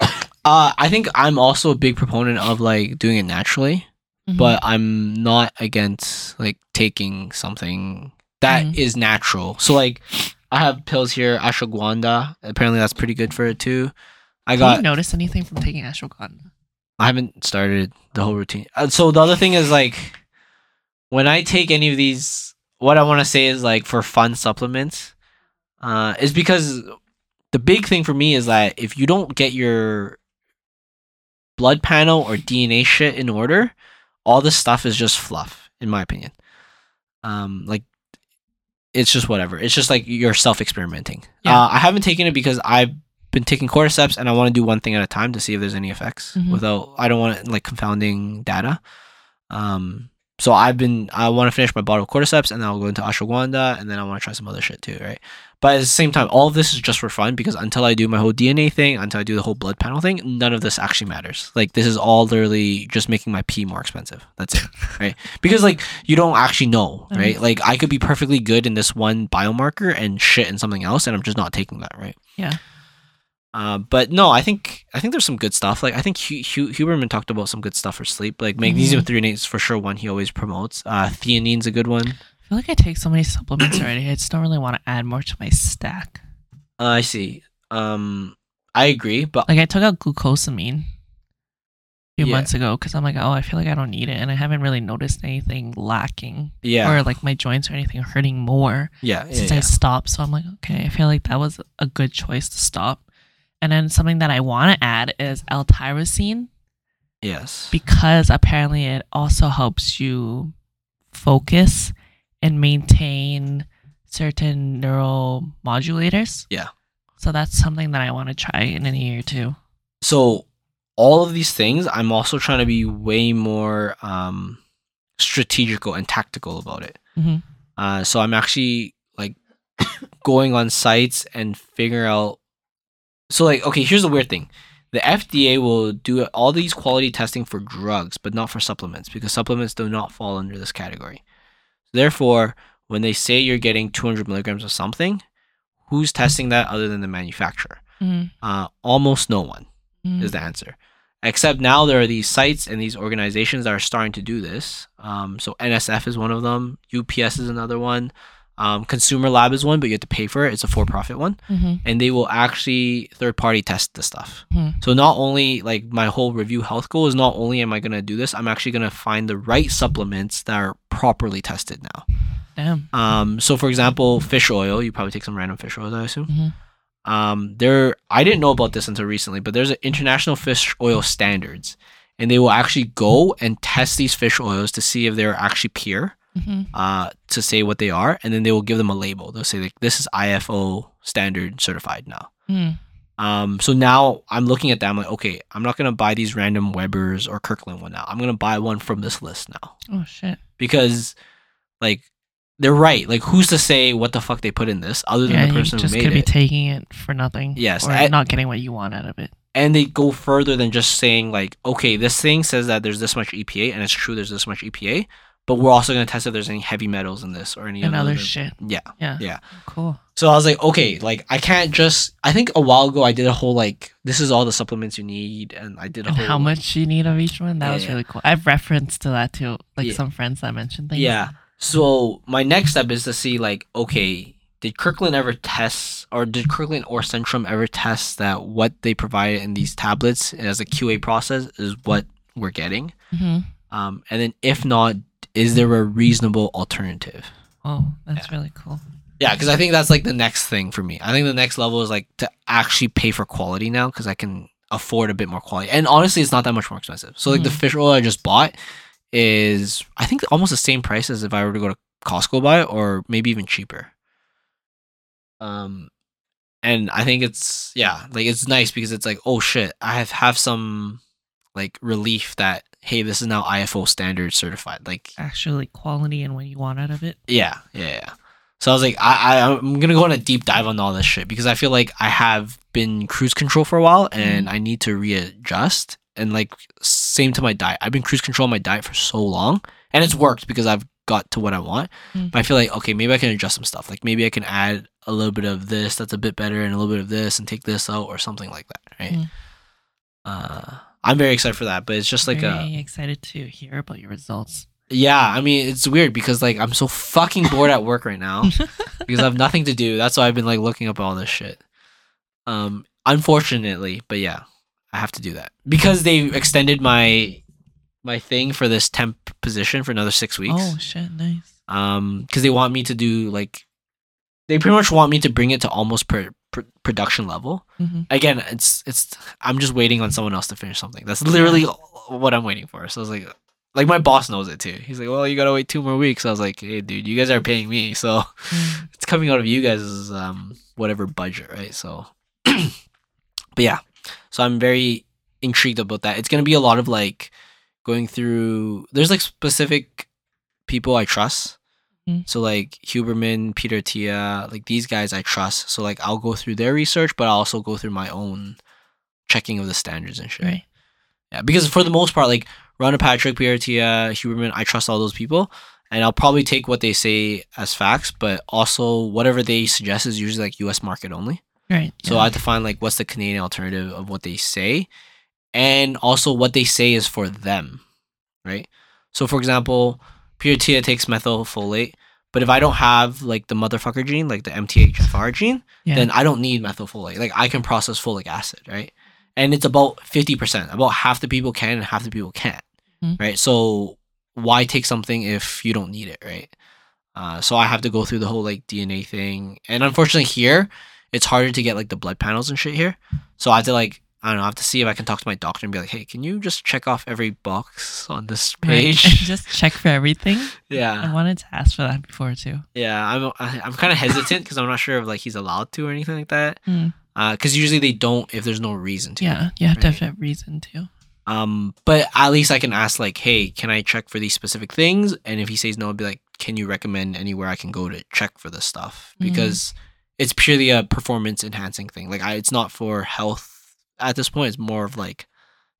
Uh, I think I'm also a big proponent of like doing it naturally, Mhm. but I'm not against like taking something that is Mhm. natural. So like, I have pills here, ashwagandha. Apparently, that's pretty good for it too. I got. you notice anything from taking ashwagandha? I haven't started the whole routine. Uh, so the other thing is like, when I take any of these, what I want to say is like for fun supplements, uh, is because the big thing for me is that if you don't get your blood panel or DNA shit in order, all this stuff is just fluff, in my opinion. Um, like it's just whatever. It's just like you're self experimenting. Yeah. Uh, I haven't taken it because I've been taking cordyceps and I want to do one thing at a time to see if there's any effects Mhm. without I don't want like confounding data. Um, so I've been I want to finish my bottle of cordyceps and then I'll go into ashwagandha and then I want to try some other shit too, right? But at the same time, all of this is just for fun because until I do my whole DNA thing, until I do the whole blood panel thing, none of this actually matters. Like this is all literally just making my pee more expensive. That's it, right? Because like you don't actually know, right? Mhm. Like I could be perfectly good in this one biomarker and shit in something else, and I'm just not taking that, right? Yeah. Uh, but no, I think I think there's some good stuff. Like I think Hu- Hu- Huberman talked about some good stuff for sleep. Like magnesium threonate is for sure one he always promotes. Uh, theanine's a good one. I feel like I take so many supplements already. I just don't really want to add more to my stack. Uh, I see. Um, I agree, but Like I took out glucosamine a few Yeah. months ago because I'm like, oh, I feel like I don't need it, and I haven't really noticed anything lacking yeah, or like my joints or anything hurting more yeah, yeah, since yeah. I stopped. So I'm like, okay, I feel like that was a good choice to stop. And then something that I want to add is L-tyrosine yes, because apparently it also helps you focus and maintain certain neural modulators. Yeah. So that's something that I want to try in a year too. so all of these things i'm also trying to be way more um strategical and tactical about it Mhm. uh so i'm actually like going on sites and figure out so like okay here's the weird thing the fda will do all these quality testing for drugs but not for supplements because supplements do not fall under this category therefore when they say you're getting 200 milligrams of something who's testing that other than the manufacturer Mhm. uh, almost no one Mhm. is the answer. Except now there are these sites and these organizations that are starting to do this. Um, so NSF is one of them. UPS is another one. Um, Consumer Lab is one, but you have to pay for it. It's a for-profit one, Mhm. and they will actually third-party test the stuff. Hmm. So not only like my whole review health goal is not only am I gonna do this, I'm actually gonna find the right supplements that are properly tested now. Damn. Um, so for example, fish oil. You probably take some random fish oils, I assume Mhm. um there i didn't know about this until recently but there's an international fish oil standards and they will actually go and test these fish oils to see if they're actually pure Mhm. uh to say what they are and then they will give them a label they'll say like this is ifo standard certified now Mhm. um so now i'm looking at that i'm like okay i'm not gonna buy these random weber's or kirkland one now i'm gonna buy one from this list now Oh shit. because like they're right like who's to say what the fuck they put in this other than Yeah, the you person who just made could be taking it for nothing. Yes, Or I- not getting what you want out of it. and they go further than just saying like okay this thing says that there's this much epa and it's true there's this much epa but we're also going to test if there's any heavy metals in this or any And other other shit. yeah Yeah. Yeah. Cool. so i was like okay like i can't just i think a while ago i did a whole like this is all the supplements you need and i did a And whole how much you need of each one? That Yeah, was really cool. I've referenced to that too. Like Yeah. some friends that mentioned things. yeah so my next step is to see like okay did kirkland ever test or did kirkland or centrum ever test that what they provided in these tablets as a qa process is what we're getting hmm Um, and then if not, is there a reasonable alternative? Oh, that's really cool. Yeah, because I think that's like the next thing for me. I think the next level is like to actually pay for quality now because I can afford a bit more quality. And honestly, it's not that much more expensive. So like the Mhm. fish oil I just bought is I think almost the same price as if I were to go to Costco buy it, or maybe even cheaper. Um, and I think it's yeah, like it's nice because it's like oh shit, I have have some like relief that hey, this is now IFO standard certified. Like Actually, quality and what you want out of it. yeah, yeah, yeah. So I was like, I, I I'm gonna go on a deep dive on all this shit because I feel like I have been cruise control for a while and I need to readjust. And like same to my diet, I've been cruise control my diet for so long, and it's worked because I've got to what I want. Mm. But I feel like okay, maybe I can adjust some stuff. Like maybe I can add a little bit of this that's a bit better, and a little bit of this, and take this out or something like that. Right. Mm. Uh, I'm very excited for that, but it's just like a Very excited to hear about your results. yeah. I mean, it's weird because like I'm so fucking bored at work right now because I have nothing to do. That's why I've been like looking up all this shit. Um, unfortunately, but yeah, I have to do that because they extended my my thing for this temp position for another six weeks. oh shit, nice. Um, because they want me to do like, they pretty much want me to bring it to almost per, pr production level. hmm Again, it's it's I'm just waiting on someone else to finish something. That's literally what I'm waiting for. So I was like. Like my boss knows it too. He's like, "Well, you gotta wait two more weeks." I was like, "Hey, dude, you guys are paying me, so Mm. it's coming out of you guys' um whatever budget, right? So, but yeah, so I'm very intrigued about that. It's gonna be a lot of like going through. There's like specific people I trust. Mhm. So like Huberman, Peter Attia, like these guys I trust. So like I'll go through their research, but I'll also go through my own checking of the standards and shit. Right. Yeah, because for the most part, like Rhonda Patrick, Peter Attia, Huberman, I trust all those people, and I'll probably take what they say as facts, but also whatever they suggest is usually like U.S. market only. Right. So yeah. I have to find like what's the Canadian alternative of what they say, and also what they say is for them, right? So for example, Attia takes methylfolate, but if I don't have like the motherfucker gene, like the MTHFR gene, yeah. then I don't need methylfolate. Like I can process folic acid, right? And it's about 50%. About half the people can and half the people can't, Mhm. right? So why take something if you don't need it, right? Uh, so I have to go through the whole like DNA thing. And unfortunately here, it's harder to get like the blood panels and shit here. So I have to like, I don't know, I have to see if I can talk to my doctor and be like, hey, can you just check off every box on this Right. page? Just check for everything. Yeah, I wanted to ask for that before too. Yeah. I'm, I- I'm kind of hesitant because I'm not sure if like he's allowed to or anything like that. Mm. because usually they don't if there's no reason to. Yeah, you have to right. have a reason to. Um, but at least I can ask like, hey, can I check for these specific things? And if he says no, I'll be like, can you recommend anywhere I can go to check for this stuff? Mhm. Because it's purely a performance enhancing thing. Like, I, it's not for health at this point. It's more of like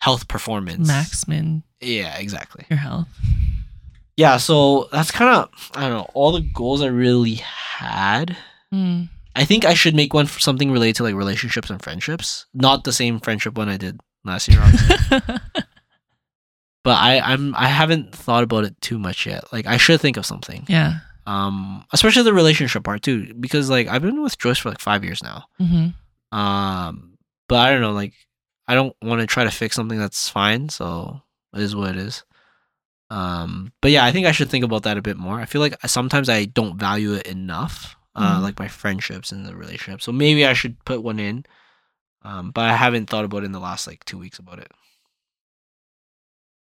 health performance. Maxmin Yeah, exactly. your health. Yeah, so that's kind of I don't know all the goals I really had. Mm. I think I should make one for something related to like relationships and friendships. Not the same friendship one I did last year, but I I'm I haven't thought about it too much yet. Like I should think of something. yeah. Um, especially the relationship part too, because like I've been with Joyce for like five years now. hmm Um, but I don't know, like I don't want to try to fix something that's fine. So it is what it is. Um, but yeah, I think I should think about that a bit more. I feel like sometimes I don't value it enough, uh, Mhm. like my friendships and the relationship. So maybe I should put one in. Um, but I haven't thought about it in the last like two weeks about it.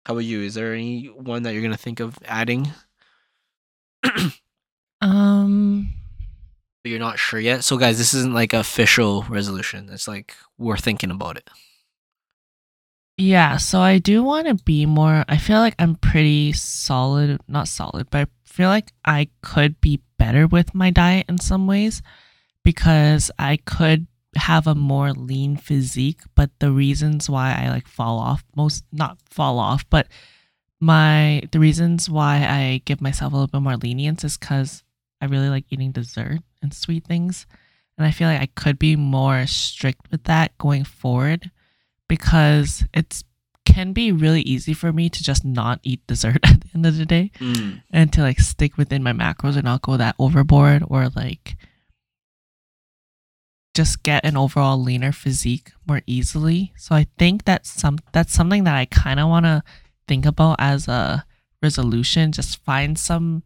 How about you? Is there any one that you're gonna think of adding? Um. But you're not sure yet. So guys, this isn't like official resolution. It's like we're thinking about it. Yeah, so I do want to be more. I feel like I'm pretty solid, not solid, but I feel like I could be better with my diet in some ways because I could have a more lean physique. But the reasons why I like fall off, most not fall off, but my the reasons why I give myself a little bit more lenience is because I really like eating dessert and sweet things. And I feel like I could be more strict with that going forward because it's can be really easy for me to just not eat dessert at the end of the day mm. and to like stick within my macros and not go that overboard or like just get an overall leaner physique more easily. So I think that's some that's something that I kind of want to think about as a resolution. Just find some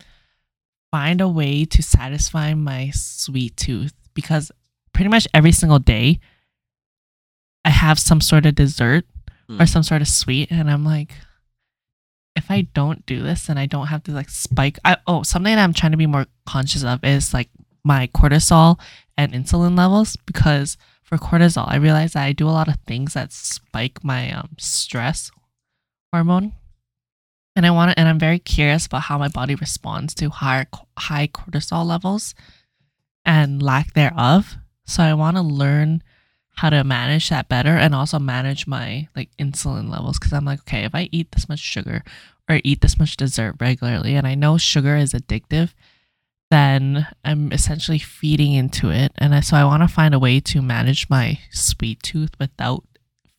find a way to satisfy my sweet tooth because pretty much every single day I have some sort of dessert or Mm. some sort of sweet and I'm like if I don't do this and I don't have to like spike I oh something that I'm trying to be more conscious of is like my cortisol and insulin levels because for cortisol I realize that I do a lot of things that spike my um, stress hormone and I want to and I'm very curious about how my body responds to higher high cortisol levels and lack thereof so I want to learn how to manage that better and also manage my like insulin levels because I'm like, okay, if I eat this much sugar or eat this much dessert regularly and I know sugar is addictive, then I'm essentially feeding into it. And I, so I want to find a way to manage my sweet tooth without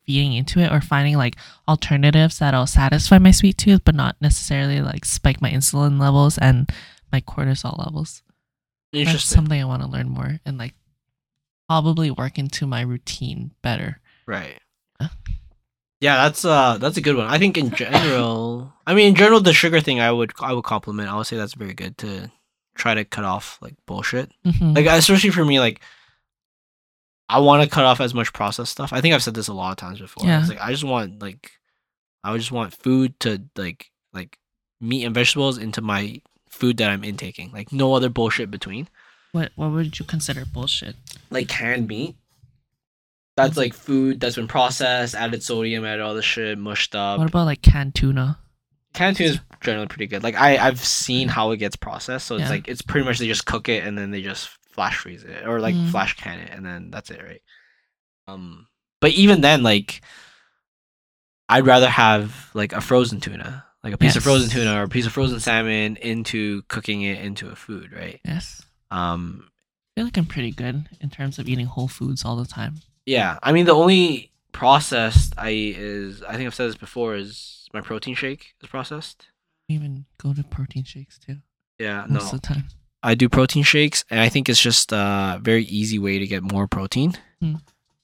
feeding into it or finding like alternatives that'll satisfy my sweet tooth but not necessarily like spike my insulin levels and my cortisol levels. That's something I want to learn more and like probably work into my routine better. Right. Huh? Yeah, that's uh that's a good one. I think in general, I mean in general the sugar thing I would I would compliment. I would say that's very good to try to cut off like bullshit. Mhm. Like especially for me like I want to cut off as much processed stuff. I think I've said this a lot of times before. Yeah. It's like I just want like I would just want food to like like meat and vegetables into my food that I'm intaking. Like no other bullshit between. what what would you consider bullshit? like canned meat. That's like food that's been processed, added sodium, added all this shit, mushed up. What about like canned tuna? canned tuna is generally pretty good. Like I, I've seen how it gets processed, so it's Yeah. like it's pretty much they just cook it and then they just flash freeze it or like Mm. flash can it and then that's it, right? Um, but even then, like I'd rather have like a frozen tuna, like a piece of frozen tuna or a piece of frozen salmon into cooking it into a food, right? Yes. Um, I feel like I'm pretty good in terms of eating whole foods all the time. Yeah, I mean the only processed I is I think I've said this before is my protein shake is processed. I even go to protein shakes too Yeah, most no, of the time. I do protein shakes, and I think it's just a very easy way to get more protein. Hmm.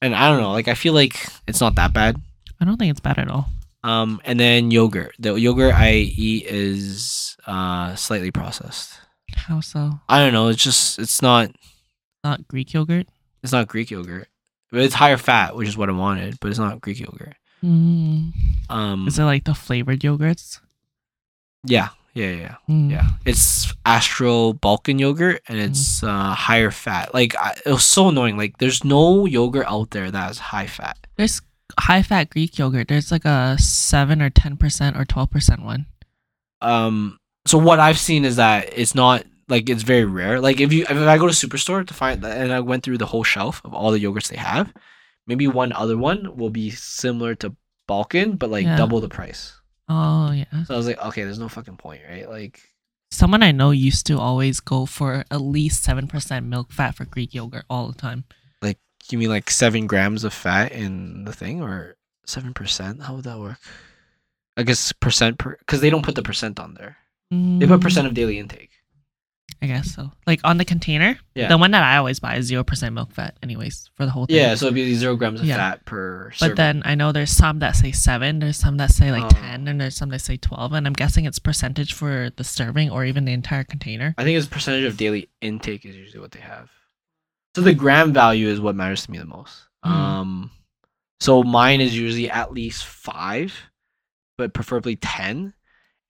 And I don't know, like I feel like it's not that bad. I don't think it's bad at all. Um, and then yogurt. The yogurt I eat is uh slightly processed. How so? I don't know. It's just it's not Not Greek yogurt. it's not Greek yogurt, but it's higher fat, which is what I wanted. But it's not Greek yogurt. Mm. Um, Is it like the flavored yogurts? yeah, yeah, yeah. Mm. Yeah, it's Astro Balkan yogurt, and it's uh, higher fat. Like I, it was so annoying. Like there's no yogurt out there that has high fat. There's high fat Greek yogurt. There's like a seven or ten percent or twelve percent one. Um, so what I've seen is that it's not like it's very rare. Like if you if I go to superstore to find and I went through the whole shelf of all the yogurts they have, maybe one other one will be similar to Balkan, but like Yeah. double the price. Oh yeah. So I was like, okay, there's no fucking point, right? Like, Someone I know used to always go for at least seven percent milk fat for Greek yogurt all the time. Like you mean like seven grams of fat in the thing, or seven percent? How would that work? I guess percent per because they don't put the percent on there. They put Mm, percent of daily intake. I guess so. Like on the container, Yeah. the one that I always buy is zero percent milk fat, anyways, for the whole thing. Yeah, so it'd be zero grams of Yeah. fat per. But serving. then I know there's some that say seven, there's some that say like Oh. ten, and there's some that say twelve, and I'm guessing it's percentage for the serving or even the entire container. I think it's percentage of daily intake is usually what they have. So the gram value is what matters to me the most. Mm. Um, so mine is usually at least five, but preferably ten.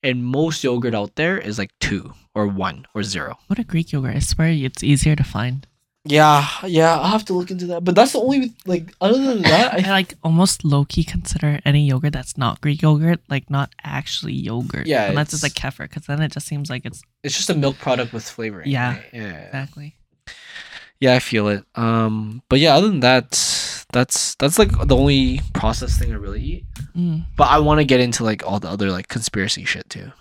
And most yogurt out there is like two or one or zero. What a Greek yogurt! I swear it's easier to find. Yeah, yeah, I'll have to look into that. But that's the only like other than that, I like almost low key consider any yogurt that's not Greek yogurt like not actually yogurt. Yeah, unless it's, it's- like kefir, because then it just seems like it's it's just a milk product with flavoring. Yeah. right? yeah, exactly. yeah. I feel it. Um, but yeah, other than that, that's that's like the only processed thing I really eat. Mm. But I want to get into like all the other like conspiracy shit too.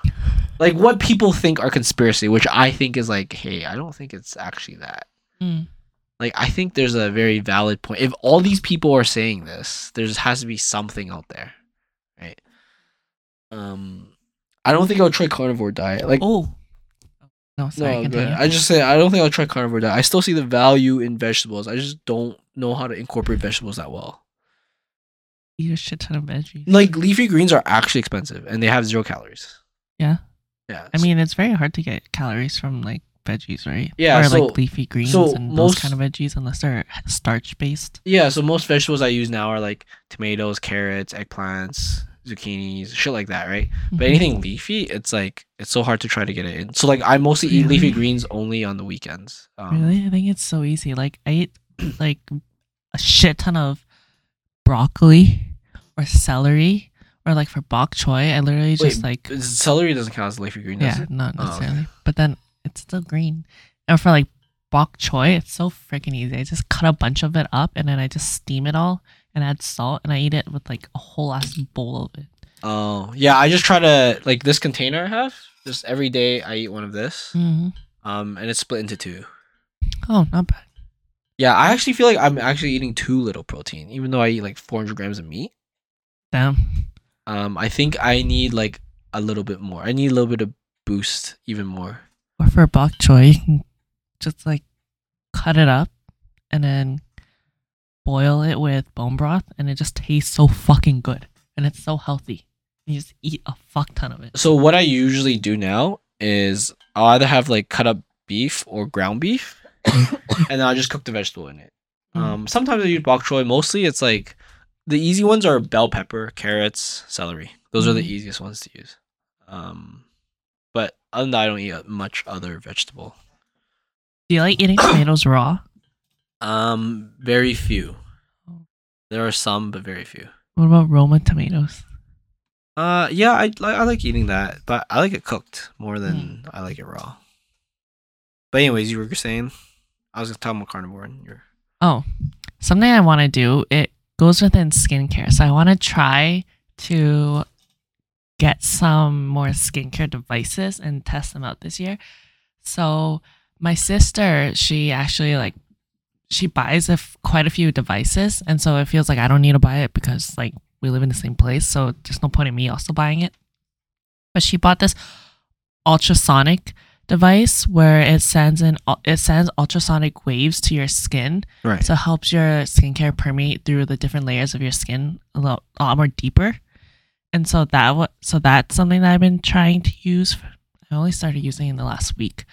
Like what people think are conspiracy, which I think is like, hey, I don't think it's actually that. Mm. Like I think there's a very valid point. If all these people are saying this, there has to be something out there, right? Um, I don't think I'll try carnivore diet. Like, Oh, no, sorry. no, continue. I just say I don't think I'll try carnivore diet. I still see the value in vegetables. I just don't know how to incorporate vegetables that well. Eat a shit ton of veggies. Like leafy greens are actually expensive and they have zero calories. Yeah. Yeah. I mean, it's very hard to get calories from like veggies, right? Yeah, or so- like leafy greens so and most- those kind of veggies, unless they're starch based. Yeah, so most vegetables I use now are like tomatoes, carrots, eggplants, zucchinis, shit like that, right? Mm-hmm. But anything leafy, it's like it's so hard to try to get it in. So like I mostly eat leafy greens only on the weekends. Um, Really, I think it's so easy. Like I eat like a shit ton of broccoli or celery, or like for bok choy, I literally just like Celery doesn't count as leafy green, does yeah, it? not Oh, okay. necessarily, but then it's still green. And for like bok choy, it's so freaking easy. I just cut a bunch of it up and then I just steam it all and add salt and I eat it with like a whole ass bowl of it. Oh yeah, I just try to like this container I have. Just every day I eat one of this. hmm Um, and it's split into two. Oh, not bad. Yeah, I actually feel like I'm actually eating too little protein, even though I eat like 400 grams of meat. Damn. Um, I think I need like a little bit more. I need a little bit of boost, even more. Or for bok choy, you can just like cut it up and then boil it with bone broth, and it just tastes so fucking good, and it's so healthy. You just eat a fuck ton of it. So what I usually do now is I'll either have like cut up beef or ground beef, and then I'll just cook the vegetable in it. Mm. Um, sometimes I use bok choy. Mostly, it's like the easy ones are bell pepper, carrots, celery. Those are the Mhm. easiest ones to use. Um, but other than that, I don't eat uh, much other vegetable. Do you like eating tomatoes raw? Um, very few. Oh. There are some, but very few. What about Roma tomatoes? Uh, yeah, I like I like eating that, but I like it cooked more than Hmm. I like it raw. But anyways, you were saying I was gonna talking about carnivore, and you're Oh, something I want to do. It goes within skincare, so I want to try to get some more skincare devices and test them out this year. So my sister, she actually like she buys a f- quite a few devices, and so it feels like I don't need to buy it because like we live in the same place, so there's no point in me also buying it. But she bought this ultrasonic device where it sends in it sends ultrasonic waves to your skin right. so it helps your skincare permeate through the different layers of your skin a lot, a lot more deeper. And so that wa- so that's something that I've been trying to use. I only started using in the last week.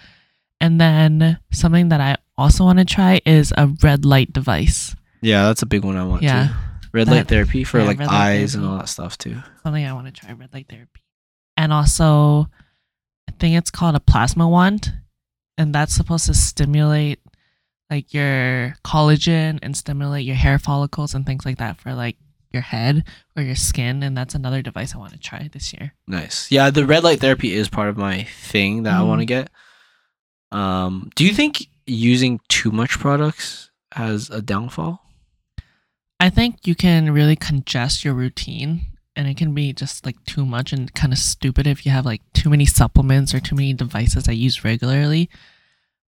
And then something that I also want to try is a red light device. yeah, that's a big one I want Yeah. too. Red light That- therapy for yeah, like light eyes and all that stuff too. Something I want to try red light therapy. And also think it's called a plasma wand and that's supposed to stimulate like your collagen and stimulate your hair follicles and things like that for like your head or your skin and that's another device I want to try this year. Nice. Yeah, the red light therapy is part of my thing that I want to get. Um, do you think using too much products has a downfall? I think you can really congest your routine and it can be just like too much and kind of stupid if you have like too many supplements or too many devices I use regularly.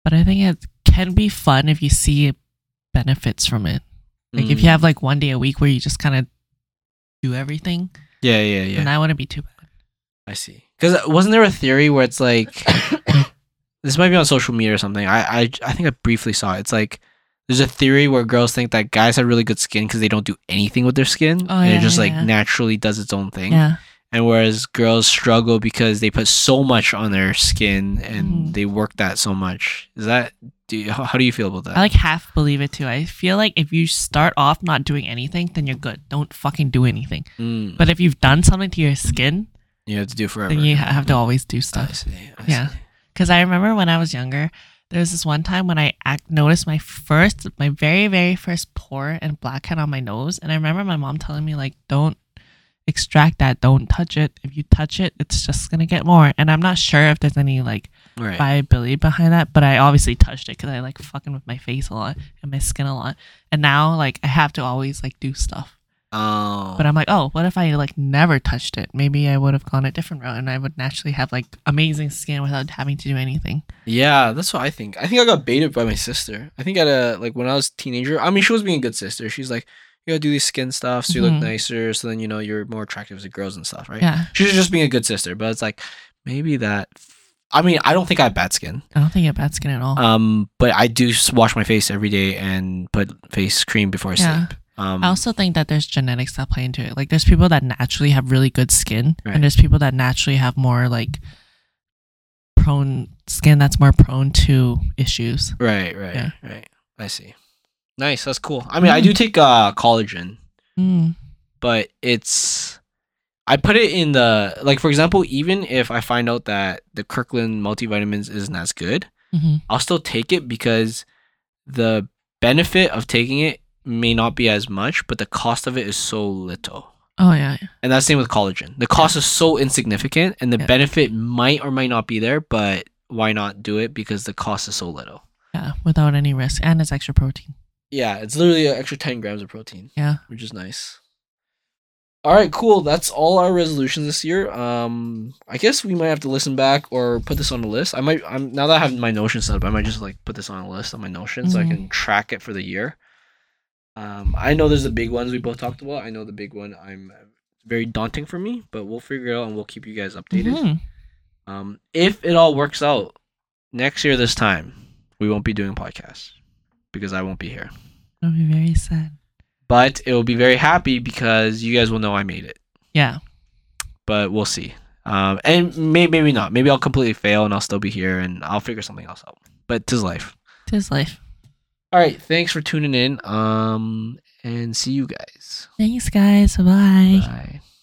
But I think it can be fun if you see benefits from it. Like if you Mm. have like one day a week where you just kind of do everything, Yeah, yeah, yeah. And that wouldn't be too bad. I see. Because wasn't there a theory where it's like this might be on social media or something. I I I think I briefly saw it. It's like there's a theory where girls think that guys have really good skin because they don't do anything with their skin, Oh, and yeah, it just yeah, like yeah. naturally does its own thing. Yeah. And whereas girls struggle because they put so much on their skin and Mhm. they work that so much. Is that do you, how, how do you feel about that? I like half believe it too. I feel like if you start off not doing anything, then you're good. Don't fucking do anything. Mm, But if you've done something to your skin, you have to do forever. then you have to always do I stuff. see. I Yeah. Because I remember when I was younger, there was this one time when I act- noticed my first, my very, very first pore and blackhead on my nose. And I remember my mom telling me, like, don't extract that, don't touch it. If you touch it, it's just going to get more. And I'm not sure if there's any, like, Right. viability behind that, but I obviously touched it because I like fucking with my face a lot and my skin a lot. And now, like, I have to always, like, do stuff. Oh. But I'm like, oh, what if I like never touched it? Maybe I would have gone a different route and I would naturally have like amazing skin without having to do anything. Yeah, that's what I think. I think I got baited by my sister. I think at a like when I was a teenager. I mean, she was being a good sister. She's like, you gotta do these skin stuff so you look Mhm. nicer. So then you know you're more attractive to girls and stuff, right? Yeah. She was just being a good sister, but it's like maybe that. I mean, I don't think I have bad skin. I don't think you have bad skin at all. Um, but I do wash my face every day and put face cream before I Yeah. sleep. Um, I also think that there's genetics that play into it. Like there's people that naturally have really good skin Right. and there's people that naturally have more like prone skin that's more prone to issues. right, right, Yeah. right. I see. Nice. That's cool. I mean, I do take uh collagen. Mm. but it's I put it in the like for example, even if I find out that the Kirkland multivitamins isn't as good, hmm I'll still take it because the benefit of taking it may not be as much, but the cost of it is so little. Oh yeah. yeah. And that's the same with collagen. The cost is so insignificant and the Yeah. benefit might or might not be there, but why not do it because the cost is so little. Yeah, without any risk, and it's extra protein. Yeah, it's literally an extra 10 grams of protein, Yeah. which is nice. All right, cool. That's all our resolutions this year. Um, I guess we might have to listen back or put this on the list. I might. I'm now that I have my Notion set up, I might just like put this on a list on my Notion so I Mhm. can track it for the year. Um, I know there's the big ones we both talked about. I know the big one. I'm very daunting for me, but we'll figure it out and we'll keep you guys updated. Mhm. Um, if it all works out next year, this time we won't be doing podcasts because I won't be here. I'll be very sad. But it will be very happy because you guys will know I made it. Yeah. But we'll see. Um, and may- maybe not. Maybe I'll completely fail and I'll still be here and I'll figure something else out. But tis life. Tis life. All right. Thanks for tuning in. Um, and see you guys. Thanks, guys. Bye. Bye.